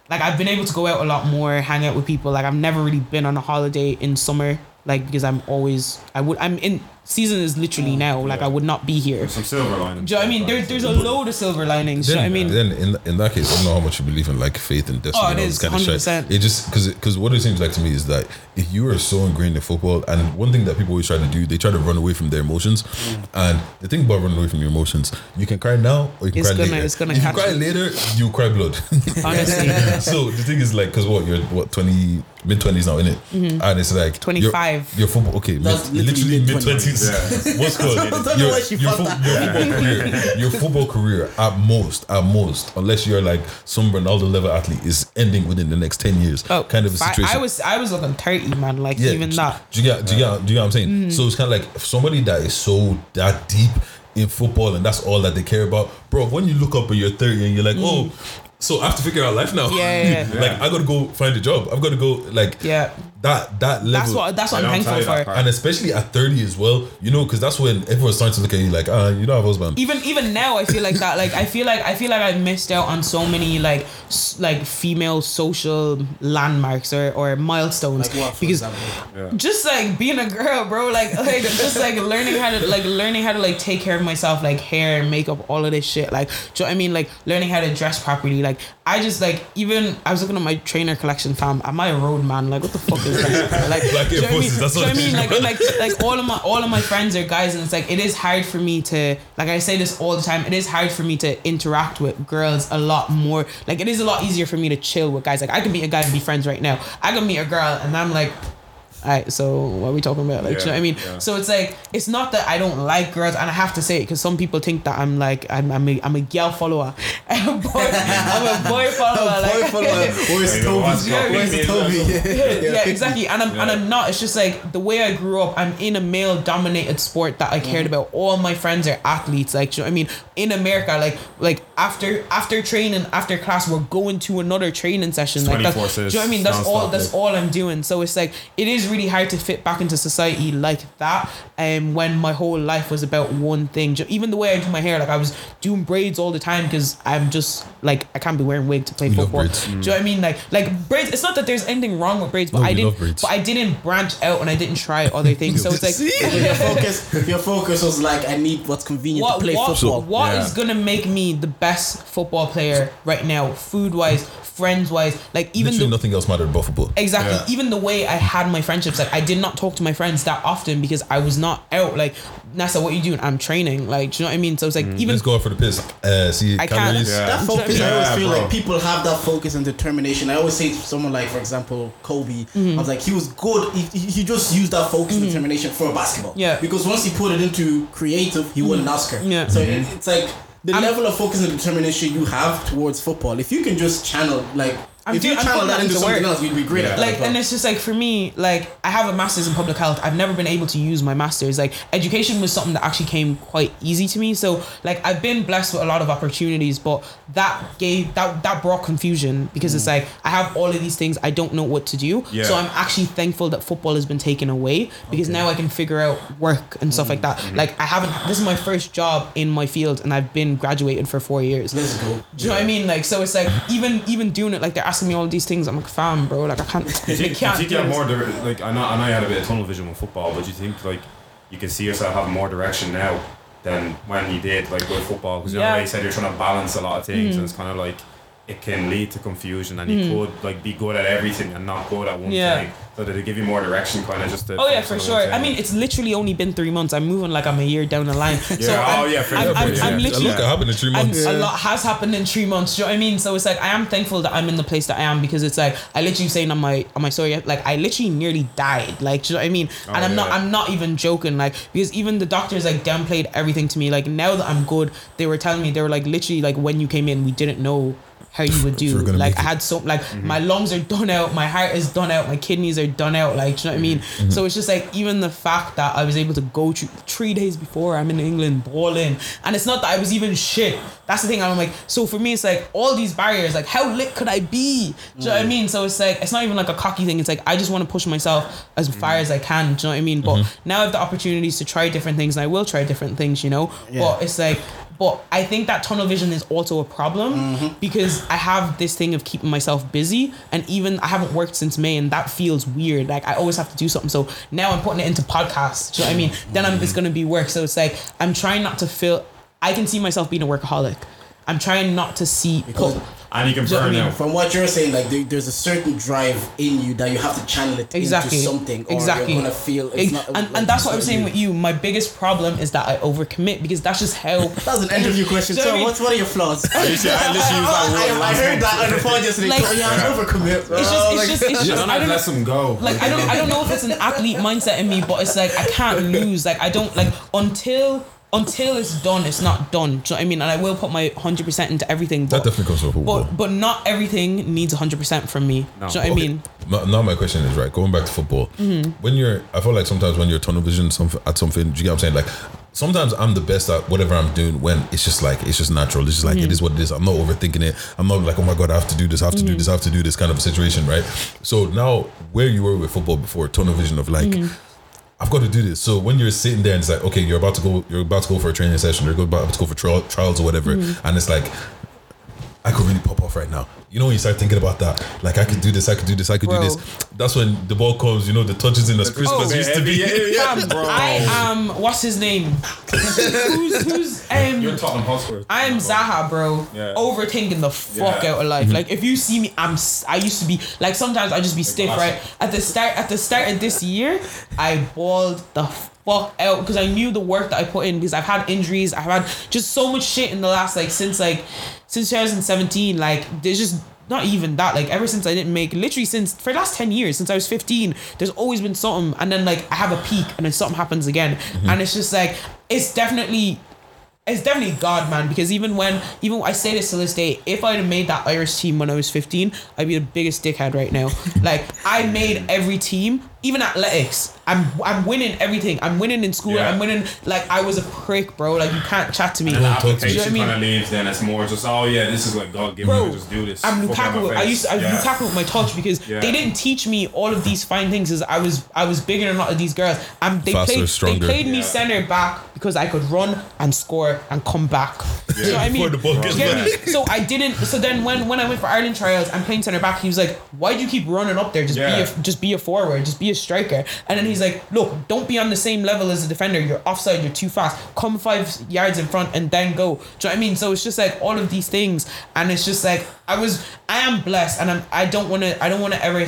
[SPEAKER 4] Like I've been able to go out a lot more, hang out with people. Like I've never really been on a holiday in summer, like because I'm always I would I'm in season is literally now. Like I would not be here.
[SPEAKER 3] Some silver lining.
[SPEAKER 4] Do you know I mean? There, there's a load of silver linings. Do you know what I mean?
[SPEAKER 5] then in in that case, I don't know how much you believe in like faith and destiny.
[SPEAKER 4] Oh, it is,
[SPEAKER 5] this kind of shit. It just because because what it seems like to me is that if you are so ingrained in football, and one thing that people always try to do, they try to run away from their emotions.
[SPEAKER 4] Mm.
[SPEAKER 5] And the thing about running away from your emotions, you can cry now or you can
[SPEAKER 4] It's
[SPEAKER 5] cry
[SPEAKER 4] gonna-
[SPEAKER 5] later.
[SPEAKER 4] it's gonna
[SPEAKER 5] if you cry
[SPEAKER 4] you.
[SPEAKER 5] later, you cry blood. (laughs)
[SPEAKER 4] Honestly. (laughs)
[SPEAKER 5] so the thing is like, because what you're what twenty mid twenties now, in it, and it's like you're-
[SPEAKER 4] 25.
[SPEAKER 5] Your football, okay, mid,
[SPEAKER 2] That's
[SPEAKER 5] literally mid twenties. What's called (laughs)
[SPEAKER 2] I don't know
[SPEAKER 5] your,
[SPEAKER 2] where she
[SPEAKER 5] your, fo-
[SPEAKER 2] that.
[SPEAKER 5] your football career, your football career at most, at most, unless you're like some Ronaldo level athlete, is ending within the next ten years.
[SPEAKER 4] Oh,
[SPEAKER 5] kind of a situation.
[SPEAKER 4] I was I was looking thirty, man. Like even
[SPEAKER 5] do,
[SPEAKER 4] that.
[SPEAKER 5] Do you get? Do you get? Do you get what I'm saying?
[SPEAKER 4] Mm-hmm.
[SPEAKER 5] So it's kind of like somebody that is so that deep in football and that's all that they care about, bro. When you look up and you're 30 and you're like, oh, so I have to figure out life now.
[SPEAKER 4] Yeah, yeah, yeah. (laughs)
[SPEAKER 5] like I got to go find a job. I've got to go like
[SPEAKER 4] Yeah.
[SPEAKER 5] that that level.
[SPEAKER 4] That's what that's what I'm
[SPEAKER 3] don't tell
[SPEAKER 4] thankful for.
[SPEAKER 5] and especially at 30 as well, you know, because that's when everyone's starting to look at you like, ah, you don't have a husband.
[SPEAKER 4] even even now I feel like that like I feel like I feel like I missed out on so many like s- like female social landmarks or, or milestones
[SPEAKER 2] Like what,
[SPEAKER 4] because
[SPEAKER 2] example?
[SPEAKER 4] just like being a girl bro like (laughs) like just like learning how to like learning how to like take care of myself like hair makeup all of this shit like do you know what I mean like learning how to dress properly like I just like even I was looking at my trainer collection fam. Am I a road man? Like what the fuck is that? (laughs) Like
[SPEAKER 5] Like
[SPEAKER 4] do you know what I mean?
[SPEAKER 5] That's
[SPEAKER 4] Do you know
[SPEAKER 5] what
[SPEAKER 4] what I mean? like like like all of my all of my friends are guys and it's like it is hard for me to like I say this all the time it is hard for me to interact with girls a lot more. Like it is a lot easier for me to chill with guys. Like I can meet a guy and be friends right now. I can meet a girl and I'm like Alright, so what are we talking about? Like, do you know what I mean?
[SPEAKER 3] Yeah.
[SPEAKER 4] So it's like it's not that I don't like girls, and I have to say it because some people think that I'm like I'm I'm a, I'm a girl follower, (laughs) I'm a boy, I'm a boy (laughs) follower.
[SPEAKER 2] Boy,
[SPEAKER 4] like,
[SPEAKER 2] follow- Where's (laughs)
[SPEAKER 3] There
[SPEAKER 2] Toby?
[SPEAKER 4] Yeah,
[SPEAKER 2] Where's? Toby?
[SPEAKER 4] yeah,
[SPEAKER 2] Yeah,
[SPEAKER 4] exactly. And I'm and I'm not. It's just like the way I grew up. I'm in a male dominated sport that I cared about. All my friends are athletes. Like, you know what I mean, in America, like like after after training, after class, we're going to another training session. Like that. Do you know what I mean? That's all. That's all I'm doing. So it's like it is really hard to fit back into society like that. And um, when my whole life was about one thing, even the way I do my hair, like I was doing braids all the time because I'm just like I can't be wearing wig to play
[SPEAKER 5] You love
[SPEAKER 4] football.
[SPEAKER 5] braids.
[SPEAKER 4] Do you know what I mean? Like like braids. It's not that there's anything wrong with braids, but
[SPEAKER 5] No,
[SPEAKER 4] I didn't.
[SPEAKER 5] braids.
[SPEAKER 4] But I didn't branch out and I didn't try other (laughs) things. so it's like.
[SPEAKER 2] If (laughs) your focus, your focus was like, I need what's convenient
[SPEAKER 4] What,
[SPEAKER 2] to play
[SPEAKER 4] what,
[SPEAKER 2] football.
[SPEAKER 4] what
[SPEAKER 3] Yeah.
[SPEAKER 4] is gonna make me the best football player right now, food wise, friends wise, like even
[SPEAKER 5] Literally
[SPEAKER 4] though
[SPEAKER 5] nothing else mattered about football.
[SPEAKER 4] Exactly.
[SPEAKER 3] Yeah.
[SPEAKER 4] Even the way I had my friendships, like I did not talk to my friends that often because I was not out. Like, Nessa, what you doing? I'm training. Like, do you know what I mean? So it's like even
[SPEAKER 5] Let's go for the piss. Uh, see
[SPEAKER 4] I can't-
[SPEAKER 5] calories.
[SPEAKER 3] Yeah.
[SPEAKER 2] That focus, I always feel
[SPEAKER 3] bro.
[SPEAKER 2] like people have that focus and determination. I always say to someone like, for example, Kobe,
[SPEAKER 4] Mm-hmm.
[SPEAKER 2] I was like, he was good. He, he he just used that focus and determination for basketball.
[SPEAKER 4] Yeah.
[SPEAKER 2] Because once he put it into creative, he won an Oscar.
[SPEAKER 4] Yeah.
[SPEAKER 2] So it- it's like the
[SPEAKER 4] I'm-
[SPEAKER 2] level of focus and determination you have towards football. If you can just channel like.
[SPEAKER 4] I'm
[SPEAKER 2] if you channel that into something
[SPEAKER 4] work.
[SPEAKER 2] else, you'd be great
[SPEAKER 3] Yeah.
[SPEAKER 2] at
[SPEAKER 4] like and it's just like for me like i have a master's in public health. I've never been able to use my master's. Like education was something that actually came quite easy to me. So like i've been blessed with a lot of opportunities but that gave that that brought confusion because it's mm. like i have all of these things. I don't know what to do.
[SPEAKER 3] Yeah.
[SPEAKER 4] so i'm actually thankful that football has been taken away because now i can figure out work and stuff like mm. that. Mm-hmm. Like i haven't this is my first job in my field and i've been graduated for four years.
[SPEAKER 2] Let's go.
[SPEAKER 4] do you know what I mean? Like, so it's like even even doing it, like they're asking me all these things. I'm like, fam, bro, like I can't.
[SPEAKER 3] Do you (laughs) think, you
[SPEAKER 4] can't
[SPEAKER 3] think you have more like I know I know you had a bit of tunnel vision with football, but do you think like you can see yourself having more direction now than when you did like with football? Because you know
[SPEAKER 4] Yeah.
[SPEAKER 3] like you said you're trying to balance a lot of things, and it's kind of like it can lead to confusion, and you hmm. could like be good at everything and not good at one
[SPEAKER 4] Yeah.
[SPEAKER 3] thing. So that it give you more direction, kind of just. To
[SPEAKER 4] Oh yeah, for sure.
[SPEAKER 3] one
[SPEAKER 4] I mean, it's literally only been three months. I'm moving like I'm a year down the line. (laughs) so
[SPEAKER 3] Yeah,
[SPEAKER 4] I'm,
[SPEAKER 3] oh, yeah, for
[SPEAKER 4] I'm,
[SPEAKER 3] sure,
[SPEAKER 4] I'm,
[SPEAKER 3] yeah.
[SPEAKER 4] I'm
[SPEAKER 5] A
[SPEAKER 4] literally.
[SPEAKER 5] lot can happen in three
[SPEAKER 4] I'm,
[SPEAKER 5] months.
[SPEAKER 4] a lot has happened in three months. Do you know what I mean? So it's like I am thankful that I'm in the place that I am because it's like I literally saying on my on my story like I literally nearly died. Like do you know what I mean? Oh, and I'm not. I'm not even joking. Like because even the doctors like downplayed everything to me. Like now that I'm good, they were telling me they were like literally like when you came in, we didn't know how you would do.
[SPEAKER 5] you were gonna
[SPEAKER 4] Like I had so like mm-hmm. my lungs are done out, my heart is done out, my kidneys are done out. Like, do you know what I mean?
[SPEAKER 5] Mm-hmm. mm-hmm.
[SPEAKER 4] So it's just like even the fact that I was able to go through three days before I'm in England balling, and it's not that I was even shit. That's the thing. I'm like, so for me, it's like all these barriers. Like, how lit could I be? Do you know what I mm. mean? So it's like it's not even like a cocky thing. It's like I just want to push myself as mm-hmm. far as I can. Do you know what I mean? But now I have the opportunities to try different things, and I will try different things. You know, but it's like. But I think that tunnel vision is also a problem mm-hmm. because I have this thing of keeping myself busy, and even I haven't worked since May, and that feels weird. Like I always have to do something. So now I'm putting it into podcasts. Do you know what I mean? Then I'm, it's mm-hmm. gonna be work. So it's like I'm trying not to feel. I can see myself being a workaholic. I'm trying not to see.
[SPEAKER 2] Because-
[SPEAKER 3] And you can
[SPEAKER 2] Do you know what
[SPEAKER 3] burn
[SPEAKER 2] I
[SPEAKER 3] out.
[SPEAKER 2] From what you're saying, like there, there's a certain drive in you that you have to channel it
[SPEAKER 4] exactly
[SPEAKER 2] into something, or
[SPEAKER 4] exactly
[SPEAKER 2] you're gonna feel. It's
[SPEAKER 4] Ex-
[SPEAKER 2] not,
[SPEAKER 4] and,
[SPEAKER 2] like,
[SPEAKER 4] and that's what I
[SPEAKER 2] it's
[SPEAKER 4] was saying
[SPEAKER 2] you.
[SPEAKER 4] with you. My biggest problem is that I overcommit because that's just how. (laughs)
[SPEAKER 2] That's an interview question.
[SPEAKER 4] Do
[SPEAKER 2] So,
[SPEAKER 4] I mean?
[SPEAKER 2] what's one of your flaws?
[SPEAKER 3] I literally, I literally (laughs) used that word
[SPEAKER 2] I, I heard that on the phone yesterday.
[SPEAKER 4] Like-
[SPEAKER 2] yeah, I'm overcommit.
[SPEAKER 4] It's just, it's just, it's just.
[SPEAKER 3] don't
[SPEAKER 4] I
[SPEAKER 3] have
[SPEAKER 4] don't
[SPEAKER 3] to let them go.
[SPEAKER 4] Like I don't, I don't know if it's an athlete mindset in me, but it's like I can't lose. Like I don't like until until it's done, it's not done. Do you know what I mean? And I will put my hundred percent into everything.
[SPEAKER 5] That
[SPEAKER 4] But,
[SPEAKER 5] definitely comes from football.
[SPEAKER 4] but but not everything needs hundred percent from me.
[SPEAKER 3] No.
[SPEAKER 4] Do you know what I mean?
[SPEAKER 5] Now, now my question is right. Going back to football, mm-hmm. when you're, I feel like sometimes when you're tunnel vision at something, do you get what I'm saying? Like sometimes I'm the best at whatever I'm doing when it's just like it's just natural. It's just like it is mm-hmm. what it is. I'm not overthinking it. I'm not like oh my god, I have to do this, I have to do mm-hmm. this, I have to do this kind of a situation, right? So now where you were with football before, tunnel vision of like. I've got to do this. So when you're sitting there and it's like, okay, you're about to go, you're about to go for a training session, you're about to go for trial, trials or whatever, mm-hmm. and it's like, I could really pop off right now. You know when you start thinking about that, like I could do this, I could do this, I could
[SPEAKER 4] Bro.
[SPEAKER 5] do this. That's when the ball comes. You know the touches in as crisp
[SPEAKER 4] Oh,
[SPEAKER 5] used to be.
[SPEAKER 4] Fam, I am. What's his name? who's who's um?
[SPEAKER 3] You're Tottenham Hotspur.
[SPEAKER 4] I'm Zaha, bro.
[SPEAKER 3] Yeah.
[SPEAKER 4] Overthinking the fuck
[SPEAKER 3] Yeah.
[SPEAKER 4] out of life. Like if you see me, I'm. I used to be like sometimes I just be stiff,
[SPEAKER 3] glass.
[SPEAKER 4] right? At the start, at the start of this year, I balled the fuck out because I knew the work that I put in because I've had injuries. I've had just so much shit in the last like since like since 2017. Like there's just. Not even that, like ever since I didn't make, literally since for the last ten years, since I was fifteen, there's always been something, and then like I have a peak, and then something happens again, mm-hmm. and it's just like it's definitely it's definitely God, man. Because even when, even I say this to this day, if I'd have made that Irish team when I was fifteen, I'd be the biggest dickhead right now. (laughs) like I made every team, even athletics. I'm I'm winning everything. I'm winning in school.
[SPEAKER 3] Yeah.
[SPEAKER 4] I'm winning. Like I was a prick, bro. Like you can't chat to me.
[SPEAKER 3] And the
[SPEAKER 5] Don't talk to me.
[SPEAKER 3] application
[SPEAKER 4] Do you I mean?
[SPEAKER 3] kind of leaves, then it's more just, oh yeah, this is what God gave
[SPEAKER 4] Bro,
[SPEAKER 3] me just do this.
[SPEAKER 4] I'm
[SPEAKER 3] Fuck out
[SPEAKER 4] Lukaku. I used to, I was
[SPEAKER 3] Yeah.
[SPEAKER 4] Lukaku with my touch because
[SPEAKER 3] Yeah.
[SPEAKER 4] they didn't teach me all of these fine things. As I was I was bigger than a lot of these girls. Um, they
[SPEAKER 5] Faster,
[SPEAKER 4] played
[SPEAKER 5] stronger.
[SPEAKER 4] they played me center back because I could run and score and come back. Do you know what I mean?
[SPEAKER 5] Before the ball
[SPEAKER 4] you get me? So I didn't. So then when when I went for Ireland trials, I'm playing center back. He was like, "Why do you keep running up there? Just
[SPEAKER 3] Yeah.
[SPEAKER 4] be a just be a forward. Just be a striker." And then he's like, "Look, don't be on the same level as a defender. You're offside. You're too fast. Come five yards in front and then go." Do you know what I mean? So it's just like all of these things, and it's just like I was. I am blessed, and I'm. I don't want to. I don't want to ever.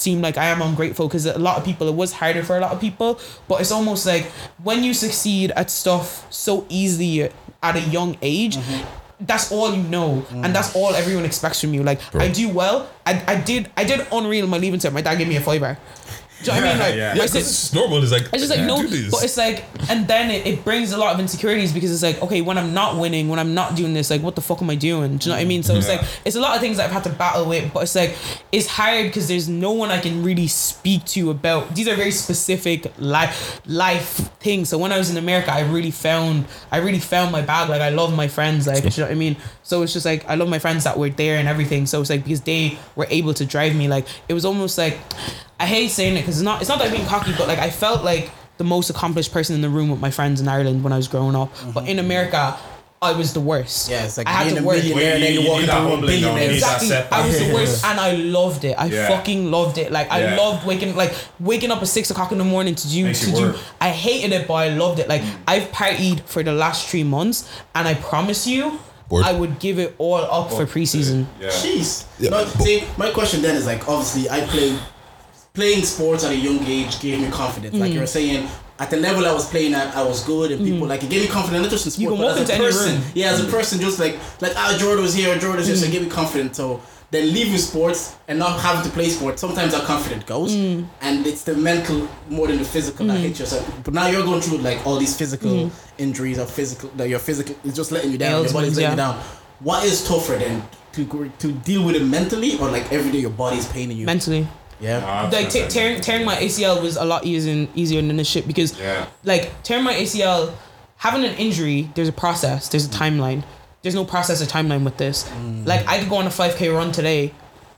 [SPEAKER 4] seem like I am ungrateful because a lot of people it was harder for a lot of people but it's almost like when you succeed at stuff so easily at a young age mm-hmm. that's all you know mm. and that's all everyone expects from you like I do well I, I did I did unreal in my leaving cert my dad gave me a fiver do you know what I mean like
[SPEAKER 3] Yeah,
[SPEAKER 4] my
[SPEAKER 3] yeah.
[SPEAKER 5] Yeah, because it's normal. It's like
[SPEAKER 4] I just like
[SPEAKER 5] yeah,
[SPEAKER 4] no,
[SPEAKER 5] do this.
[SPEAKER 4] but it's like, and then it, it brings a lot of insecurities because it's like, okay, when I'm not winning, when I'm not doing this, like, what the fuck am I doing? Do you know what I mean? So it's like, it's a lot of things that I've had to battle with, but it's like, it's hard because there's no one I can really speak to about. These are very specific life life things. So when I was in America, I really found, I really found my bag. Like I love my friends, like you know what I mean. So it's just like I love my friends that were there and everything. So it's like because they were able to drive me, like it was almost like. I hate saying it because it's not it's not that I'm being cocky, but like I felt like the most accomplished person in the room with my friends in Ireland when I was growing up. But mm-hmm. in America, I was the worst.
[SPEAKER 2] Yeah, it's like
[SPEAKER 4] I had to
[SPEAKER 2] a
[SPEAKER 4] work.
[SPEAKER 2] millionaire and then
[SPEAKER 3] You-
[SPEAKER 2] you
[SPEAKER 3] you
[SPEAKER 2] walk
[SPEAKER 3] need
[SPEAKER 2] into
[SPEAKER 3] that
[SPEAKER 2] a
[SPEAKER 3] humbling,
[SPEAKER 2] billionaire.
[SPEAKER 3] need
[SPEAKER 4] Exactly. I was the worst, and I loved it. I
[SPEAKER 3] Yeah.
[SPEAKER 4] fucking loved it. Like I
[SPEAKER 3] Yeah.
[SPEAKER 4] loved waking like waking up at six o'clock in the morning to do
[SPEAKER 3] Makes
[SPEAKER 4] to do.
[SPEAKER 3] work.
[SPEAKER 4] I hated it, but I loved it. Like mm. I've partied for the last three months, and I promise you,
[SPEAKER 5] Bored.
[SPEAKER 4] I would give it all up for preseason.
[SPEAKER 3] Yeah.
[SPEAKER 2] Jeez.
[SPEAKER 5] Yeah,
[SPEAKER 2] no, see, my question then is like, obviously, I played playing sports at a young age gave me confidence.
[SPEAKER 4] Mm.
[SPEAKER 2] Like you were saying, at the level I was playing at, I was good, and people like it gave me confidence not just in
[SPEAKER 4] You
[SPEAKER 2] sport, but as a person.
[SPEAKER 4] Mm.
[SPEAKER 2] Yeah, as a person, just like like ah, Jordan was here, Jordan was here, so it gave me confidence. So then leaving sports and not having to play sports, sometimes that confidence goes,
[SPEAKER 4] Mm.
[SPEAKER 2] and it's the mental more than the physical that hits you. So, but now you're going through like all these physical injuries or physical that your physical is just letting you down. Your body's letting
[SPEAKER 4] yeah.
[SPEAKER 2] you down. What is tougher then? To, to deal with it mentally or like every day your body's paining you?
[SPEAKER 4] Mentally.
[SPEAKER 2] Yeah.
[SPEAKER 3] Nah,
[SPEAKER 4] like
[SPEAKER 3] that's
[SPEAKER 4] te- tearing tearing my ACL was a lot easier easier than this shit because
[SPEAKER 3] Yeah.
[SPEAKER 4] like tearing my ACL, having an injury, there's a process, there's a timeline. There's no process or timeline with this. Like I could go on a five k run today,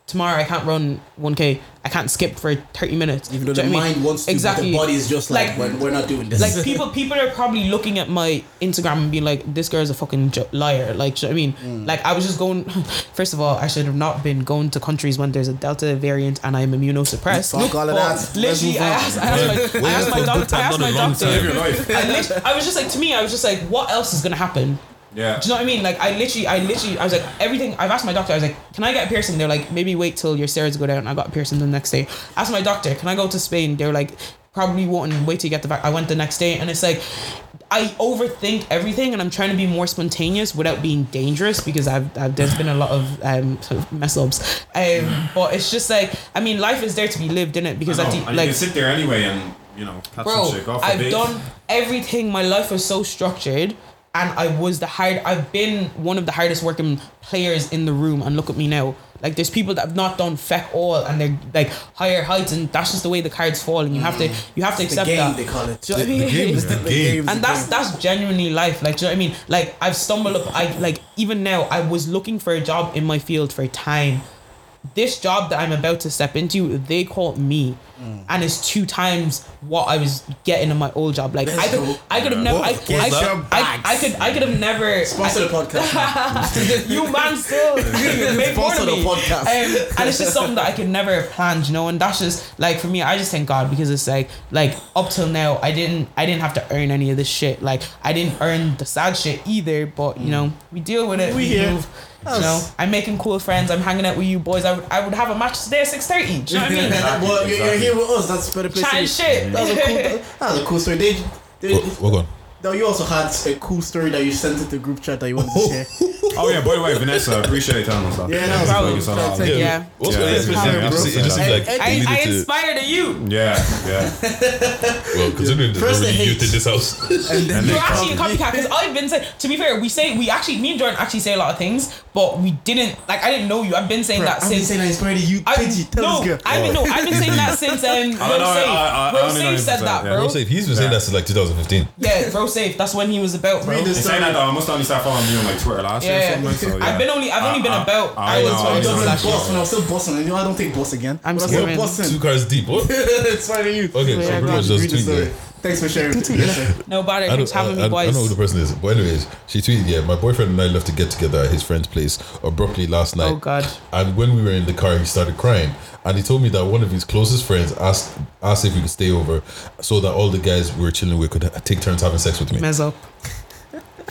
[SPEAKER 4] tomorrow I can't run 1k. I can't skip for 30 minutes.
[SPEAKER 2] Even though
[SPEAKER 4] Do
[SPEAKER 2] the
[SPEAKER 4] you know what I
[SPEAKER 2] mind
[SPEAKER 4] mean?
[SPEAKER 2] wants to,
[SPEAKER 4] exactly.
[SPEAKER 2] but the body is just like,
[SPEAKER 4] Like-
[SPEAKER 2] we're, we're not doing this.
[SPEAKER 4] like people people are probably looking at my Instagram and being like, this girl's a fucking jo- liar. Like, you know what I mean?
[SPEAKER 2] Mm.
[SPEAKER 4] Like, I was just going. First of all, I should have not been going to countries when there's a Delta variant and I'm immunosuppressed.
[SPEAKER 2] Fuck all of
[SPEAKER 4] But
[SPEAKER 2] that. Let's
[SPEAKER 4] Literally,
[SPEAKER 2] move
[SPEAKER 4] I asked, I asked my, I asked my doctor. I asked my doctor.
[SPEAKER 5] time.
[SPEAKER 3] Live your life.
[SPEAKER 4] I, I was just like, to me, I was just like, what else is gonna happen?
[SPEAKER 3] Yeah.
[SPEAKER 4] Do you know what I mean? Like I literally, I literally, I was like, everything. I've asked my doctor. I was like, can I get a piercing? They're like, maybe wait till your steroids go down. I got a piercing the next day. Asked my doctor, can I go to Spain? They're like, probably won't. Wait till you get the back. I went the next day, and it's like, I overthink everything, and I'm trying to be more spontaneous without being dangerous because I've, I've there's been a lot of um mess ups. Um, but it's just like, I mean, life is there to be lived in it because
[SPEAKER 3] I
[SPEAKER 4] think like
[SPEAKER 3] you can sit there anyway and you know
[SPEAKER 4] bro,
[SPEAKER 3] some shit. God
[SPEAKER 4] I've done everything. My life was so structured, and I was the hard. I've been one of the hardest working players in the room, and look at me now. Like there's people that have not done feck all, and they're like higher heights, and that's just the way the cards fall, and you have to mm. you have to
[SPEAKER 2] It's the
[SPEAKER 4] accept
[SPEAKER 2] game,
[SPEAKER 4] that.
[SPEAKER 2] they call it.
[SPEAKER 4] Do you know what I
[SPEAKER 5] The- the game is the game.
[SPEAKER 4] and that's that's genuinely life. Like, do you know what I mean? Like, I've stumbled up. I like even now. I was looking for a job in my field for time. This job that I'm about to step into, they called me,
[SPEAKER 2] Mm.
[SPEAKER 4] and it's two times what I was getting in my old job. Like, I could,
[SPEAKER 2] go.
[SPEAKER 4] I could have never, I? I, I? I, could, I could have never.
[SPEAKER 2] Sponsor the podcast. (laughs)
[SPEAKER 4] you man still (laughs) you make more
[SPEAKER 2] Sponsor the podcast.
[SPEAKER 4] Um, and it's just something that I could never have planned, you know. And that's just like for me, I just thank God because it's like like up till now, I didn't I didn't have to earn any of this shit. Like I didn't earn the sad shit either. But you know, we deal with it.
[SPEAKER 2] We here.
[SPEAKER 4] move. You know, I'm making cool friends. I'm hanging out with you boys. I would I would have a match today at six thirty. Do you know what I mean?
[SPEAKER 2] well, you're, you're here with us. That's a better place. to
[SPEAKER 4] Chatting shit.
[SPEAKER 2] That was a cool. That was a cool story. They, they,
[SPEAKER 5] What, what on?
[SPEAKER 2] now you also had a cool story that you sent to the group chat that you wanted to share. (laughs)
[SPEAKER 3] Oh yeah, by the way, Vanessa, I appreciate you telling us that.
[SPEAKER 2] Yeah, that was
[SPEAKER 3] Thank
[SPEAKER 4] cool.
[SPEAKER 3] you so much.
[SPEAKER 2] Thank you.
[SPEAKER 4] Yeah.
[SPEAKER 3] Yeah,
[SPEAKER 5] yeah,
[SPEAKER 3] it's
[SPEAKER 5] yeah,
[SPEAKER 3] fine.
[SPEAKER 5] it just, it just seems like
[SPEAKER 4] I,
[SPEAKER 5] we
[SPEAKER 4] I
[SPEAKER 5] needed to.
[SPEAKER 4] inspired you.
[SPEAKER 3] Yeah, yeah. (laughs)
[SPEAKER 5] Well, considering there's
[SPEAKER 2] First
[SPEAKER 5] already
[SPEAKER 2] they
[SPEAKER 5] youth
[SPEAKER 2] hate.
[SPEAKER 5] in this house. (laughs)
[SPEAKER 2] And then
[SPEAKER 3] And
[SPEAKER 4] You're
[SPEAKER 3] they
[SPEAKER 4] actually a
[SPEAKER 3] probably-
[SPEAKER 4] copycat because I've been saying. To be fair, we say we actually me and Jordan actually say a lot of things, but we didn't like. I didn't know you. I've been saying that since
[SPEAKER 2] I've been
[SPEAKER 4] since.
[SPEAKER 2] saying I inspired you.
[SPEAKER 4] I,
[SPEAKER 2] Pidgey, tell
[SPEAKER 4] no,
[SPEAKER 2] this girl.
[SPEAKER 4] I've been no, I've been saying that since um,
[SPEAKER 3] I don't know,
[SPEAKER 4] Bro
[SPEAKER 3] I-
[SPEAKER 4] Safe.
[SPEAKER 3] I- I
[SPEAKER 4] Bro
[SPEAKER 3] only know
[SPEAKER 4] Safe
[SPEAKER 3] you
[SPEAKER 4] said
[SPEAKER 3] said
[SPEAKER 4] that,
[SPEAKER 3] that,
[SPEAKER 4] bro.
[SPEAKER 5] Bro. He's been saying that since like 2015.
[SPEAKER 4] Yeah, Bro Safe. That's when he was about, bro.
[SPEAKER 2] Read
[SPEAKER 3] saying that though, I must only start following you on like Twitter last year or
[SPEAKER 4] Yeah,
[SPEAKER 3] something. So, yeah.
[SPEAKER 4] I've been only, I've only been
[SPEAKER 3] I- I-
[SPEAKER 4] about.
[SPEAKER 3] I
[SPEAKER 4] I was
[SPEAKER 3] know, I
[SPEAKER 2] I
[SPEAKER 3] know.
[SPEAKER 2] was
[SPEAKER 4] twenty
[SPEAKER 2] last
[SPEAKER 3] Last
[SPEAKER 2] boss when I was still bossing. You know, I don't take boss again.
[SPEAKER 4] I'm
[SPEAKER 2] but I'm
[SPEAKER 4] scared,
[SPEAKER 2] still
[SPEAKER 4] man.
[SPEAKER 2] bossing.
[SPEAKER 5] Two cars deep. What? (laughs)
[SPEAKER 2] it's fine you.
[SPEAKER 5] Okay, so pretty much just
[SPEAKER 2] Read
[SPEAKER 5] tweet
[SPEAKER 2] story.
[SPEAKER 5] there.
[SPEAKER 2] Thanks for sharing. Yes, sir.
[SPEAKER 4] No bother.
[SPEAKER 5] I
[SPEAKER 4] Thanks for having
[SPEAKER 5] I,
[SPEAKER 4] me,
[SPEAKER 5] I, I know who the person is. But anyways, she tweeted, yeah, my boyfriend and I left to get together at his friend's place abruptly last oh, night.
[SPEAKER 4] Oh God.
[SPEAKER 5] And when we were in the car, he started crying. And he told me that one of his closest friends asked asked if we could stay over so that all the guys we were chilling with could take turns having sex with me.
[SPEAKER 4] Mess up.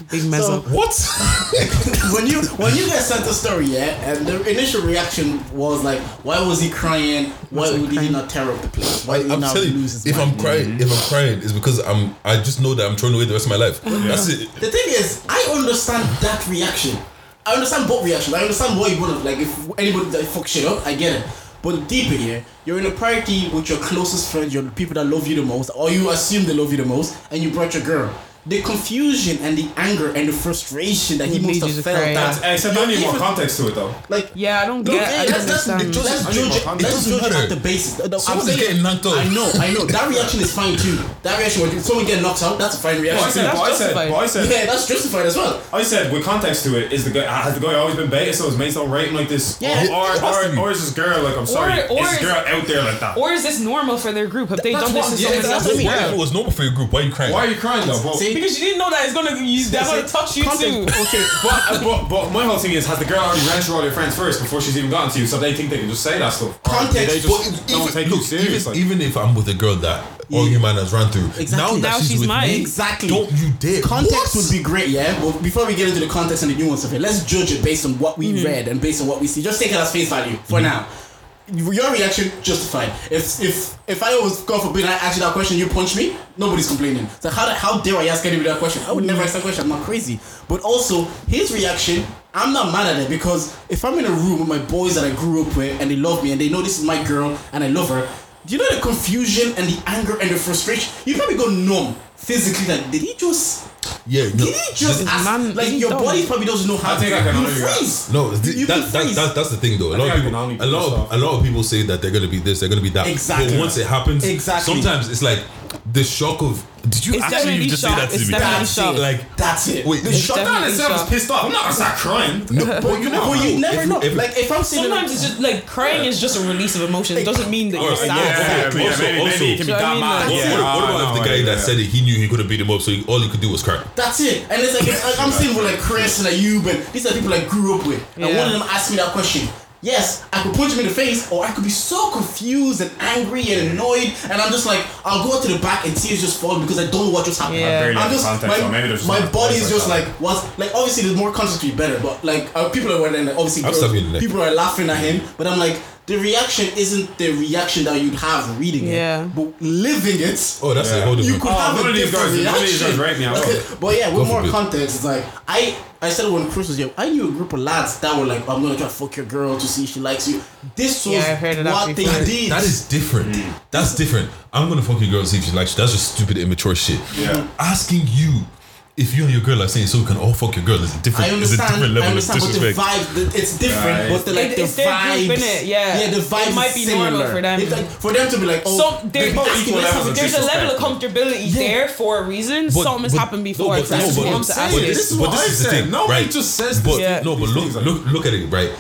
[SPEAKER 4] Big mess
[SPEAKER 2] So-
[SPEAKER 4] up.
[SPEAKER 5] What? (laughs)
[SPEAKER 2] when you when you guys sent the story, yeah, and the initial reaction was like, why was he crying? Why
[SPEAKER 4] Was he
[SPEAKER 2] would he not tear up the place? Why
[SPEAKER 5] I,
[SPEAKER 2] did he
[SPEAKER 5] I'm
[SPEAKER 2] not
[SPEAKER 5] telling
[SPEAKER 2] lose his
[SPEAKER 5] if I'm
[SPEAKER 2] mind?
[SPEAKER 5] crying, if I'm crying, it's because I'm. I just know that I'm throwing away the rest of my life. That's it.
[SPEAKER 2] The thing is, I understand that reaction. I understand both reactions. I understand why you would have like if anybody that fuck shit up, I get it. But deeper here, you're in a party with your closest friends, your people that love you the most, or you assume they love you the most, and you brought your girl. The confusion and the anger and the frustration that he
[SPEAKER 4] Would
[SPEAKER 2] must have
[SPEAKER 4] you
[SPEAKER 2] felt that
[SPEAKER 3] Hey, except I need more context to it though.
[SPEAKER 2] like
[SPEAKER 4] Yeah, I don't get.
[SPEAKER 2] hey,
[SPEAKER 4] I don't
[SPEAKER 2] let's, let's,
[SPEAKER 4] understand.
[SPEAKER 2] let's
[SPEAKER 3] I need
[SPEAKER 2] judge it. Let's
[SPEAKER 5] doesn't
[SPEAKER 2] judge
[SPEAKER 5] matter.
[SPEAKER 2] at the basis. The- the-
[SPEAKER 5] Someone's
[SPEAKER 2] saying-
[SPEAKER 5] getting knocked out.
[SPEAKER 2] I know, I know. That reaction is fine too. That reaction when someone get knocked out, that's a fine
[SPEAKER 3] But I
[SPEAKER 2] reaction.
[SPEAKER 3] said,
[SPEAKER 4] that's
[SPEAKER 3] but I said,
[SPEAKER 4] justified.
[SPEAKER 3] but I said,
[SPEAKER 2] yeah, that's justified as well.
[SPEAKER 3] I said with context to it, is the guy has the guy always been beta so his mates don't rate him like this?
[SPEAKER 2] Yeah,
[SPEAKER 3] or
[SPEAKER 5] it
[SPEAKER 3] or, or, is this girl like I'm sorry,
[SPEAKER 4] or
[SPEAKER 3] is this girl out there like that?
[SPEAKER 4] Or is this normal for their group? Have they
[SPEAKER 2] That's
[SPEAKER 4] done this to
[SPEAKER 2] yeah,
[SPEAKER 4] somebody
[SPEAKER 2] that's
[SPEAKER 4] else?
[SPEAKER 2] what I mean.
[SPEAKER 5] If it was normal for your group? Why are you crying?
[SPEAKER 3] Why are you crying though? But,
[SPEAKER 2] See?
[SPEAKER 4] Because you didn't know that it's gonna use they're gonna touch you
[SPEAKER 2] Context-
[SPEAKER 4] too. (laughs)
[SPEAKER 2] Okay,
[SPEAKER 3] but, but but my whole thing is, has the girl already ran through all your friends first before she's even gotten to you, so they think they can just say that stuff?
[SPEAKER 2] Context,
[SPEAKER 3] they
[SPEAKER 5] But
[SPEAKER 3] just
[SPEAKER 5] if-
[SPEAKER 3] don't
[SPEAKER 5] even-
[SPEAKER 3] take you
[SPEAKER 5] look,
[SPEAKER 3] serious.
[SPEAKER 5] even,
[SPEAKER 3] like,
[SPEAKER 5] even if I'm with a girl that all
[SPEAKER 2] Yeah.
[SPEAKER 5] you man has ran through,
[SPEAKER 2] Exactly.
[SPEAKER 5] now that
[SPEAKER 4] Now
[SPEAKER 5] she's,
[SPEAKER 4] she's
[SPEAKER 5] with
[SPEAKER 4] mine.
[SPEAKER 5] me,
[SPEAKER 2] Exactly.
[SPEAKER 5] don't you dare.
[SPEAKER 2] Context
[SPEAKER 5] What?
[SPEAKER 2] would be great, yeah. But before we get into the context and the nuance of it, let's judge it based on what we
[SPEAKER 4] Mm-hmm.
[SPEAKER 2] read and based on what we see. Just take it as face value for now. Your reaction justified. If if if I was God forbid I asked you that question, you punch me, nobody's complaining. So how how dare I ask anybody that question? I would never ask that question. I'm not crazy. But also his reaction, I'm not mad at it because if I'm in a room with my boys that I grew up with and they love me and they know this is my girl and I love her, do you know the confusion and the anger and the frustration? You probably go numb physically. Like did he just?
[SPEAKER 5] Yeah, no.
[SPEAKER 2] Did he just ask,
[SPEAKER 4] man,
[SPEAKER 2] like
[SPEAKER 4] he's
[SPEAKER 2] your
[SPEAKER 4] dumb.
[SPEAKER 2] body probably doesn't know how
[SPEAKER 3] I think
[SPEAKER 2] to
[SPEAKER 3] I can
[SPEAKER 2] you
[SPEAKER 3] honor you that.
[SPEAKER 2] freeze.
[SPEAKER 5] No, th-
[SPEAKER 2] You
[SPEAKER 5] that,
[SPEAKER 2] can
[SPEAKER 5] that, that, that's the thing though. A
[SPEAKER 3] I
[SPEAKER 5] lot of people, a lot, of, a lot of people say that they're gonna be this, they're gonna be that.
[SPEAKER 2] Exactly.
[SPEAKER 5] But once it happens,
[SPEAKER 2] Exactly.
[SPEAKER 5] sometimes it's like the shock of Did you
[SPEAKER 4] It's
[SPEAKER 5] actually
[SPEAKER 4] definitely
[SPEAKER 5] just say that to
[SPEAKER 4] It's
[SPEAKER 5] me?
[SPEAKER 4] definitely
[SPEAKER 2] That's
[SPEAKER 4] shock.
[SPEAKER 2] it.
[SPEAKER 5] Like,
[SPEAKER 2] That's it.
[SPEAKER 5] wait,
[SPEAKER 2] The
[SPEAKER 5] it's
[SPEAKER 2] shot-
[SPEAKER 3] Shutdown
[SPEAKER 4] definitely
[SPEAKER 3] itself is pissed off. I'm not gonna start crying.
[SPEAKER 2] No, (laughs) But you, know, but you never
[SPEAKER 5] if-
[SPEAKER 2] know.
[SPEAKER 5] if-
[SPEAKER 2] like if I'm sitting,
[SPEAKER 4] Sometimes it's just like crying is just a release of emotion. It doesn't mean that you're sad.
[SPEAKER 5] yeah,
[SPEAKER 3] Yeah,
[SPEAKER 5] Also-
[SPEAKER 3] maybe,
[SPEAKER 5] also-
[SPEAKER 3] maybe it can be
[SPEAKER 4] I
[SPEAKER 3] that
[SPEAKER 4] mean, like-
[SPEAKER 5] What, what, what about if the guy that said it, he knew he couldn't beat him up, so he, all he could do was cry?
[SPEAKER 2] That's it. And it's like, it's like I'm sitting with like Chris and Ayub and these are people I grew up with. And one of them asked me that question. Yes, I could punch him in the face, or I could be so confused and angry and annoyed, and I'm just like, I'll go to the back and tears just fall because I don't know what just happened.
[SPEAKER 4] Yeah. I
[SPEAKER 3] barely
[SPEAKER 2] I'm
[SPEAKER 3] have
[SPEAKER 2] just
[SPEAKER 3] context,
[SPEAKER 2] my,
[SPEAKER 3] so maybe there's
[SPEAKER 2] my body is just like what like obviously there's more context to be better, but like uh, people are then obviously girls,
[SPEAKER 5] stab you in the neck.
[SPEAKER 2] people are laughing at him, but I'm like the reaction isn't the reaction that you'd have reading
[SPEAKER 4] Yeah.
[SPEAKER 2] it, but living it.
[SPEAKER 5] Oh, that's a
[SPEAKER 3] Yeah.
[SPEAKER 5] whole
[SPEAKER 2] You
[SPEAKER 5] different.
[SPEAKER 2] could
[SPEAKER 3] Oh,
[SPEAKER 2] have
[SPEAKER 3] none
[SPEAKER 2] a
[SPEAKER 3] of these
[SPEAKER 2] different
[SPEAKER 3] guys- none of these
[SPEAKER 2] reaction.
[SPEAKER 3] guys rape me, I (laughs)
[SPEAKER 2] but yeah, with
[SPEAKER 5] God
[SPEAKER 2] more context, it's like I I said when Chris was here, I knew a group of lads that were like, I'm gonna try to fuck your girl to see if she likes you. This was
[SPEAKER 4] Yeah, I've heard that
[SPEAKER 2] what
[SPEAKER 4] before.
[SPEAKER 2] they did.
[SPEAKER 5] That is different. Mm. That's different. I'm gonna fuck your girl to see if she likes you. That's just stupid, immature shit.
[SPEAKER 3] Yeah.
[SPEAKER 5] Asking you if you and your girl are saying so we can all fuck your girl It's a different,
[SPEAKER 2] I
[SPEAKER 5] is a
[SPEAKER 2] understand.
[SPEAKER 5] different
[SPEAKER 2] I
[SPEAKER 5] level of
[SPEAKER 2] understand, but the vibe, the, it's different.
[SPEAKER 3] Right.
[SPEAKER 2] But the like
[SPEAKER 4] It-
[SPEAKER 2] the
[SPEAKER 4] it's their
[SPEAKER 2] vibes,
[SPEAKER 4] group, innit? Yeah.
[SPEAKER 2] yeah, the
[SPEAKER 4] It might be
[SPEAKER 2] similar.
[SPEAKER 4] normal for them.
[SPEAKER 2] It's like for them to be like, oh,
[SPEAKER 4] So there,
[SPEAKER 2] they're both
[SPEAKER 3] equal
[SPEAKER 2] equal
[SPEAKER 3] levels
[SPEAKER 2] levels.
[SPEAKER 4] there's a level of
[SPEAKER 3] disrespect.
[SPEAKER 4] comfortability there for a reason.
[SPEAKER 5] But-
[SPEAKER 4] Something has
[SPEAKER 5] but-
[SPEAKER 4] happened
[SPEAKER 5] no,
[SPEAKER 4] before.
[SPEAKER 5] but-
[SPEAKER 4] for them
[SPEAKER 5] no,
[SPEAKER 4] to
[SPEAKER 5] but-
[SPEAKER 4] come to
[SPEAKER 5] but
[SPEAKER 4] ask
[SPEAKER 5] this-
[SPEAKER 3] This is
[SPEAKER 5] but
[SPEAKER 3] what
[SPEAKER 5] this
[SPEAKER 3] I
[SPEAKER 5] is the
[SPEAKER 3] said.
[SPEAKER 5] thing,
[SPEAKER 3] Nobody
[SPEAKER 5] right?
[SPEAKER 3] just says
[SPEAKER 5] But
[SPEAKER 3] this.
[SPEAKER 4] Yeah.
[SPEAKER 5] no, but look, look, look at it, right?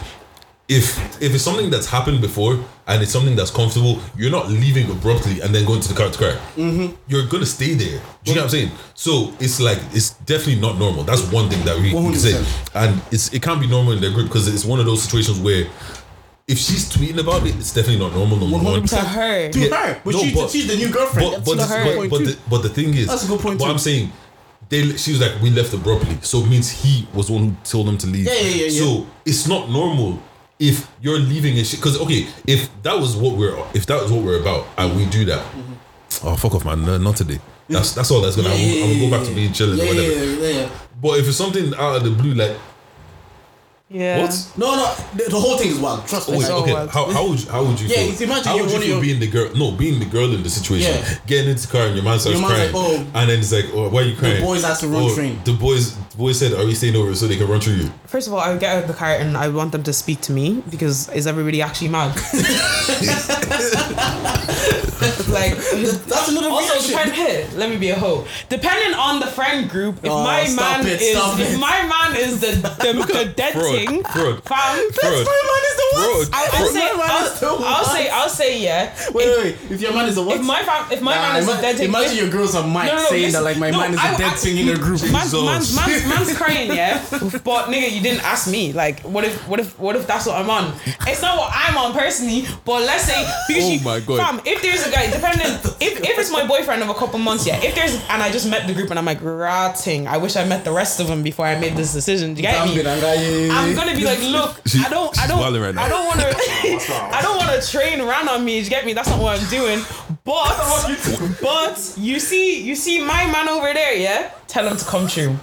[SPEAKER 5] If if it's something that's happened before and it's something that's comfortable, you're not leaving abruptly and then going to the car to cry. Mm-hmm. You're gonna stay there. Do you know what I'm saying? So it's like it's definitely not normal. That's one thing that we, we can say, and it's it can't be normal in their group because it's one of those situations where if she's tweeting about it, it's definitely not normal. Number one.
[SPEAKER 4] To her.
[SPEAKER 2] To
[SPEAKER 5] Yeah.
[SPEAKER 2] her, but,
[SPEAKER 5] No,
[SPEAKER 2] she,
[SPEAKER 5] but-
[SPEAKER 2] she's the new girlfriend.
[SPEAKER 5] But, but,
[SPEAKER 2] That's
[SPEAKER 5] the,
[SPEAKER 4] her.
[SPEAKER 5] but, but, the, but the thing is,
[SPEAKER 2] That's a good point
[SPEAKER 5] What
[SPEAKER 2] too.
[SPEAKER 5] I'm saying, they she was like, we left abruptly, so it means he was the one who told them to leave.
[SPEAKER 2] Yeah, yeah, yeah, yeah.
[SPEAKER 5] So it's not normal if you're leaving and shit. Because okay, if that was what we're, if that was what we're about, and we do that,
[SPEAKER 2] Mm-hmm.
[SPEAKER 5] oh fuck off, man, no, not today. That's that's all that's gonna.
[SPEAKER 2] Yeah,
[SPEAKER 5] happen.
[SPEAKER 2] yeah,
[SPEAKER 5] I'm gonna go back to being chilling
[SPEAKER 2] yeah,
[SPEAKER 5] or whatever.
[SPEAKER 2] Yeah, yeah, yeah.
[SPEAKER 5] But if it's something out of the blue, like
[SPEAKER 4] Yeah.
[SPEAKER 5] what?
[SPEAKER 2] No, no, the, the whole thing is wild. Trust me.
[SPEAKER 5] Wait,
[SPEAKER 4] So
[SPEAKER 5] okay.
[SPEAKER 4] what?
[SPEAKER 5] How, how would you, how would you
[SPEAKER 2] Yeah,
[SPEAKER 5] feel?
[SPEAKER 2] it's imagine
[SPEAKER 5] how
[SPEAKER 2] you're
[SPEAKER 5] would you feel
[SPEAKER 2] your-
[SPEAKER 5] being the girl? No, being the girl in the situation,
[SPEAKER 2] Yeah.
[SPEAKER 5] getting into the car and your man starts
[SPEAKER 2] Your man's
[SPEAKER 5] crying,
[SPEAKER 2] like, oh.
[SPEAKER 5] and then it's like, oh, why are you crying?
[SPEAKER 2] The boys has to run
[SPEAKER 5] oh,
[SPEAKER 2] train.
[SPEAKER 5] The boys, the boys said, are we staying over so they can run through you?
[SPEAKER 4] First of all, I would get out of the car and I want them to speak to me because is everybody actually mad? (laughs) like
[SPEAKER 2] That's another
[SPEAKER 4] also
[SPEAKER 2] reaction.
[SPEAKER 4] depend, hey, let me be a hoe. Depending on the friend group, if
[SPEAKER 2] Oh,
[SPEAKER 4] my man
[SPEAKER 2] it,
[SPEAKER 4] is if
[SPEAKER 2] it.
[SPEAKER 4] my man is the the, (laughs) the dead
[SPEAKER 5] fraud,
[SPEAKER 4] thing,
[SPEAKER 5] fraud,
[SPEAKER 4] fam,
[SPEAKER 5] fraud.
[SPEAKER 2] My man is the
[SPEAKER 5] Fraud.
[SPEAKER 2] worst.
[SPEAKER 4] I'll, I'll say
[SPEAKER 2] My man
[SPEAKER 4] I'll,
[SPEAKER 2] the
[SPEAKER 4] I'll say. I'll say yeah.
[SPEAKER 2] Wait,
[SPEAKER 4] if,
[SPEAKER 2] wait, wait. If your man is the what?
[SPEAKER 4] if my fam, if my
[SPEAKER 2] Nah,
[SPEAKER 4] man is
[SPEAKER 2] ima-
[SPEAKER 4] the dead thing,
[SPEAKER 2] imagine
[SPEAKER 4] if-
[SPEAKER 2] your girls are mic
[SPEAKER 4] No, no, no,
[SPEAKER 2] saying
[SPEAKER 4] listen.
[SPEAKER 2] that like my
[SPEAKER 4] No,
[SPEAKER 2] man is the dead
[SPEAKER 4] I-
[SPEAKER 2] thing in a group.
[SPEAKER 4] Man's,
[SPEAKER 5] Jesus.
[SPEAKER 4] man's, man's, man's crying, yeah. But nigga, you didn't ask me. Like, what if, what if, what if that's what I'm on? It's not what I'm on personally. But let's say because
[SPEAKER 5] Oh
[SPEAKER 4] you,
[SPEAKER 5] my God.
[SPEAKER 4] fam, if there's a guy, depending, if, if it's my boyfriend of a couple months, yeah. If there's and I just met the group and I'm like, ratting. I wish I met the rest of them before I made this decision. Do you get me? I'm gonna be like, look,
[SPEAKER 5] She-
[SPEAKER 4] I don't, I don't,
[SPEAKER 5] right.
[SPEAKER 4] I don't want to, (laughs) I don't want to train around on me. Do you get me? That's not what I'm doing. But, but you see, you see my man over there, yeah. Tell him to come true.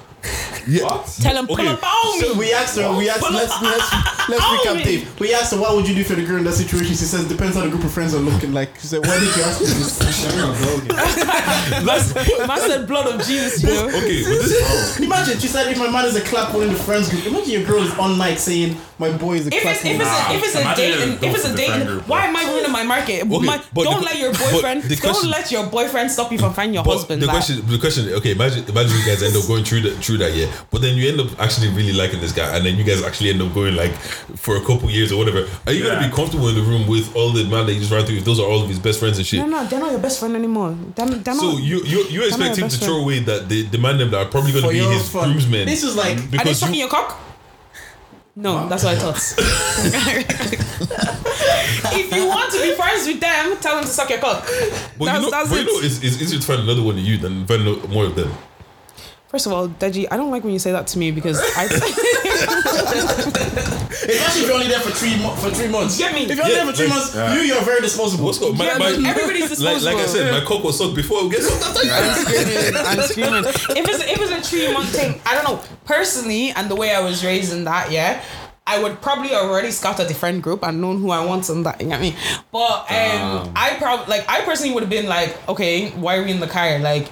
[SPEAKER 5] Yeah.
[SPEAKER 4] Tell him pull
[SPEAKER 5] Okay.
[SPEAKER 4] up on me.
[SPEAKER 2] So we asked her. We asked.
[SPEAKER 4] Pull
[SPEAKER 2] Let's
[SPEAKER 4] up-
[SPEAKER 2] let's let's recap,
[SPEAKER 4] me.
[SPEAKER 2] Dave. We asked her what would you do for the girl in that situation. She says depends how the group of friends are looking like. She said, why did you ask me this? (laughs) (laughs)
[SPEAKER 4] Man said blood of Jesus, you know.
[SPEAKER 5] Okay, this, (laughs)
[SPEAKER 2] Imagine she said if my man is a clap one in the friends group. Imagine your girl is on mic saying my boy is a
[SPEAKER 4] If
[SPEAKER 2] clap.
[SPEAKER 4] it's if it's a, if it's a
[SPEAKER 3] Imagine
[SPEAKER 4] dating if it's a
[SPEAKER 3] to the friend
[SPEAKER 4] dating
[SPEAKER 3] group,
[SPEAKER 4] why am I ruining my market? my, don't
[SPEAKER 5] the-
[SPEAKER 4] let your boyfriend
[SPEAKER 5] the
[SPEAKER 4] don't
[SPEAKER 5] question-
[SPEAKER 4] let your boyfriend stop you from finding your husband.
[SPEAKER 5] the
[SPEAKER 4] like-
[SPEAKER 5] question, the question. Okay, imagine, imagine you guys end up going through the through that, yeah. But then you end up actually really liking this guy, and then you guys actually end up going like for a couple years or whatever. Are you gonna be comfortable in the room with all the man that you just ran through? If those are all of his best friends and shit.
[SPEAKER 4] no, no, they're not your best friend anymore. They're, they're
[SPEAKER 5] So
[SPEAKER 4] not.
[SPEAKER 5] you you you expect him
[SPEAKER 4] best
[SPEAKER 5] to throw away that the, the man them that are probably going to
[SPEAKER 2] For
[SPEAKER 5] be his
[SPEAKER 2] fun.
[SPEAKER 5] groomsmen?
[SPEAKER 2] This is like-
[SPEAKER 4] Are they sucking
[SPEAKER 5] you,
[SPEAKER 4] your cock? No, that's what I thought. (laughs) if you want to be friends with them, tell them to suck your cock.
[SPEAKER 5] but
[SPEAKER 4] that's,
[SPEAKER 5] you know,
[SPEAKER 4] that's
[SPEAKER 5] but you know, it's, it's easier to find another one of you than find more of them.
[SPEAKER 4] First of all, Deji, I don't like when you say that to me because I.
[SPEAKER 2] Especially (laughs) if you're only there for three mo- for three months.
[SPEAKER 4] Get me?
[SPEAKER 2] If you're only
[SPEAKER 5] Yeah,
[SPEAKER 2] there for three
[SPEAKER 5] like-
[SPEAKER 2] months,
[SPEAKER 3] Yeah.
[SPEAKER 2] you you're very disposable.
[SPEAKER 5] What's called, my,
[SPEAKER 4] Yeah,
[SPEAKER 5] my,
[SPEAKER 4] but everybody's
[SPEAKER 5] like, like I said, my cock was sucked before we get sucked.
[SPEAKER 4] I'm screaming. (laughs) I'm screaming. If it's if it's a three month thing, I don't know. Personally, and the way I was raised in that, yeah. I would probably already scout at the friend group and known who I want and that, you get me? But um, I probably, like, I personally would have been like, okay, why are we in the car? Like,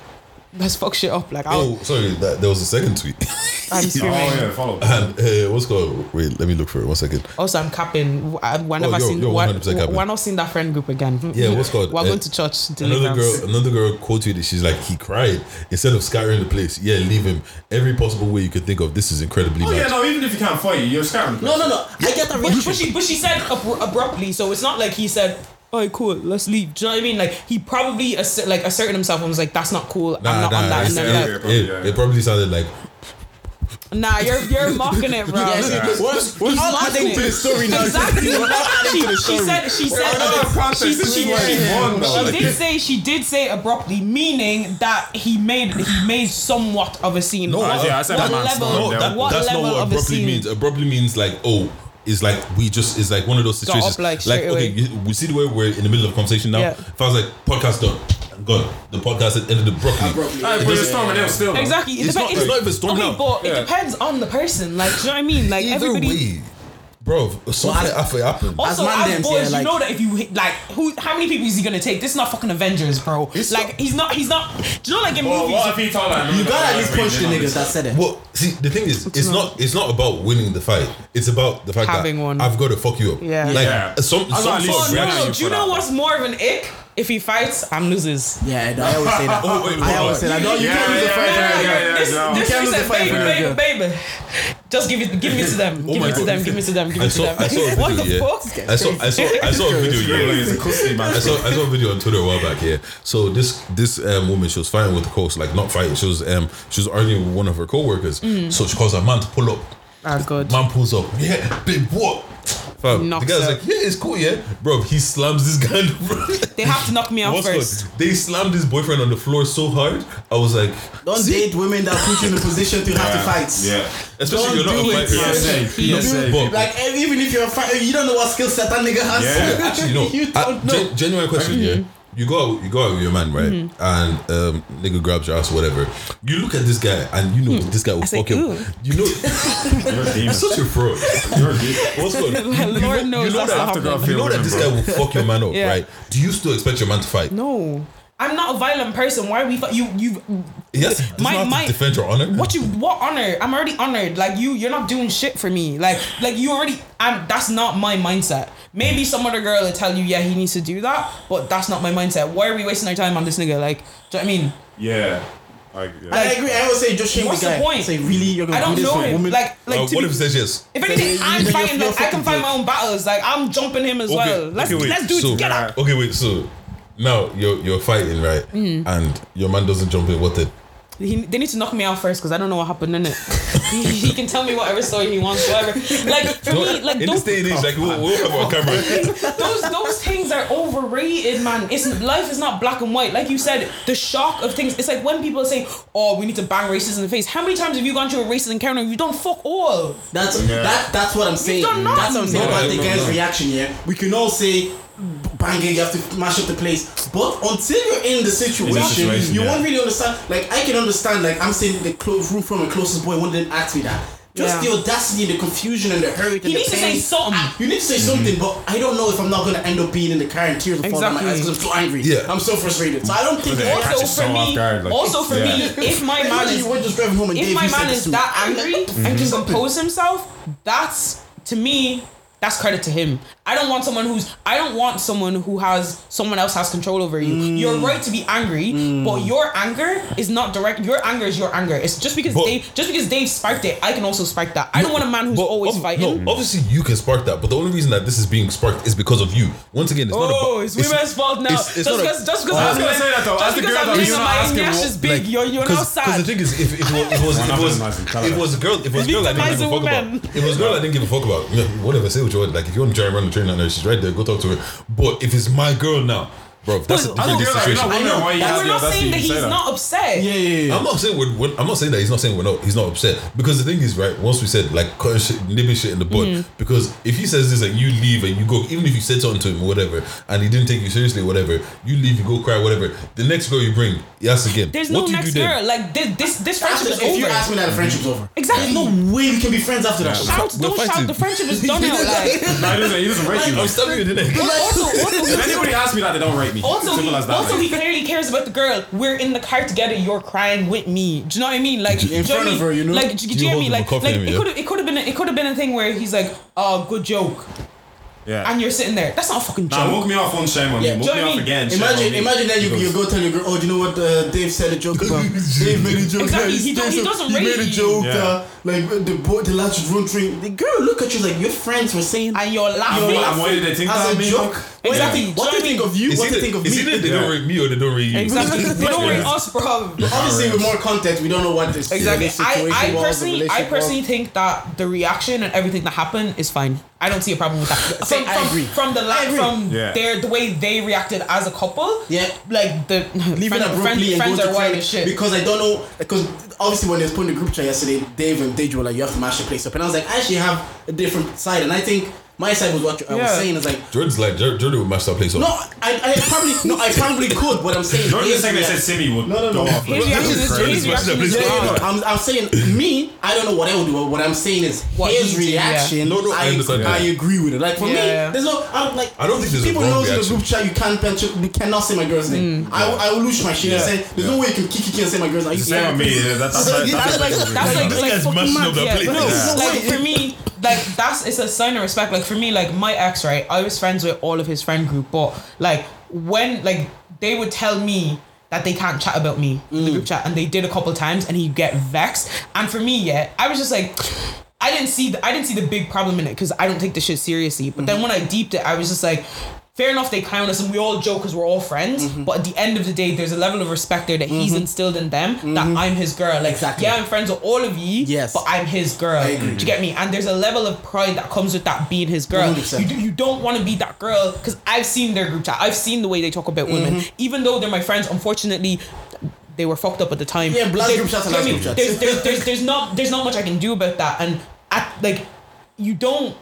[SPEAKER 4] let's fuck shit up. Like, I'll,
[SPEAKER 5] Oh, sorry, that there was a second tweet. (laughs)
[SPEAKER 4] I'm (laughs)
[SPEAKER 3] Oh yeah, follow.
[SPEAKER 5] And uh, what's called? Wait, let me look for it. One second.
[SPEAKER 4] Also, I'm capping. I- We're never
[SPEAKER 5] Oh, you're-
[SPEAKER 4] seen.
[SPEAKER 5] you're
[SPEAKER 4] We're,
[SPEAKER 5] 100% capping.
[SPEAKER 4] we're not seeing that friend group again.
[SPEAKER 5] Yeah, what's called?
[SPEAKER 4] We're
[SPEAKER 5] Uh,
[SPEAKER 4] going to church.
[SPEAKER 5] Another girl, another girl quoted it. She's like, he cried instead of scattering the place. Yeah, leave him every possible way you could think of. This is incredibly
[SPEAKER 3] Oh
[SPEAKER 5] bad.
[SPEAKER 3] yeah, no. Even if you can't fight, you're scaring.
[SPEAKER 2] No, no, no. I get that
[SPEAKER 4] But,
[SPEAKER 2] reaction.
[SPEAKER 4] but she, but she said abru- abruptly, so it's not like he said, "Oh, cool, let's leave." Do you know what I mean? Like he probably asser- like asserted himself and was like, "That's not cool.
[SPEAKER 5] Nah,
[SPEAKER 4] I'm not
[SPEAKER 5] nah,
[SPEAKER 4] on that."
[SPEAKER 5] it's-
[SPEAKER 4] And
[SPEAKER 3] yeah,
[SPEAKER 4] then,
[SPEAKER 3] yeah.
[SPEAKER 4] like,
[SPEAKER 3] probably,
[SPEAKER 5] it,
[SPEAKER 3] yeah.
[SPEAKER 5] it probably sounded like
[SPEAKER 4] Nah, you're you're mocking it, bro. (laughs)
[SPEAKER 2] Yeah, see, what's, what's
[SPEAKER 4] He's mocking
[SPEAKER 2] adding
[SPEAKER 4] it.
[SPEAKER 2] to the story now?
[SPEAKER 4] Exactly.
[SPEAKER 2] We're not adding
[SPEAKER 4] she,
[SPEAKER 2] to the
[SPEAKER 4] she said she said
[SPEAKER 3] out of context,
[SPEAKER 4] she,
[SPEAKER 3] this
[SPEAKER 4] she,
[SPEAKER 3] is won,
[SPEAKER 4] she
[SPEAKER 3] Like-
[SPEAKER 4] did say she did say abruptly, meaning that he made he made somewhat of a scene.
[SPEAKER 5] No,
[SPEAKER 4] what,
[SPEAKER 5] uh, yeah, I
[SPEAKER 3] said
[SPEAKER 4] what level?
[SPEAKER 5] no.
[SPEAKER 3] down.
[SPEAKER 5] That,
[SPEAKER 4] what
[SPEAKER 5] that's
[SPEAKER 4] level
[SPEAKER 5] not what
[SPEAKER 4] of a
[SPEAKER 5] abruptly
[SPEAKER 4] scene?
[SPEAKER 5] means. Abruptly means like oh. It's like we just it's like one of those
[SPEAKER 4] Got up,
[SPEAKER 5] situations
[SPEAKER 4] like, straight
[SPEAKER 5] okay you- we see the way we're in the middle of conversation now
[SPEAKER 4] Yeah.
[SPEAKER 5] if I was like podcast done gone the podcast ended abruptly
[SPEAKER 2] Abruptly.
[SPEAKER 3] Alright, but
[SPEAKER 5] It
[SPEAKER 3] you're
[SPEAKER 5] doesn't-
[SPEAKER 3] storming out still.
[SPEAKER 4] Exactly. It
[SPEAKER 5] It's
[SPEAKER 4] depends-
[SPEAKER 5] not- it's not even storming
[SPEAKER 4] okay,
[SPEAKER 5] out.
[SPEAKER 4] but
[SPEAKER 3] Yeah.
[SPEAKER 4] it depends on the person. Like, do you know what I mean? Like
[SPEAKER 5] either
[SPEAKER 4] everybody.
[SPEAKER 5] way bro something
[SPEAKER 2] as-
[SPEAKER 5] after happened
[SPEAKER 4] Also,
[SPEAKER 2] As
[SPEAKER 4] as,
[SPEAKER 2] dems,
[SPEAKER 4] boys,
[SPEAKER 2] yeah, like-
[SPEAKER 4] you know that if you hit, like who, how many people is he gonna take? This is not fucking Avengers, bro. Like
[SPEAKER 5] not-
[SPEAKER 4] he's not, he's not. Do you know like in
[SPEAKER 3] Well,
[SPEAKER 4] movies?
[SPEAKER 3] what if he told that?
[SPEAKER 2] You gotta at least punch the niggas that said it.
[SPEAKER 5] Well, see, the thing is, it's not it's not about winning the fight. It's about the fact
[SPEAKER 4] Having
[SPEAKER 5] that
[SPEAKER 4] one.
[SPEAKER 5] I've got to fuck you up.
[SPEAKER 4] Yeah.
[SPEAKER 5] Like
[SPEAKER 3] Yeah.
[SPEAKER 5] some
[SPEAKER 3] I
[SPEAKER 5] some
[SPEAKER 3] got
[SPEAKER 5] sort
[SPEAKER 4] Oh
[SPEAKER 5] of
[SPEAKER 4] no, no,
[SPEAKER 3] you
[SPEAKER 4] do you know
[SPEAKER 3] out
[SPEAKER 4] what's more of an ick? If he fights, I'm loses.
[SPEAKER 2] Yeah, I always say that. (laughs)
[SPEAKER 5] Oh, wait,
[SPEAKER 2] I always say that. No, you
[SPEAKER 3] Yeah,
[SPEAKER 2] can't lose a
[SPEAKER 3] yeah,
[SPEAKER 2] fight
[SPEAKER 3] yeah,
[SPEAKER 2] for a
[SPEAKER 3] yeah,
[SPEAKER 2] girl.
[SPEAKER 3] yeah.
[SPEAKER 4] This,
[SPEAKER 3] no.
[SPEAKER 4] this
[SPEAKER 2] You can't
[SPEAKER 4] we
[SPEAKER 2] lose the
[SPEAKER 4] said,
[SPEAKER 2] fight
[SPEAKER 4] baby,
[SPEAKER 2] for a
[SPEAKER 4] baby,
[SPEAKER 2] girl.
[SPEAKER 4] baby. Just give it, give me to them. (laughs)
[SPEAKER 5] Oh
[SPEAKER 4] give
[SPEAKER 5] my
[SPEAKER 4] me to them. Give me to them. Give
[SPEAKER 5] I
[SPEAKER 4] me to them.
[SPEAKER 5] I saw a (laughs)
[SPEAKER 4] what
[SPEAKER 5] video.
[SPEAKER 4] the
[SPEAKER 5] yeah.
[SPEAKER 4] fuck?
[SPEAKER 5] I saw I saw I saw a video. Yeah.
[SPEAKER 3] it's a custody match.
[SPEAKER 5] I saw I saw a video on Twitter a while back. Yeah. So this this um, woman she was fighting with the coach, like not fighting. She was um she was arguing with one of her co-workers.
[SPEAKER 4] Mm.
[SPEAKER 5] So she calls her man to pull up.
[SPEAKER 4] Ah, good.
[SPEAKER 5] Man pulls up. Yeah, babe, what? Fam, the
[SPEAKER 4] Knocks
[SPEAKER 5] guy's
[SPEAKER 4] out.
[SPEAKER 5] like, yeah, it's cool, yeah, bro. He slams this guy. In the front.
[SPEAKER 4] They have to knock me out
[SPEAKER 5] What's
[SPEAKER 4] first.
[SPEAKER 5] good? They slammed his boyfriend on the floor so hard. I was like,
[SPEAKER 2] Don't date women that put you in a position to have to fight.
[SPEAKER 3] Yeah.
[SPEAKER 5] especially
[SPEAKER 2] Don't
[SPEAKER 5] you're not
[SPEAKER 2] do
[SPEAKER 5] a
[SPEAKER 2] it,
[SPEAKER 5] fighter.
[SPEAKER 2] man.
[SPEAKER 3] PSA, PSA.
[SPEAKER 5] But
[SPEAKER 2] Like even if you're a fighter, you don't know what skill set that nigga has.
[SPEAKER 3] Yeah.
[SPEAKER 5] actually, no. (laughs)
[SPEAKER 2] you
[SPEAKER 5] I-
[SPEAKER 2] don't know.
[SPEAKER 5] gen- genuine question, yeah. Mm-hmm. You go out, you go out with your man, right? And um, nigga grabs your ass, whatever. You look at this guy, and you know that this guy will fuck you. You know, (laughs)
[SPEAKER 3] You're a demon.
[SPEAKER 5] you're such a fraud.
[SPEAKER 3] You're a demon.
[SPEAKER 5] What's good? You, you
[SPEAKER 4] Lord
[SPEAKER 5] know,
[SPEAKER 4] knows
[SPEAKER 5] you know that
[SPEAKER 3] After
[SPEAKER 5] you know that this guy will fuck your man up,
[SPEAKER 4] Yeah.
[SPEAKER 5] right? Do you still expect your man to fight?
[SPEAKER 4] No, I'm not a violent person. Why are we? Fi- you, you.
[SPEAKER 5] Yes,
[SPEAKER 4] My- my-
[SPEAKER 5] to defend your honor.
[SPEAKER 4] What you? What honor? I'm already honored. Like you, you're not doing shit for me. Like, like you already. I'm. That's not my mindset. Maybe some other girl will tell you, yeah, he needs to do that, but that's not my mindset. Why are we wasting our time on this nigga? Like, do you know what I mean?
[SPEAKER 3] Yeah. Like, yeah.
[SPEAKER 2] I agree. I always say just shame
[SPEAKER 4] What's
[SPEAKER 2] the guy.
[SPEAKER 4] the point?
[SPEAKER 2] Say really, you're gonna
[SPEAKER 4] I don't
[SPEAKER 2] do this
[SPEAKER 4] know
[SPEAKER 2] for a
[SPEAKER 4] him.
[SPEAKER 2] woman.
[SPEAKER 4] Like, like
[SPEAKER 5] Uh,
[SPEAKER 4] to
[SPEAKER 5] what
[SPEAKER 4] be-
[SPEAKER 5] if he says yes?
[SPEAKER 4] If anything, I'm fighting. Like, I can
[SPEAKER 2] fucking
[SPEAKER 4] fight my own battles. Like I'm jumping him as well. Let's
[SPEAKER 5] okay, wait,
[SPEAKER 4] let's do it
[SPEAKER 5] so-
[SPEAKER 4] together.
[SPEAKER 5] Okay, wait. So now you're you're fighting, right?
[SPEAKER 4] Mm.
[SPEAKER 5] And your man doesn't jump in. What the?
[SPEAKER 4] He, they need to knock me out first because I don't know what happened in it. (laughs) he, he can tell me whatever story he wants, whatever. Like for me, like
[SPEAKER 5] in
[SPEAKER 4] those,
[SPEAKER 5] this day and age, like we'll, we'll have our camera. (laughs)
[SPEAKER 4] those those things are overrated, man. It's life is not black and white. Like you said, the shock of things. It's like when people say, "Oh, we need to bang racists in the face." How many times have you gone to a racist encounter? and You've done fuck all.
[SPEAKER 2] That's
[SPEAKER 3] Yeah.
[SPEAKER 2] that. That's what I'm saying.
[SPEAKER 4] done
[SPEAKER 2] That's what I'm saying
[SPEAKER 5] nothing.
[SPEAKER 2] about
[SPEAKER 5] No,
[SPEAKER 2] the
[SPEAKER 5] no,
[SPEAKER 2] guy's
[SPEAKER 5] no.
[SPEAKER 2] reaction. Yeah, we can all say banging, you have to mash up the place, but until you're in the situation,
[SPEAKER 3] situation,
[SPEAKER 2] you
[SPEAKER 3] yeah.
[SPEAKER 2] won't really understand. Like I can understand. Like I'm saying, the close room from the closest boy, one didn't ask me that. Just
[SPEAKER 4] Yeah.
[SPEAKER 2] the audacity and the confusion and the hurry.
[SPEAKER 4] He
[SPEAKER 2] and
[SPEAKER 4] needs
[SPEAKER 2] the
[SPEAKER 4] to say something.
[SPEAKER 2] Um, you need to say something, but I don't know if I'm not gonna end up being in the car and tears will fall down my eyes
[SPEAKER 4] Exactly.
[SPEAKER 2] because I'm so angry.
[SPEAKER 5] Yeah.
[SPEAKER 2] I'm so frustrated. So I don't think.
[SPEAKER 3] But
[SPEAKER 2] that-
[SPEAKER 4] Also for
[SPEAKER 3] so
[SPEAKER 4] me,
[SPEAKER 3] guard, like-
[SPEAKER 4] also for
[SPEAKER 3] Yeah.
[SPEAKER 4] me, (laughs) if my man is
[SPEAKER 2] just driving home and
[SPEAKER 4] if my man is
[SPEAKER 2] to me.
[SPEAKER 4] that angry (laughs) and can mm-hmm. compose himself, that's to me that's credit to him. I don't want someone who's I don't want someone who has someone else has control over you.
[SPEAKER 2] Mm.
[SPEAKER 4] You're right to be angry, but your anger is not direct. Your anger is your anger. It's just because
[SPEAKER 5] But-
[SPEAKER 4] Dave just because Dave spiked it, I can also spike that. I don't want a man who's
[SPEAKER 5] But
[SPEAKER 4] always
[SPEAKER 5] ob-
[SPEAKER 4] fighting.
[SPEAKER 5] No, obviously you can spark that, but the only reason that this is being sparked is because of you. Once again, it's not about.
[SPEAKER 4] Oh, it's women's fault now.
[SPEAKER 5] it's- it's
[SPEAKER 4] just
[SPEAKER 5] not a-
[SPEAKER 4] because, just because
[SPEAKER 3] I was
[SPEAKER 4] I'm
[SPEAKER 3] gonna say that though,
[SPEAKER 4] Just
[SPEAKER 3] as the
[SPEAKER 4] because
[SPEAKER 3] girl
[SPEAKER 4] I'm
[SPEAKER 3] that you're
[SPEAKER 4] my
[SPEAKER 3] not asking
[SPEAKER 4] Nyash big.
[SPEAKER 5] Like,
[SPEAKER 4] you're you're now
[SPEAKER 5] Because the thing is, if, if it was, if it was, if it was,
[SPEAKER 3] Victimizing, tell her
[SPEAKER 5] if it was a girl, if it was a girl I didn't give a fuck about, it was a girl I didn't give a fuck about, whatever, say what you want. Like if you want to drive around the there, she's right there, go talk to her. But if it's my girl now, bro, that's a different
[SPEAKER 3] I don't
[SPEAKER 5] situation.
[SPEAKER 3] You're not why he
[SPEAKER 4] we're not saying that he's not upset.
[SPEAKER 2] Yeah, yeah, yeah.
[SPEAKER 5] I'm not saying we're, we're- I'm not saying that he's not saying we're not he's not upset because the thing is right once we said like cutting shit nipping shit in the bud
[SPEAKER 4] Mm-hmm.
[SPEAKER 5] because if he says this and you leave and you go even if you said something to him or whatever and he didn't take you seriously or whatever you leave you go cry whatever the next girl you bring he asks again
[SPEAKER 4] There's
[SPEAKER 5] what
[SPEAKER 4] no
[SPEAKER 5] do you
[SPEAKER 4] next
[SPEAKER 5] do then?
[SPEAKER 4] girl. Like this, this, this friendship
[SPEAKER 2] After,
[SPEAKER 4] is
[SPEAKER 2] if
[SPEAKER 4] over.
[SPEAKER 2] you ask me that, the friendship's over.
[SPEAKER 4] Exactly.
[SPEAKER 2] There's no way we can be friends after that.
[SPEAKER 4] Shout,
[SPEAKER 5] We're
[SPEAKER 4] don't shout. The friendship is done (laughs) now. Like,
[SPEAKER 3] No, he doesn't. He doesn't rate you.
[SPEAKER 5] I'm stabbing you in the neck.
[SPEAKER 4] also, also,
[SPEAKER 3] If anybody asks me that, they don't rate me.
[SPEAKER 4] Also,
[SPEAKER 3] Simple
[SPEAKER 4] he,
[SPEAKER 3] as that.
[SPEAKER 4] also
[SPEAKER 3] like.
[SPEAKER 4] he clearly cares about the girl. We're in the car together. You're crying with me. Do you know what I mean? Like know
[SPEAKER 2] front of her, you know?
[SPEAKER 4] Like, do you,
[SPEAKER 5] You hold
[SPEAKER 4] me? Like, like
[SPEAKER 5] him,
[SPEAKER 4] it
[SPEAKER 5] yeah.
[SPEAKER 4] could have, it could have been, a, it could have been a thing where he's like, "Oh, good joke,"
[SPEAKER 3] yeah.
[SPEAKER 4] and you're sitting there. That's not a fucking joke.
[SPEAKER 3] Nah, woke me off one shame on
[SPEAKER 2] Yeah,
[SPEAKER 3] me. Woke me
[SPEAKER 4] know
[SPEAKER 3] off again.
[SPEAKER 2] Imagine,
[SPEAKER 3] on
[SPEAKER 2] imagine then you, you go tell your girl, oh, do you know what uh, Dave said a joke about? (laughs) Dave made a joke.
[SPEAKER 4] Exactly, he don't- he
[SPEAKER 2] Dave
[SPEAKER 4] doesn't
[SPEAKER 2] he made a joke.
[SPEAKER 3] Yeah.
[SPEAKER 2] Uh, like the boy, the lad should run train. The girl look at you like your friends were saying
[SPEAKER 4] and you're laughing.
[SPEAKER 2] You're
[SPEAKER 3] And why did they think
[SPEAKER 2] as
[SPEAKER 3] that
[SPEAKER 2] a
[SPEAKER 3] of
[SPEAKER 2] joke.
[SPEAKER 3] Like?
[SPEAKER 2] What
[SPEAKER 4] Exactly.
[SPEAKER 2] do you think- What do you think of you?
[SPEAKER 5] It's
[SPEAKER 2] What do you think of
[SPEAKER 5] it's
[SPEAKER 2] me?
[SPEAKER 5] either they don't rate me or they don't rate you.
[SPEAKER 4] Exactly. They don't rate
[SPEAKER 3] Yeah.
[SPEAKER 4] us, bro.
[SPEAKER 2] Obviously, with more context, we don't know what this
[SPEAKER 4] Exactly.
[SPEAKER 2] situation
[SPEAKER 4] I, I
[SPEAKER 2] was.
[SPEAKER 4] personally, I personally
[SPEAKER 2] was.
[SPEAKER 4] think that the reaction and everything that happened is fine. I don't see a problem with that.
[SPEAKER 2] Say,
[SPEAKER 4] From,
[SPEAKER 2] I
[SPEAKER 4] from,
[SPEAKER 2] agree.
[SPEAKER 4] from the
[SPEAKER 2] I
[SPEAKER 4] la-
[SPEAKER 2] agree.
[SPEAKER 4] from
[SPEAKER 3] Yeah.
[SPEAKER 4] their the way they reacted as a couple.
[SPEAKER 2] Yeah.
[SPEAKER 4] Like the (laughs)
[SPEAKER 2] leave it
[SPEAKER 4] friend,
[SPEAKER 2] abruptly and
[SPEAKER 4] friends
[SPEAKER 2] go
[SPEAKER 4] are
[SPEAKER 2] to
[SPEAKER 4] wild
[SPEAKER 2] training
[SPEAKER 4] as shit.
[SPEAKER 2] because I don't know because obviously when they was putting the group chat yesterday, Dave and Deji were like, "You have to mash the place up," and I was like, "I actually have a different side," and I think my side was what I was saying is like.
[SPEAKER 5] Jordan's like, Jordan would mash that place up.
[SPEAKER 2] No, I, I probably no, I probably could. What I'm saying,
[SPEAKER 3] Jordan
[SPEAKER 2] is
[SPEAKER 3] is saying they said Simi would
[SPEAKER 2] No, no, no.
[SPEAKER 3] go off.
[SPEAKER 4] His reaction is
[SPEAKER 5] crazy.
[SPEAKER 4] his reaction is
[SPEAKER 2] Yeah, yeah, no,
[SPEAKER 4] wrong.
[SPEAKER 2] I'm, I'm saying me. I don't know what I would do. but What I'm saying is
[SPEAKER 4] What
[SPEAKER 2] his
[SPEAKER 4] he did, yeah.
[SPEAKER 2] reaction.
[SPEAKER 5] No, no, I
[SPEAKER 2] I,
[SPEAKER 5] understand
[SPEAKER 2] I agree with it. Like for
[SPEAKER 4] Yeah,
[SPEAKER 2] me,
[SPEAKER 4] yeah.
[SPEAKER 2] there's no. I'm like.
[SPEAKER 5] I don't think there's a
[SPEAKER 2] people
[SPEAKER 5] wrong
[SPEAKER 2] knows in the group chat you can't mention, you cannot say my girl's name. I, will- I will lose my shit and
[SPEAKER 3] Yeah.
[SPEAKER 2] say there's no way you can kick you and say my girl's name. Are you
[SPEAKER 3] Same with me. yeah, That's
[SPEAKER 2] Yeah,
[SPEAKER 3] that's (laughs)
[SPEAKER 2] that's like-
[SPEAKER 3] that's
[SPEAKER 4] That's like,
[SPEAKER 5] guy's
[SPEAKER 4] fucking
[SPEAKER 5] mashing
[SPEAKER 4] mad.
[SPEAKER 5] up that
[SPEAKER 4] yeah.
[SPEAKER 5] plate.
[SPEAKER 4] No, like for me, like that's it's a sign of respect. Like for me, like my ex, right? I was friends with all of his friend group, but like when like they would tell me that they can't chat about me in the mm. group chat, and they did a couple times, and he'd get vexed. And for me, yeah, I was just like. I didn't see the I didn't see the big problem in it because I don't take this shit seriously. But then mm. when I deeped it, I was just like, fair enough, they clown us and we all joke because we're all friends. Mm-hmm. But at the end of the day, there's a level of respect there that he's mm-hmm. instilled in them that mm-hmm. I'm his girl. Like,
[SPEAKER 2] Exactly.
[SPEAKER 4] yeah, I'm friends with all of you.
[SPEAKER 2] Yes.
[SPEAKER 4] but I'm his girl.
[SPEAKER 2] I agree.
[SPEAKER 4] Do you get me? And there's a level of pride that comes with that being his girl.
[SPEAKER 2] 100%.
[SPEAKER 4] You, do, you don't want to be that girl because I've seen their group chat. I've seen the way they talk about women.
[SPEAKER 2] Mm-hmm.
[SPEAKER 4] Even though they're my friends, unfortunately. They were fucked up at the time.
[SPEAKER 2] Yeah,
[SPEAKER 4] There-
[SPEAKER 2] group chats and
[SPEAKER 4] do you
[SPEAKER 2] black
[SPEAKER 4] know what I
[SPEAKER 2] group chats.
[SPEAKER 4] There's, there's, there's, there's not there's not much I can do about that. And at like you don't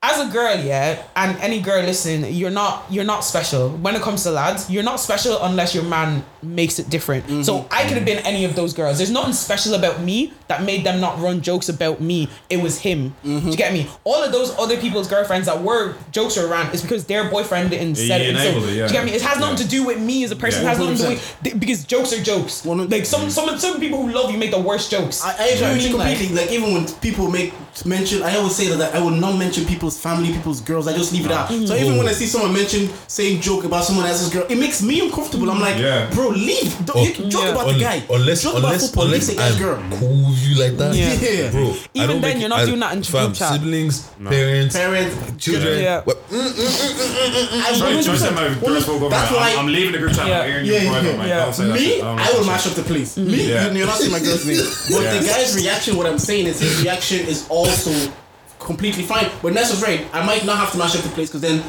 [SPEAKER 4] as a girl, yeah, and any girl listening, you're not you're not special. When it comes to lads, you're not special unless your man makes it different.
[SPEAKER 2] Mm-hmm.
[SPEAKER 4] So I could have been any of those girls. There's nothing special about me that made them not run jokes about me. It was him.
[SPEAKER 2] Mm-hmm.
[SPEAKER 4] Do you get me? All of those other people's girlfriends that were jokes or ran is because their boyfriend didn't
[SPEAKER 3] Yeah,
[SPEAKER 4] set
[SPEAKER 3] he
[SPEAKER 4] it. So,
[SPEAKER 3] enabled
[SPEAKER 4] do you get me? It has nothing
[SPEAKER 3] Yeah.
[SPEAKER 4] to do with me as a person.
[SPEAKER 3] Yeah.
[SPEAKER 4] It has nothing to do
[SPEAKER 2] 100%.
[SPEAKER 4] with because jokes are jokes.
[SPEAKER 2] One of-
[SPEAKER 4] Like some some some people who love you make the worst jokes.
[SPEAKER 2] I, I agree with you
[SPEAKER 4] like-
[SPEAKER 2] completely. Like, even when people make mention, I always say that I will not mention people's family, people's girls. I just leave it ah. out. So even when I see someone mention saying joke about someone else's girl, it makes me uncomfortable. I'm like,
[SPEAKER 3] Yeah.
[SPEAKER 2] bro, leave. Don't,
[SPEAKER 5] Oh.
[SPEAKER 2] you can joke
[SPEAKER 4] Yeah.
[SPEAKER 2] about
[SPEAKER 5] Un-
[SPEAKER 2] the guy.
[SPEAKER 5] unless
[SPEAKER 2] joke about
[SPEAKER 5] unless
[SPEAKER 2] football. Leave
[SPEAKER 5] unless
[SPEAKER 2] the guy's
[SPEAKER 5] I'm
[SPEAKER 2] girl.
[SPEAKER 5] cool with you like that,
[SPEAKER 2] Yeah. Yeah.
[SPEAKER 5] bro. I
[SPEAKER 4] Even
[SPEAKER 5] don't
[SPEAKER 4] then, you're not
[SPEAKER 5] I-
[SPEAKER 4] doing that in
[SPEAKER 5] fam,
[SPEAKER 4] group chat.
[SPEAKER 5] Siblings, parents,
[SPEAKER 2] Parents,
[SPEAKER 5] children.
[SPEAKER 4] Yeah.
[SPEAKER 5] What-
[SPEAKER 2] I
[SPEAKER 3] Sorry, Joyce said
[SPEAKER 2] 100%.
[SPEAKER 3] my girls will
[SPEAKER 2] That's why.
[SPEAKER 3] I'm, I'm leaving the group chat.
[SPEAKER 4] Yeah.
[SPEAKER 3] I'm airing
[SPEAKER 2] Yeah,
[SPEAKER 3] you private,
[SPEAKER 2] yeah,
[SPEAKER 3] man.
[SPEAKER 4] yeah.
[SPEAKER 3] Don't say that
[SPEAKER 2] Me, I will mash up the place. Mm-hmm. Me,
[SPEAKER 3] Yeah.
[SPEAKER 2] you're not saying my girl's name. (laughs) But the guy's reaction, what I'm saying is his reaction is also completely fine. But Ness was right. I might not have to mash up the place because then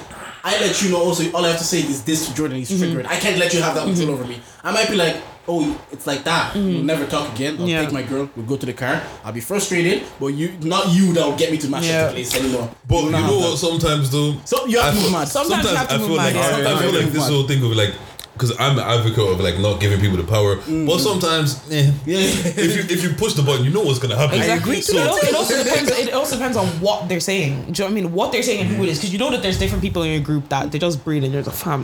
[SPEAKER 2] I let you know also all I have to say is this to Jordan, he's mm-hmm. triggered. I can't let you have that control mm-hmm. over me. I might be like, oh, it's like that. Mm-hmm. We'll never talk again. I'll
[SPEAKER 4] Yeah.
[SPEAKER 2] take my girl, we'll go to the car. I'll be frustrated, but you not you that will get me to mash
[SPEAKER 4] Yeah.
[SPEAKER 2] up the place anymore.
[SPEAKER 5] But
[SPEAKER 2] will
[SPEAKER 5] you know what?
[SPEAKER 2] that.
[SPEAKER 5] Sometimes though,
[SPEAKER 2] So you have
[SPEAKER 5] I
[SPEAKER 2] to move
[SPEAKER 5] feel-
[SPEAKER 2] mad.
[SPEAKER 4] Sometimes you have to
[SPEAKER 5] I
[SPEAKER 4] move
[SPEAKER 5] feel like
[SPEAKER 4] mad, yeah.
[SPEAKER 5] I feel
[SPEAKER 2] Sometimes
[SPEAKER 5] like this
[SPEAKER 2] move
[SPEAKER 5] whole thing of like. Because I'm an advocate of like not giving people the power, but sometimes, eh,
[SPEAKER 2] Yeah.
[SPEAKER 5] if you if you push the button, you know what's gonna happen.
[SPEAKER 4] Exactly.
[SPEAKER 2] agree to
[SPEAKER 4] it,
[SPEAKER 2] that
[SPEAKER 4] also, it also depends. It also depends on what they're saying. Do you know what I mean? What they're saying and who it is, because you know that there's different people in your group that they just breathe and they're like, "Fam,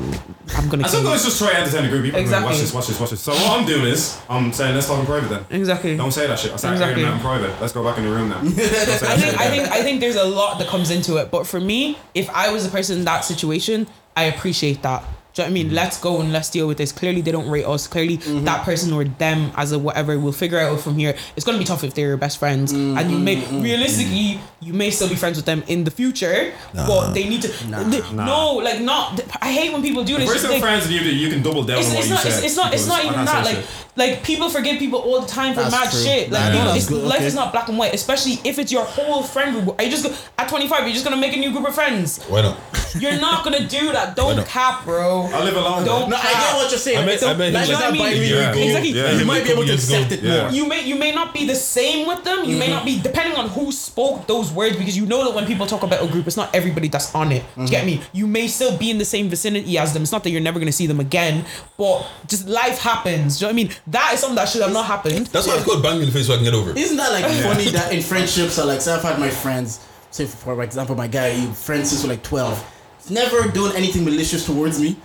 [SPEAKER 4] I'm gonna
[SPEAKER 3] And
[SPEAKER 4] kill you."
[SPEAKER 3] sometimes just try to entertain the group. People
[SPEAKER 4] Exactly.
[SPEAKER 3] exactly. watch this, watch this, watch this. So what I'm doing is I'm saying let's talk in private then.
[SPEAKER 4] Exactly.
[SPEAKER 3] Don't say that shit. I start
[SPEAKER 4] Exactly.
[SPEAKER 3] airing that in private. Let's go back in the room now. (laughs)
[SPEAKER 4] I think I think I think there's a lot that comes into it. But for me, if I was a person in that situation, I appreciate that. Do you know what I mean? Let's go and let's deal with this. Clearly, they don't rate us. Clearly, mm-hmm. that person or them as a whatever will figure out from here. It's gonna be tough if they're your best friends, and you may mm-hmm. realistically you may still be friends with them in the future, but they need to. they- No, like not. I hate when people do this.
[SPEAKER 3] We're still friends with you. You can double down
[SPEAKER 4] it's,
[SPEAKER 3] on what
[SPEAKER 4] it's
[SPEAKER 3] you
[SPEAKER 4] not.
[SPEAKER 3] said.
[SPEAKER 4] It's, it's not. It's not even that. Like, like people forgive people all the time for
[SPEAKER 2] That's
[SPEAKER 4] mad
[SPEAKER 2] true.
[SPEAKER 4] shit. Like,
[SPEAKER 2] Nah,
[SPEAKER 4] you know, it's,
[SPEAKER 2] good,
[SPEAKER 4] life
[SPEAKER 2] okay.
[SPEAKER 4] is not black and white. Especially if it's your whole friend group. Are you just go, at 25? You're just gonna make a new group of friends.
[SPEAKER 5] Why not?
[SPEAKER 4] You're not gonna do that. Don't cap, bro.
[SPEAKER 3] I live alone.
[SPEAKER 4] Don't
[SPEAKER 2] No, I get what you're saying.
[SPEAKER 5] I met-
[SPEAKER 2] It's a-
[SPEAKER 5] I met him
[SPEAKER 2] life
[SPEAKER 5] like-
[SPEAKER 2] is not
[SPEAKER 4] You know what I mean?
[SPEAKER 3] Yeah.
[SPEAKER 2] You-
[SPEAKER 4] Exactly.
[SPEAKER 3] Yeah.
[SPEAKER 2] You might be able to accept it
[SPEAKER 3] Yeah.
[SPEAKER 2] more.
[SPEAKER 4] you may you may not be the same with them. You may mm-hmm. not be depending on who spoke those words because you know that when people talk about a group, it's not everybody that's on it. Do you get mm-hmm. me? You may still be in the same vicinity as them. It's not that you're never gonna see them again, but just life happens. Do you know what I mean? That is something that should have not happened.
[SPEAKER 5] That's why it's called bang in the face so I can get over. it.
[SPEAKER 2] Isn't that like funny that in friendships, or like, say I've had my friends, say for example, my guy, he friends since we're like 12, never done anything malicious towards me.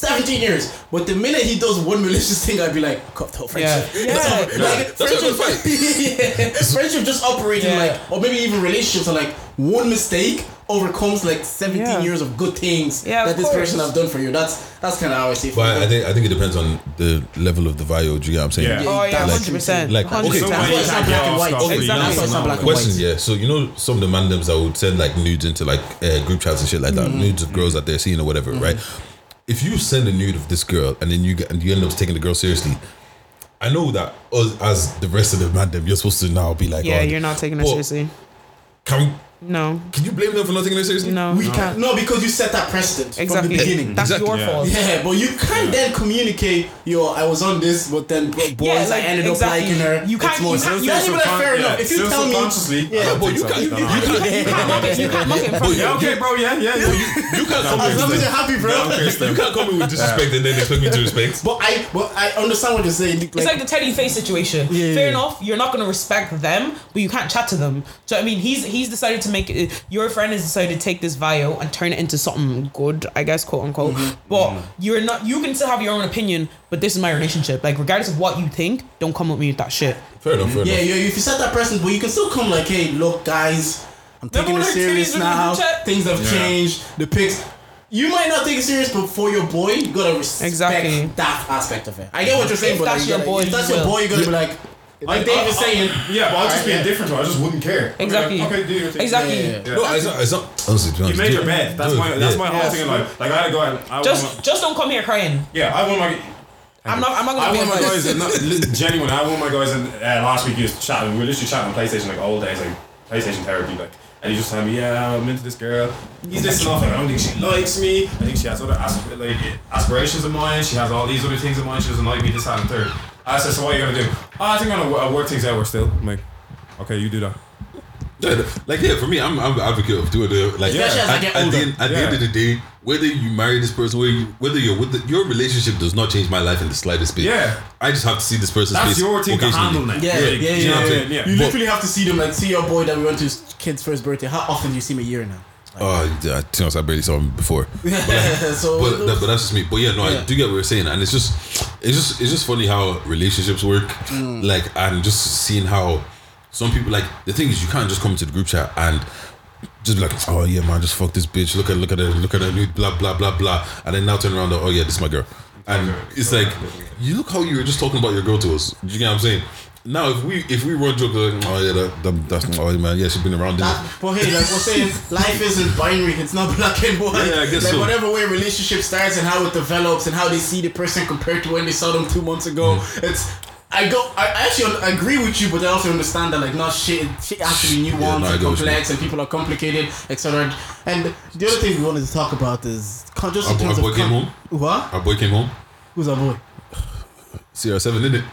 [SPEAKER 2] 17 years, but the minute he does one malicious thing, I'd be like, cut the whole friendship.
[SPEAKER 4] Yeah. Yeah.
[SPEAKER 2] all.
[SPEAKER 5] Yeah.
[SPEAKER 2] Like,
[SPEAKER 5] That's
[SPEAKER 2] friendship, (laughs) yeah. friendship just operating
[SPEAKER 4] Yeah.
[SPEAKER 2] like, or maybe even relationships are like one mistake overcomes like 17
[SPEAKER 4] Yeah.
[SPEAKER 2] years of good things
[SPEAKER 4] Yeah, of
[SPEAKER 2] that this
[SPEAKER 4] course.
[SPEAKER 2] person have done for you. That's that's kind of how I see. it.
[SPEAKER 5] But I think I think it depends on the level of the value. Do you get what I'm saying?
[SPEAKER 3] Yeah.
[SPEAKER 4] Oh yeah,
[SPEAKER 2] that's
[SPEAKER 4] hundred percent.
[SPEAKER 5] like-
[SPEAKER 4] Hundred
[SPEAKER 5] okay,
[SPEAKER 2] That's
[SPEAKER 3] Somebody
[SPEAKER 2] why it's not
[SPEAKER 3] can't
[SPEAKER 2] black and white.
[SPEAKER 3] scot-free.
[SPEAKER 4] Exactly.
[SPEAKER 2] That's why it's not black and
[SPEAKER 5] Question,
[SPEAKER 2] white.
[SPEAKER 5] yeah. So you know some of the mandems that would send like nudes into like uh, group chats and shit like that, nudes of girls that they're seeing or whatever, right? If you send a nude of this girl and then you get and you end up taking the girl seriously, I know that us, as the rest of the mandem, you're supposed to now be like,
[SPEAKER 4] Yeah,
[SPEAKER 5] oh,
[SPEAKER 4] you're not taking it seriously.
[SPEAKER 5] Can
[SPEAKER 4] No,
[SPEAKER 5] can you blame them for not taking it seriously?
[SPEAKER 4] no,
[SPEAKER 2] We
[SPEAKER 4] you
[SPEAKER 2] can't. No, because you set that precedent from the beginning.
[SPEAKER 4] That's
[SPEAKER 5] Exactly.
[SPEAKER 4] your
[SPEAKER 3] Yeah.
[SPEAKER 4] fault.
[SPEAKER 2] Yeah, but you can't then communicate, yo, I was on this, but then boys,
[SPEAKER 4] Yeah, like,
[SPEAKER 2] I ended
[SPEAKER 4] exactly.
[SPEAKER 2] up liking her.
[SPEAKER 4] You can't-
[SPEAKER 2] It's more
[SPEAKER 4] you can't-
[SPEAKER 2] sense.
[SPEAKER 4] you can't
[SPEAKER 2] even like fair enough. If you tell me,
[SPEAKER 3] subconsciously,
[SPEAKER 2] Yeah,
[SPEAKER 3] I
[SPEAKER 5] but you can't- you- you can't-
[SPEAKER 4] You can't mock it. You can't mock it in front of
[SPEAKER 5] But
[SPEAKER 3] Yeah, okay, bro. Yeah, yeah. yeah. (laughs)
[SPEAKER 5] You can't come
[SPEAKER 2] as long as
[SPEAKER 5] with
[SPEAKER 2] you're happy, bro.
[SPEAKER 5] you can't come in with disrespect and then expect me to respect.
[SPEAKER 2] But I, but I understand what you're saying.
[SPEAKER 4] It's like the Teddy Face situation. Fair enough, you're not gonna respect them, but you can't chat to them. So I mean, he's he's decided to make it. Your friend has decided to take this bio and turn it into something good, I guess, quote unquote.
[SPEAKER 2] Mm-hmm.
[SPEAKER 4] But you're not. You can still have your own opinion, but this is my relationship. Like regardless of what you think, don't come with me with that shit.
[SPEAKER 5] Fair enough, fair
[SPEAKER 2] yeah,
[SPEAKER 5] enough.
[SPEAKER 2] yeah. If you set that precedent, but you can still come like, hey, look, guys, I'm taking
[SPEAKER 4] when
[SPEAKER 2] it serious
[SPEAKER 4] titties look in the
[SPEAKER 2] now. Things have
[SPEAKER 3] Yeah.
[SPEAKER 2] changed. The pics. You might not take it serious, but for your boy, you gotta respect
[SPEAKER 4] Exactly.
[SPEAKER 2] that aspect of it. I get what you're saying,
[SPEAKER 4] If
[SPEAKER 2] but
[SPEAKER 4] that's
[SPEAKER 2] like,
[SPEAKER 4] your boy,
[SPEAKER 2] if that's your boy, you're gonna be like, like Dave is saying.
[SPEAKER 3] Yeah, but I'll just
[SPEAKER 2] Alright,
[SPEAKER 3] be
[SPEAKER 2] yeah.
[SPEAKER 3] indifferent. I just wouldn't care.
[SPEAKER 4] Exactly.
[SPEAKER 3] Like, okay, do your thing.
[SPEAKER 4] Exactly.
[SPEAKER 2] Yeah, yeah,
[SPEAKER 3] Yeah.
[SPEAKER 5] No, it's not. It's not. Honestly,
[SPEAKER 3] You
[SPEAKER 5] honest,
[SPEAKER 3] made your
[SPEAKER 5] it.
[SPEAKER 3] bed. That's
[SPEAKER 5] Do
[SPEAKER 3] my
[SPEAKER 5] it.
[SPEAKER 3] that's
[SPEAKER 5] Yeah.
[SPEAKER 3] my whole
[SPEAKER 4] Yeah.
[SPEAKER 3] thing in life. Like I had to go out. I
[SPEAKER 4] Just
[SPEAKER 3] my,
[SPEAKER 4] just don't come here crying.
[SPEAKER 3] yeah, I want my.
[SPEAKER 4] I'm not. I'm not gonna be
[SPEAKER 3] want my
[SPEAKER 4] like
[SPEAKER 3] guys. Not, genuine. I want my guys. And uh, last week he was chatting. We were literally chatting on PlayStation like old days, like PlayStation therapy, like. And he just telling me, yeah, I'm into this girl. He's this and off. I don't think she likes me. I think she has other asp- like aspirations of mine. She has all these other things in mind. She doesn't like me. This, that, and third. I said, so what are you gonna do? Oh, I think I'm gonna work things out. We're still. I'm like, okay, you do that.
[SPEAKER 5] Yeah, like yeah, for me, I'm I'm an advocate of doing it. Like
[SPEAKER 2] Especially as I
[SPEAKER 5] at,
[SPEAKER 2] get
[SPEAKER 5] at the end, at the end of the day, whether you marry this person, whether, you, whether you're with the, your relationship does not change my life in the slightest bit.
[SPEAKER 3] Yeah.
[SPEAKER 5] I just have to see this person's
[SPEAKER 3] That's
[SPEAKER 5] face.
[SPEAKER 3] your thing to
[SPEAKER 5] occasionally.
[SPEAKER 3] handle now.
[SPEAKER 2] Yeah,
[SPEAKER 5] Yeah,
[SPEAKER 2] yeah,
[SPEAKER 5] you
[SPEAKER 2] yeah.
[SPEAKER 5] know what I'm
[SPEAKER 2] yeah.
[SPEAKER 3] Yeah.
[SPEAKER 2] You
[SPEAKER 5] But-
[SPEAKER 2] literally have to see them, like, see your boy that we went to his kid's first birthday. How often do you see him a year now?
[SPEAKER 5] Oh, be honest, I barely saw him before. (laughs)
[SPEAKER 2] so,
[SPEAKER 5] But, that, but that's just me. But yeah, no,
[SPEAKER 2] Yeah.
[SPEAKER 5] I do get what you're saying, and it's just, it's just, it's just funny how relationships work.
[SPEAKER 2] Mm.
[SPEAKER 5] Like, and just seeing how some people like the thing is, you can't just come into the group chat and just be like, oh yeah, man, just fuck this bitch. Look at, look at her, look at her, new blah blah blah blah, and then now turn around, and, oh yeah, this is my girl, and it's like, you look how you were just talking about your girl to us. Do you get what I'm saying? Now, if we if we run like, oh yeah, that, that, that's oh man, yeah, she's been around.
[SPEAKER 2] That, but hey, like we're saying, (laughs) life isn't binary. It's not black and white.
[SPEAKER 5] Yeah, I guess
[SPEAKER 2] like
[SPEAKER 5] so.
[SPEAKER 2] whatever way a relationship starts and how it develops and how they see the person compared to when they saw them two months ago.
[SPEAKER 5] Mm.
[SPEAKER 2] It's I go. I actually agree with you, but I also understand that like not shit. Shit has to be nuanced
[SPEAKER 5] Yeah, no,
[SPEAKER 2] and
[SPEAKER 5] get what you
[SPEAKER 2] complex, and people are complicated, etc. And the other thing we wanted to talk about is just in
[SPEAKER 5] Our-
[SPEAKER 2] terms
[SPEAKER 5] our
[SPEAKER 2] of
[SPEAKER 5] boy came
[SPEAKER 2] con-
[SPEAKER 5] home?
[SPEAKER 2] What?
[SPEAKER 5] Our boy came home.
[SPEAKER 2] Who's our boy?
[SPEAKER 5] CR7 in it.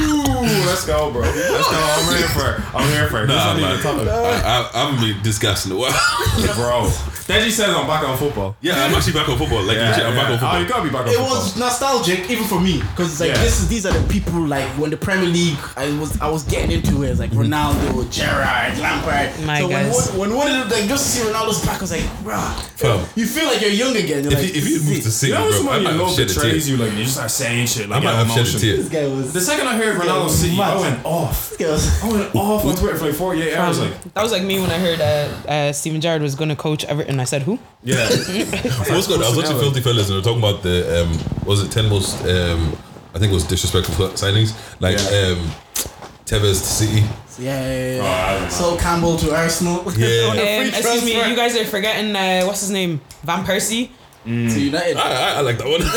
[SPEAKER 5] (laughs) (laughs)
[SPEAKER 3] Ooh, let's go, bro. Let's go. I'm ready for it. I'm here for it.
[SPEAKER 5] Nah,
[SPEAKER 3] This
[SPEAKER 5] man.
[SPEAKER 3] not even
[SPEAKER 5] I, I, I haven't made this gas in a while.
[SPEAKER 3] topic, bro. Deji says I'm back on football.
[SPEAKER 5] yeah, I'm actually back on football. Like, legit, I'm back on
[SPEAKER 3] Oh,
[SPEAKER 5] football.
[SPEAKER 3] you gotta be back on
[SPEAKER 2] It
[SPEAKER 3] football.
[SPEAKER 2] was nostalgic even for me because it's like
[SPEAKER 3] Yeah.
[SPEAKER 2] this is these are the people like when the Premier League I was I was getting into it. It's like mm-hmm. Ronaldo, Gerrard, Lampard.
[SPEAKER 4] My
[SPEAKER 2] so when
[SPEAKER 4] guys.
[SPEAKER 2] one, when one of them like just to see Ronaldo's back, I was like, bruh, you feel like you're young again. You're
[SPEAKER 5] if,
[SPEAKER 2] like,
[SPEAKER 5] you, if you
[SPEAKER 2] this
[SPEAKER 5] moved
[SPEAKER 2] is
[SPEAKER 5] to
[SPEAKER 2] it.
[SPEAKER 5] City,
[SPEAKER 3] You know
[SPEAKER 5] bro,
[SPEAKER 3] when
[SPEAKER 5] I
[SPEAKER 3] your
[SPEAKER 5] might have
[SPEAKER 3] love
[SPEAKER 5] shed a tear.
[SPEAKER 3] betrays you, like you just start saying shit, like
[SPEAKER 5] I might
[SPEAKER 3] get
[SPEAKER 5] have shed a tear.
[SPEAKER 2] This guy was.
[SPEAKER 3] The second I heard Ronaldo
[SPEAKER 2] was
[SPEAKER 3] City, I went off.
[SPEAKER 2] This guy was.
[SPEAKER 3] I went off on Twitter for like 48 hours. Like,
[SPEAKER 4] That was like me when I heard uh, uh, Steven Gerrard was going to coach Everton. I said, who?
[SPEAKER 3] yeah, (laughs)
[SPEAKER 5] What's good? I was watching Filthy Fellas and they were talking about the um, was it ten most um, I think it was disrespectful signings like
[SPEAKER 3] Yeah.
[SPEAKER 5] um, Tevez to City.
[SPEAKER 2] Yeah, yeah,
[SPEAKER 3] Oh, I
[SPEAKER 2] yeah.
[SPEAKER 3] don't.
[SPEAKER 2] Sol Campbell to Arsenal.
[SPEAKER 5] Yeah. (laughs)
[SPEAKER 4] Um, excuse me, you guys are forgetting uh, what's his name? Van Persie. Mm.
[SPEAKER 2] to United.
[SPEAKER 5] I, I, I like that one.
[SPEAKER 4] Van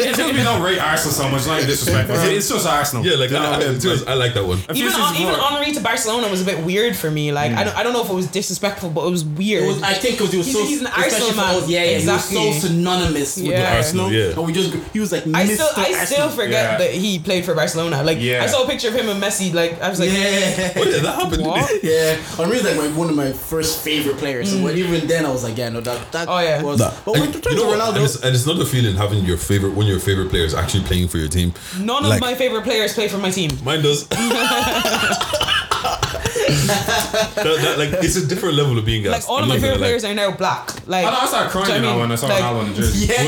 [SPEAKER 3] It's just we don't rate Arsenal so much, like disrespectful. It's just Arsenal.
[SPEAKER 5] yeah, like
[SPEAKER 3] You
[SPEAKER 5] I, I,
[SPEAKER 3] mean?
[SPEAKER 5] to be honest, I like that one.
[SPEAKER 4] Even
[SPEAKER 3] seasons
[SPEAKER 4] even. Henry to Barcelona was a bit weird for me. Like I mm. don't I don't know if it was disrespectful, but it was weird.
[SPEAKER 2] It was, I think because he was
[SPEAKER 4] He's-
[SPEAKER 2] so
[SPEAKER 4] he's an Arsenal man.
[SPEAKER 2] us, yeah, yeah,
[SPEAKER 4] Exactly.
[SPEAKER 2] he was so synonymous with the Arsenal.
[SPEAKER 5] Arsenal, yeah.
[SPEAKER 2] And we just he was like
[SPEAKER 4] I
[SPEAKER 2] Mr.
[SPEAKER 4] still I still
[SPEAKER 2] Arsenal.
[SPEAKER 4] forget
[SPEAKER 3] Yeah.
[SPEAKER 4] that he played for Barcelona. Like
[SPEAKER 3] Yeah.
[SPEAKER 4] I saw a picture of him and Messi. Like I was like,
[SPEAKER 2] Yeah.
[SPEAKER 5] What did that happen?
[SPEAKER 4] What?
[SPEAKER 2] Yeah, Henry's like my, one of my first favorite players. Mm. So when, even then, I was like, yeah, no, that that
[SPEAKER 4] Oh, yeah.
[SPEAKER 2] was.
[SPEAKER 5] That-
[SPEAKER 2] But
[SPEAKER 5] and
[SPEAKER 2] when
[SPEAKER 5] you know?
[SPEAKER 2] Ronaldo,
[SPEAKER 5] And it's, and it's not a feeling having your favorite one of your favorite players actually playing for your team.
[SPEAKER 4] none
[SPEAKER 5] Like-
[SPEAKER 4] of my favorite players play for my team.
[SPEAKER 5] Mine does. (laughs) (laughs) that, that, like it's a different level of being
[SPEAKER 4] Like all
[SPEAKER 5] I'm
[SPEAKER 4] of my favorite
[SPEAKER 5] gonna lie.
[SPEAKER 4] players are now black. Like
[SPEAKER 3] I, I started crying
[SPEAKER 4] Do you
[SPEAKER 3] you
[SPEAKER 4] know
[SPEAKER 3] know,
[SPEAKER 4] what I
[SPEAKER 3] when I saw
[SPEAKER 4] mean?
[SPEAKER 3] Ronaldo in the jersey. (laughs)
[SPEAKER 2] yeah,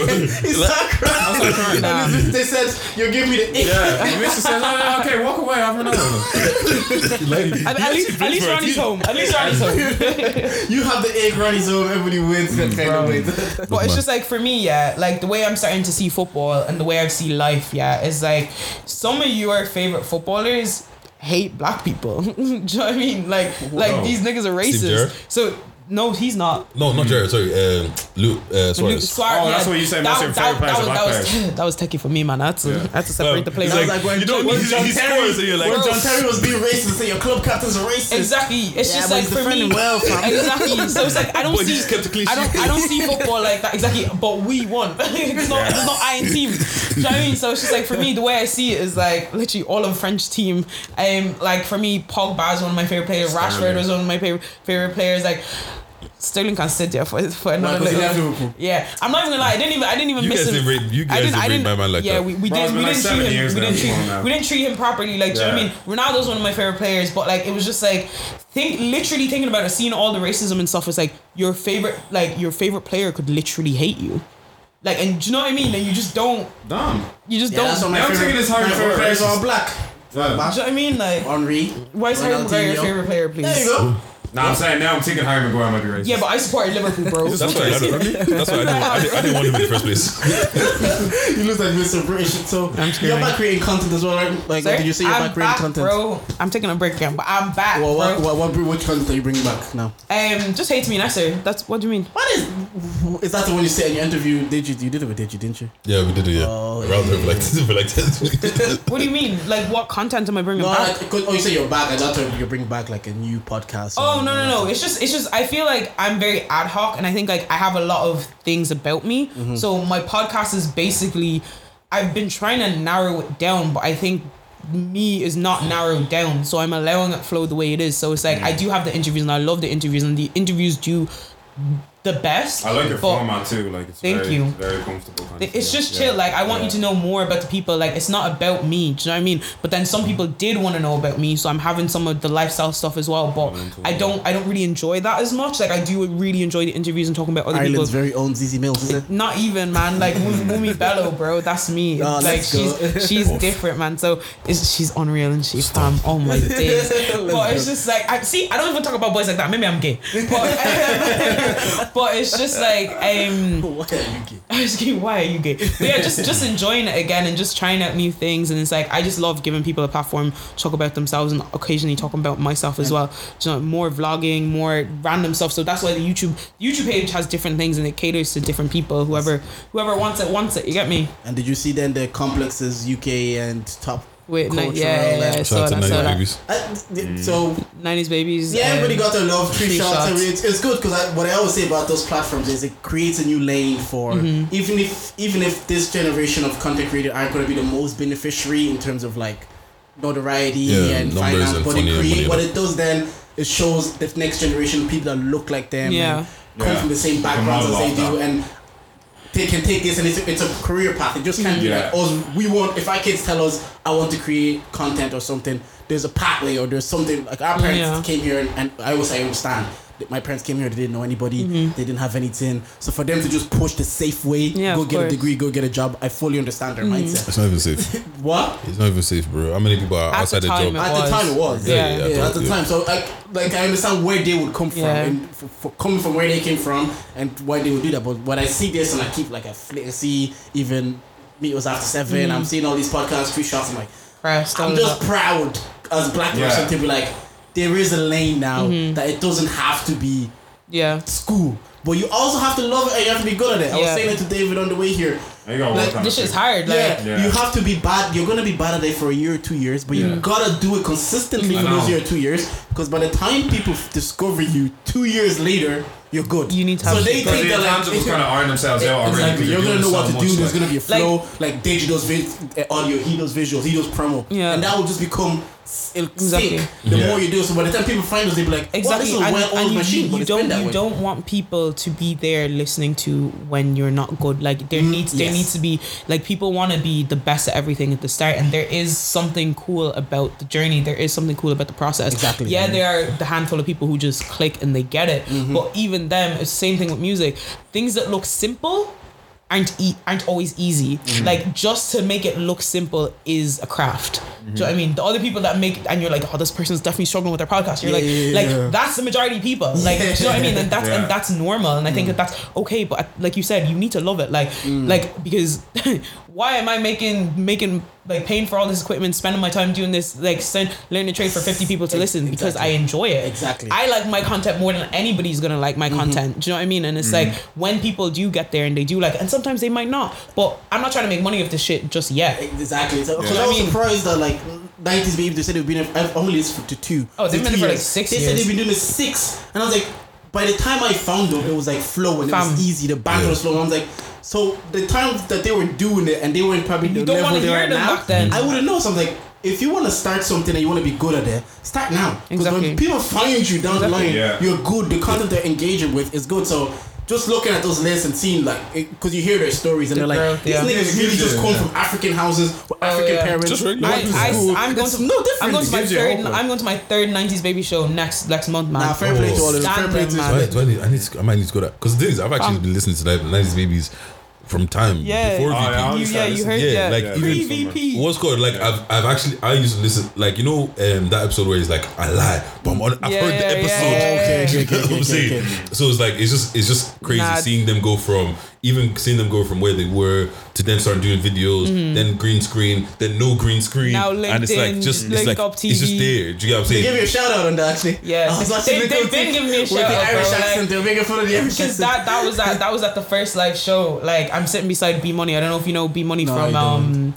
[SPEAKER 2] he's not crying.
[SPEAKER 3] I started crying.
[SPEAKER 4] Nah.
[SPEAKER 2] They said you're giving me the ick.
[SPEAKER 3] Yeah, and Mr. says, oh, yeah, okay, walk away. I'm Ronaldo. (laughs)
[SPEAKER 4] At, at least, at least Ronnie's home. At least Ronnie's home. (laughs)
[SPEAKER 2] You have the ick, Ronnie's home. Everybody wins. That kind of way.
[SPEAKER 4] But it's just like for me, yeah, like the way I'm starting to see football and the way I see life, yeah, is like some of your favorite footballers hate black people. (laughs) Do you know what I mean? Like, like
[SPEAKER 3] Whoa.
[SPEAKER 4] these niggas are racist. So no, he's not.
[SPEAKER 5] No, not Jared. Sorry, um, Luis uh,
[SPEAKER 4] Luis
[SPEAKER 5] Suarez.
[SPEAKER 4] Suarez,
[SPEAKER 3] Oh, that's what you say most of your favorite players
[SPEAKER 4] that, that, was, that was that was techie for me, man. I had to, I had to separate
[SPEAKER 5] Um,
[SPEAKER 4] the players.
[SPEAKER 5] he's
[SPEAKER 2] That was like when
[SPEAKER 5] You know,
[SPEAKER 2] John,
[SPEAKER 5] when
[SPEAKER 2] John
[SPEAKER 5] he
[SPEAKER 2] Terry,
[SPEAKER 5] scores and you're like,
[SPEAKER 2] when. John Terry was being racist, say your club captain's a racist.
[SPEAKER 4] Exactly. It's
[SPEAKER 2] Yeah,
[SPEAKER 4] just
[SPEAKER 2] but
[SPEAKER 4] like
[SPEAKER 2] he's
[SPEAKER 4] for me.
[SPEAKER 2] well.
[SPEAKER 4] Exactly. (laughs) So it's like I don't
[SPEAKER 5] But
[SPEAKER 4] see.
[SPEAKER 5] just kept it clean
[SPEAKER 4] I don't. I don't see football like that. Exactly. But we won. there's no. There's no I team. Do you know what I mean? So it's just like for me, the way I see it is like literally all of French team. Um, like for me, Pogba is one of my favorite players. Rashford was one of my favorite favorite players. Like. Sterling can sit there for for another
[SPEAKER 2] because he
[SPEAKER 4] little.
[SPEAKER 2] left Liverpool.
[SPEAKER 4] Yeah, I'm not even gonna lie. I didn't even. I didn't even
[SPEAKER 5] You
[SPEAKER 4] miss
[SPEAKER 5] guys
[SPEAKER 4] him.
[SPEAKER 5] didn't rate- you
[SPEAKER 4] I
[SPEAKER 5] guys
[SPEAKER 4] didn't.
[SPEAKER 5] didn't
[SPEAKER 4] I didn't.
[SPEAKER 5] my man like
[SPEAKER 4] yeah,
[SPEAKER 5] that.
[SPEAKER 4] we, we
[SPEAKER 3] Bro,
[SPEAKER 4] didn't. We
[SPEAKER 3] like
[SPEAKER 4] didn't treat him. We didn't treat.
[SPEAKER 3] come.
[SPEAKER 4] We didn't treat him properly. Like, do you know what I
[SPEAKER 3] Yeah.
[SPEAKER 4] mean? Ronaldo's one of my favorite players, but like it was just like think literally thinking about it, seeing all the racism and stuff. It's like your favorite, like your favorite player could literally hate you. Like, and do you know what I mean? Like, you just don't.
[SPEAKER 3] Damn.
[SPEAKER 4] You just
[SPEAKER 2] Yeah,
[SPEAKER 4] don't.
[SPEAKER 2] that's what
[SPEAKER 4] do
[SPEAKER 2] my
[SPEAKER 3] I'm taking this hard
[SPEAKER 2] my
[SPEAKER 3] to
[SPEAKER 2] favorite
[SPEAKER 3] work,
[SPEAKER 2] players are
[SPEAKER 3] racist.
[SPEAKER 2] all black.
[SPEAKER 3] Yeah.
[SPEAKER 4] you know what I mean? Like,
[SPEAKER 2] Henry.
[SPEAKER 4] why is Harry Maguire your
[SPEAKER 2] Ronaldinho.
[SPEAKER 4] favorite player, please?
[SPEAKER 2] There you go.
[SPEAKER 3] Nah, I'm saying now I'm taking Harry Maguire might be racist.
[SPEAKER 4] Yeah, but I supported Liverpool, bro. (laughs)
[SPEAKER 5] That's why I don't. That's why I didn't, I didn't, I didn't want him in the first place. (laughs)
[SPEAKER 2] You look like Mr. British. So
[SPEAKER 4] I'm
[SPEAKER 2] you're back creating content as well, right? Like,
[SPEAKER 4] Sorry?
[SPEAKER 2] did you say you're
[SPEAKER 4] I'm
[SPEAKER 2] back creating
[SPEAKER 4] back,
[SPEAKER 2] content?
[SPEAKER 4] bro. I'm taking a break again, but I'm back,
[SPEAKER 2] Well, what,
[SPEAKER 4] bro.
[SPEAKER 2] what, what, which content are you bringing back now?
[SPEAKER 4] Um, just hate me, Nesser. That's what do you mean?
[SPEAKER 2] What is? Is that the one you said in your interview? Did you? You did it with Deji, didn't you?
[SPEAKER 5] Yeah, we did it. Yeah,
[SPEAKER 2] Oh,
[SPEAKER 5] around there for like for like ten.
[SPEAKER 4] What do you mean? Like, what content am I bringing
[SPEAKER 2] No,
[SPEAKER 4] back?
[SPEAKER 2] like, oh, you say you're back. I thought you're bringing back like a new podcast.
[SPEAKER 4] Oh
[SPEAKER 2] or-
[SPEAKER 4] no no no! It's just it's just I feel like I'm very ad hoc, and I think like I have a lot of things about me.
[SPEAKER 2] Mm-hmm.
[SPEAKER 4] So my podcast is basically I've been trying to narrow it down, but I think me is not narrowed down. So I'm allowing it flow the way it is. So it's like I do have the interviews, and I love the interviews, and the interviews do the best.
[SPEAKER 3] I like your
[SPEAKER 4] but
[SPEAKER 3] format too. Like it's
[SPEAKER 4] Thank
[SPEAKER 3] very,
[SPEAKER 4] you.
[SPEAKER 3] very comfortable. Kind
[SPEAKER 4] It's
[SPEAKER 3] thing.
[SPEAKER 4] just
[SPEAKER 3] Yeah.
[SPEAKER 4] chill. Like I want
[SPEAKER 3] Yeah.
[SPEAKER 4] you to know more about the people. Like it's not about me. Do you know what I mean? But then some people did want to know about me, so I'm having some of the lifestyle stuff as well. But I don't. I don't really enjoy that as much. Like I do really enjoy the interviews and talking about other people.
[SPEAKER 2] Ireland's
[SPEAKER 4] people.
[SPEAKER 2] very own ZZ Mills, is it?
[SPEAKER 4] Not even man, like Mumi (laughs) Bello, bro. That's me.
[SPEAKER 2] Oh,
[SPEAKER 4] like
[SPEAKER 2] let's go.
[SPEAKER 4] she's she's (laughs) different, man. So it's, she's unreal and she fam. Oh my (laughs) days. but it's just like I see. I don't even talk about boys like that. Maybe I'm gay, but but it's just like um. (laughs)
[SPEAKER 2] What are you gay?
[SPEAKER 4] I was like, why are you gay? But yeah, just just enjoying it again and just trying out new things. And it's like I just love giving people a platform to talk about themselves and occasionally talking about myself as well. You know, more vlogging, more random stuff. So that's why the YouTube YouTube page has different things and it caters to different people. Whoever whoever wants it wants it. You get me?
[SPEAKER 2] And did you see then the complexes UK and top?
[SPEAKER 4] Wait, ni-
[SPEAKER 2] Cultural
[SPEAKER 4] yeah, yeah, yeah, I
[SPEAKER 2] and-
[SPEAKER 4] saw
[SPEAKER 5] Shout out to
[SPEAKER 4] I saw
[SPEAKER 5] Night. Babies.
[SPEAKER 2] Th- So
[SPEAKER 4] Nineties babies.
[SPEAKER 2] yeah, everybody got their love. Three,
[SPEAKER 4] three
[SPEAKER 2] shots.
[SPEAKER 4] shots.
[SPEAKER 2] I mean, it's, it's good because what I always say about those platforms is it creates a new lane for
[SPEAKER 4] Mm-hmm.
[SPEAKER 2] even if even if this generation of content creators aren't going to be the most beneficiary in terms of like notoriety
[SPEAKER 5] Yeah,
[SPEAKER 2] and
[SPEAKER 5] numbers
[SPEAKER 2] finance,
[SPEAKER 5] and
[SPEAKER 2] but it
[SPEAKER 5] and
[SPEAKER 2] create what it does then it shows the next generation of people that look like them
[SPEAKER 4] Yeah.
[SPEAKER 2] and come
[SPEAKER 3] Yeah.
[SPEAKER 2] from the same backgrounds as they do
[SPEAKER 3] that.
[SPEAKER 2] and they can take this and it's a, it's a career path. It just can't be mm-hmm.
[SPEAKER 3] Yeah.
[SPEAKER 2] like us. We want if our kids tell us I want to create content or something. There's a pathway or there's something like our parents
[SPEAKER 4] Yeah.
[SPEAKER 2] came here and, and I always say, I understand. That My parents came here. They didn't know anybody. They didn't have anything. So for them to just push the safe way,
[SPEAKER 4] Mm-hmm. Yeah,
[SPEAKER 2] go get a
[SPEAKER 4] course. Mm-hmm.
[SPEAKER 2] degree, go get a job. I fully understand their mindset.
[SPEAKER 5] It's not even safe. (laughs)
[SPEAKER 2] What?
[SPEAKER 5] It's not even safe, bro. How many people are
[SPEAKER 4] At
[SPEAKER 5] outside
[SPEAKER 4] the
[SPEAKER 5] the job?
[SPEAKER 4] it
[SPEAKER 2] At the time, it was.
[SPEAKER 5] Yeah,
[SPEAKER 2] Yeah,
[SPEAKER 5] yeah,
[SPEAKER 2] yeah,
[SPEAKER 5] yeah,
[SPEAKER 2] at the
[SPEAKER 5] yeah.
[SPEAKER 2] time. So like, like I understand where they would come from
[SPEAKER 4] Yeah.
[SPEAKER 2] and for, for coming from where they came from and why they would do that. But when I see this and I keep like I flick, see even me it was after 7
[SPEAKER 4] Mm-hmm.
[SPEAKER 2] I'm seeing all these podcasts, free shots. I'm like,
[SPEAKER 4] Pressed, all
[SPEAKER 2] I'm just proud as a black person
[SPEAKER 3] Yeah.
[SPEAKER 2] to be like, there is a lane now
[SPEAKER 4] Mm-hmm.
[SPEAKER 2] that it doesn't have to be
[SPEAKER 4] Yeah.
[SPEAKER 2] school. But you also have to love it and you have to be good at it. I was saying it to David on the way here.
[SPEAKER 3] There you go.
[SPEAKER 2] Like,
[SPEAKER 4] This
[SPEAKER 3] it.
[SPEAKER 4] shit's hard. Like,
[SPEAKER 2] Yeah,
[SPEAKER 3] Yeah.
[SPEAKER 2] you have to be bad. You're gonna be bad at it for a year or two years, but you gotta do it consistently for those year or two years. Because by the time people f- discover you two years later, you're good.
[SPEAKER 4] You need to have.
[SPEAKER 2] So they
[SPEAKER 4] shit.
[SPEAKER 3] Because
[SPEAKER 2] think
[SPEAKER 3] the
[SPEAKER 2] that like
[SPEAKER 3] intangibles kind of iron themselves out already.
[SPEAKER 2] Exactly.
[SPEAKER 3] because
[SPEAKER 2] You're gonna
[SPEAKER 3] doing
[SPEAKER 2] know what to do.
[SPEAKER 3] much,
[SPEAKER 2] There's gonna be a flow. Like, Deji does vid- uh, audio, he does visuals, he does promo,
[SPEAKER 4] Yeah.
[SPEAKER 2] and that will just become s- it'll
[SPEAKER 4] Exactly.
[SPEAKER 2] stick. The
[SPEAKER 5] Yeah.
[SPEAKER 2] more you do, so by the time people find us, they'll be like, "Well,
[SPEAKER 4] Exactly,
[SPEAKER 2] this is a
[SPEAKER 4] and,
[SPEAKER 2] well-oiled
[SPEAKER 4] and you,
[SPEAKER 2] machine."
[SPEAKER 4] you, you don't you
[SPEAKER 2] way.
[SPEAKER 4] don't want people to be there listening to when you're not good. Like there needs there needs to be like people want to be the best at everything at the start, and there is something cool about the journey. There is something cool about the process.
[SPEAKER 2] Exactly,
[SPEAKER 4] Yeah,
[SPEAKER 2] yeah.
[SPEAKER 4] there are the handful of people who just click and they get it,
[SPEAKER 2] Mm-hmm.
[SPEAKER 4] but even them, it's the same thing with music. Things that look simple. Aren't e- aren't always easy.
[SPEAKER 2] Mm-hmm.
[SPEAKER 4] Like just to make it look simple is a craft. Do you know what I mean? The other people that make and you're like, oh, this person's definitely struggling with their podcast. You're
[SPEAKER 2] Yeah,
[SPEAKER 4] like,
[SPEAKER 2] yeah,
[SPEAKER 4] like
[SPEAKER 2] yeah.
[SPEAKER 4] that's the majority of people. Like, do you know what I mean? And that's and that's normal. And I think that that's okay. But like you said, you need to love it. Like,
[SPEAKER 2] Mm.
[SPEAKER 4] like because (laughs) why am I making making like paying for all this equipment, spending my time doing this, like send, learning a trade for fifty people to listen because I enjoy it.
[SPEAKER 2] Exactly.
[SPEAKER 4] I like my content more than anybody's gonna like my mm-hmm. content. Do you know what I mean? And it's like mm-hmm. when people do get there and they do like, and sometimes they might not. But I'm not trying to make money off this shit just yet.
[SPEAKER 2] Exactly. So, 'cause
[SPEAKER 3] Yeah.
[SPEAKER 2] I was
[SPEAKER 4] mean-
[SPEAKER 2] surprised that like nineties baby they said they've been in- I've only listened to two.
[SPEAKER 4] Oh, they've been
[SPEAKER 2] two
[SPEAKER 4] there for, like, six
[SPEAKER 2] They said they've been doing it six, and I was like, by the time I found them, it was like flow and it was easy. The banter was flow. And I was like, so the time that they were doing it and they weren't probably the
[SPEAKER 4] You don't
[SPEAKER 2] level they are
[SPEAKER 4] them
[SPEAKER 2] now.
[SPEAKER 4] back then.
[SPEAKER 2] I wouldn't know. So I'm like. If you want to start something and you want to be good at it, start now. Because
[SPEAKER 4] Exactly.
[SPEAKER 2] when people find you down the line,
[SPEAKER 3] Yeah.
[SPEAKER 2] you're good. The content they're engaging with is good. So just looking at those lists and seeing like, because you hear their stories and they're like,
[SPEAKER 4] growth,
[SPEAKER 2] these
[SPEAKER 4] yeah.
[SPEAKER 2] niggas really just
[SPEAKER 3] Yeah.
[SPEAKER 2] come from African houses with oh, African
[SPEAKER 4] Oh, yeah.
[SPEAKER 2] parents.
[SPEAKER 5] Just regular
[SPEAKER 4] I, I, I'm going
[SPEAKER 2] It's
[SPEAKER 4] to
[SPEAKER 2] no different.
[SPEAKER 4] I'm going to my third.
[SPEAKER 3] hope, though.
[SPEAKER 4] I'm going to my third '90s baby show next next month, man.
[SPEAKER 2] Nah, fair play to all of them. Fair play to
[SPEAKER 4] man.
[SPEAKER 5] Do I, do I, need, I need to, I might need to go that because the thing is, I've actually
[SPEAKER 4] Fam.
[SPEAKER 5] been listening to that 90s babies from time
[SPEAKER 4] Yeah.
[SPEAKER 5] before
[SPEAKER 3] Oh,
[SPEAKER 5] VP.
[SPEAKER 3] yeah,
[SPEAKER 4] You,
[SPEAKER 3] understand.
[SPEAKER 4] yeah, you heard,
[SPEAKER 5] yeah,
[SPEAKER 4] yeah,
[SPEAKER 5] like,
[SPEAKER 4] pre
[SPEAKER 5] even-
[SPEAKER 4] VP.
[SPEAKER 5] What's called like I've I've actually I used to listen like you know um, that episode where he's like I lie but I'm on I've
[SPEAKER 4] Yeah,
[SPEAKER 5] heard the episode
[SPEAKER 4] yeah, yeah,
[SPEAKER 2] Okay,
[SPEAKER 4] yeah.
[SPEAKER 2] okay, (laughs) okay,
[SPEAKER 5] You know what I'm
[SPEAKER 2] okay,
[SPEAKER 5] saying?
[SPEAKER 2] okay.
[SPEAKER 5] so it's like it's just it's just crazy
[SPEAKER 4] Nah.
[SPEAKER 5] seeing them go from even seeing them go from where they were to then start doing videos then green screen then no green screen
[SPEAKER 4] Now
[SPEAKER 5] and it's like
[SPEAKER 4] LinkedIn,
[SPEAKER 5] just it's like
[SPEAKER 4] Up
[SPEAKER 5] it's just there do you get what I'm saying
[SPEAKER 2] Give you a shout out on that actually.
[SPEAKER 4] Yeah.
[SPEAKER 2] I was watching
[SPEAKER 4] They-
[SPEAKER 2] the
[SPEAKER 4] they've
[SPEAKER 2] Go
[SPEAKER 4] been
[SPEAKER 2] Team
[SPEAKER 4] giving me a
[SPEAKER 2] with
[SPEAKER 4] shout
[SPEAKER 2] the
[SPEAKER 4] out,
[SPEAKER 2] Irish
[SPEAKER 4] bro, like-
[SPEAKER 2] They're making fun of the Irish
[SPEAKER 4] Because
[SPEAKER 2] accent.
[SPEAKER 4] that that was that that was at the first live show. Like I'm sitting beside B Money. I don't know if you know B Money
[SPEAKER 2] No,
[SPEAKER 4] from um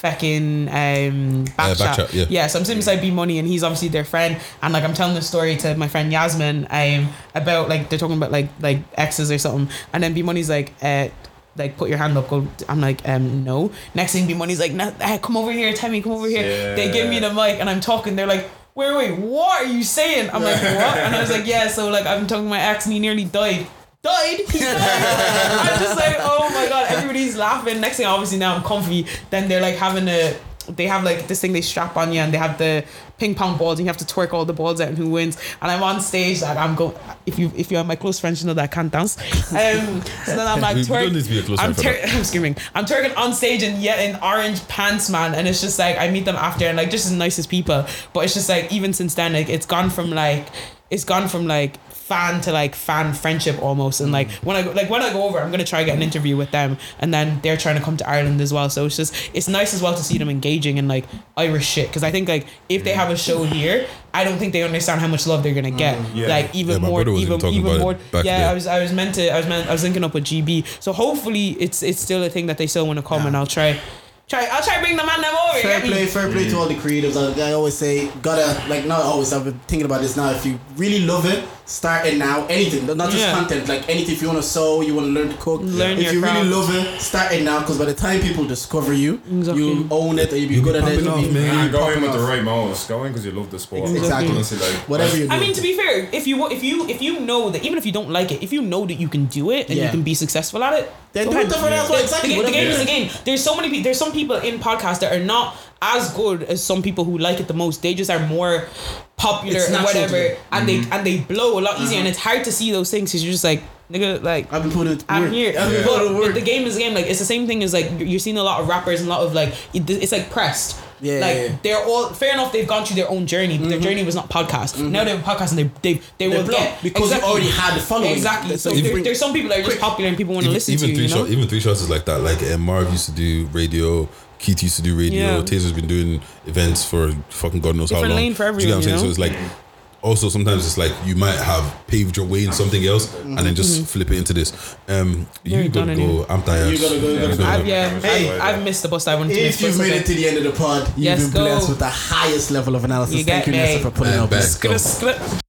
[SPEAKER 4] fucking um Backchat.
[SPEAKER 5] Backchat, yeah.
[SPEAKER 4] so I'm sitting beside B Money and he's obviously their friend. And like I'm telling the story to my friend Yasmin um about like they're talking about like like exes or something. And then B Money's like uh like put your hand up go I'm like um no next thing B Money's like nah, eh, come over here Tammy come over here they give me the mic and I'm talking they're like wait wait what are you saying I'm like what and I was like yeah so like I'm talking to my ex and he nearly died died. He's died. I'm just like oh my god everybody's laughing. Next thing obviously now I'm comfy. Then they're like having a they have like this thing they strap on you and they have the ping pong balls and you have to twerk all the balls out and who wins. And I'm on stage like I'm going if you if you're my close friends you know that I can't dance. Um so then I'm like
[SPEAKER 5] We- we
[SPEAKER 4] twerk
[SPEAKER 5] don't need to be a close
[SPEAKER 4] I'm,
[SPEAKER 5] friend for
[SPEAKER 4] tur- (laughs) I'm screaming. I'm twerking on stage and yet in orange pants man. And it's just like I meet them after and like just as nice as people. But it's just like even since then like it's gone from like it's gone from like fan to like fan friendship almost. And like when I go like when I go over I'm gonna try to get an interview with them. And then they're trying to come to Ireland as well. So it's just it's nice as well to see them engaging in like Irish shit. Because I think like if they have a show here I don't think they understand how much love they're gonna get.
[SPEAKER 3] Mm, yeah.
[SPEAKER 4] like even
[SPEAKER 5] Yeah,
[SPEAKER 4] more
[SPEAKER 5] even
[SPEAKER 4] even even more yeah
[SPEAKER 5] then.
[SPEAKER 4] I was I was meant to I was meant I was linking up with GB so hopefully it's it's still a thing that they still want to come and I'll try try I'll try to bring the man them over
[SPEAKER 2] Fair
[SPEAKER 4] get me?
[SPEAKER 2] play, fair play to all the creatives. Like I always say, gotta like not always. I've been thinking about this now. If you really love it, start it now. Anything, not just
[SPEAKER 4] Yeah.
[SPEAKER 2] content. Like anything. If you want to sew, you want to learn to cook.
[SPEAKER 4] Learn
[SPEAKER 2] if
[SPEAKER 4] your
[SPEAKER 2] you really love it, start it now. Because by the time people discover you,
[SPEAKER 4] Exactly.
[SPEAKER 2] you own it, or you be
[SPEAKER 5] You'll
[SPEAKER 2] good
[SPEAKER 5] be
[SPEAKER 2] at it.
[SPEAKER 5] popping
[SPEAKER 2] you'll
[SPEAKER 5] off,
[SPEAKER 2] be
[SPEAKER 5] man.
[SPEAKER 2] really
[SPEAKER 3] And go in
[SPEAKER 2] popping
[SPEAKER 3] with the right motives. Go in because you love the sport.
[SPEAKER 2] Exactly.
[SPEAKER 3] Honestly, like
[SPEAKER 2] Whatever you do.
[SPEAKER 4] I mean, to be fair, if you if you if you know that even if you don't like it, if you know that you can do it and you can be successful at it,
[SPEAKER 2] Then
[SPEAKER 4] go
[SPEAKER 2] do it different as well.
[SPEAKER 4] The-
[SPEAKER 2] Exactly.
[SPEAKER 4] The, game- the game
[SPEAKER 2] you
[SPEAKER 4] is a game. There's so many people. There's some people in podcasts that are not as good as some people who like it the most. They just are more popular
[SPEAKER 2] It's
[SPEAKER 4] and
[SPEAKER 2] natural to
[SPEAKER 4] whatever, and they mm-hmm. and they blow a lot easier. Mm-hmm. And it's hard to see those things because you're just like nigga, like
[SPEAKER 2] I've been putting it.
[SPEAKER 4] I'm
[SPEAKER 2] work.
[SPEAKER 4] here.
[SPEAKER 2] I've been
[SPEAKER 4] But,
[SPEAKER 2] putting
[SPEAKER 4] but
[SPEAKER 2] work.
[SPEAKER 4] the game is a game. Like it's the same thing as like you're seeing a lot of rappers and a lot of like it's like pressed.
[SPEAKER 2] Yeah,
[SPEAKER 4] like
[SPEAKER 2] yeah, yeah.
[SPEAKER 4] they're all fair enough. They've gone through their own journey, but their mm-hmm. journey was not podcast. Mm-hmm. Now they have a podcast and they they they,
[SPEAKER 2] They
[SPEAKER 4] will
[SPEAKER 2] blow
[SPEAKER 4] get
[SPEAKER 2] because you already had the following.
[SPEAKER 4] Exactly. So
[SPEAKER 2] you
[SPEAKER 4] there,
[SPEAKER 2] bring-
[SPEAKER 4] there's some people that are just popular and people want to listen
[SPEAKER 5] even
[SPEAKER 4] to.
[SPEAKER 5] three
[SPEAKER 4] You know?
[SPEAKER 5] shots, even three shots is like that. Like Marv used to do radio, Keith used to do radio.
[SPEAKER 4] Yeah.
[SPEAKER 5] Taser's been doing events for fucking God knows
[SPEAKER 4] Different
[SPEAKER 5] how long.
[SPEAKER 4] lane for
[SPEAKER 5] Do you get what I'm saying?
[SPEAKER 4] you
[SPEAKER 5] So it's like also sometimes it's like you might have paved your way in something else and then just flip it into this. Um, you
[SPEAKER 4] Very
[SPEAKER 5] gotta go.
[SPEAKER 4] anyway.
[SPEAKER 5] I'm tired.
[SPEAKER 2] You gotta go, you gotta go.
[SPEAKER 4] I've, yeah,
[SPEAKER 2] Hey.
[SPEAKER 4] I've, I've missed the bus. I wanted to miss.
[SPEAKER 2] If you've
[SPEAKER 4] but
[SPEAKER 2] made it to the end of the pod, you've
[SPEAKER 4] Yes,
[SPEAKER 2] been
[SPEAKER 4] go.
[SPEAKER 2] blessed with the highest level of analysis.
[SPEAKER 4] You
[SPEAKER 2] Thank
[SPEAKER 4] get
[SPEAKER 2] you, Nesser,
[SPEAKER 4] me.
[SPEAKER 2] for pulling
[SPEAKER 5] Man,
[SPEAKER 2] up.
[SPEAKER 5] back.
[SPEAKER 4] Skip, skip.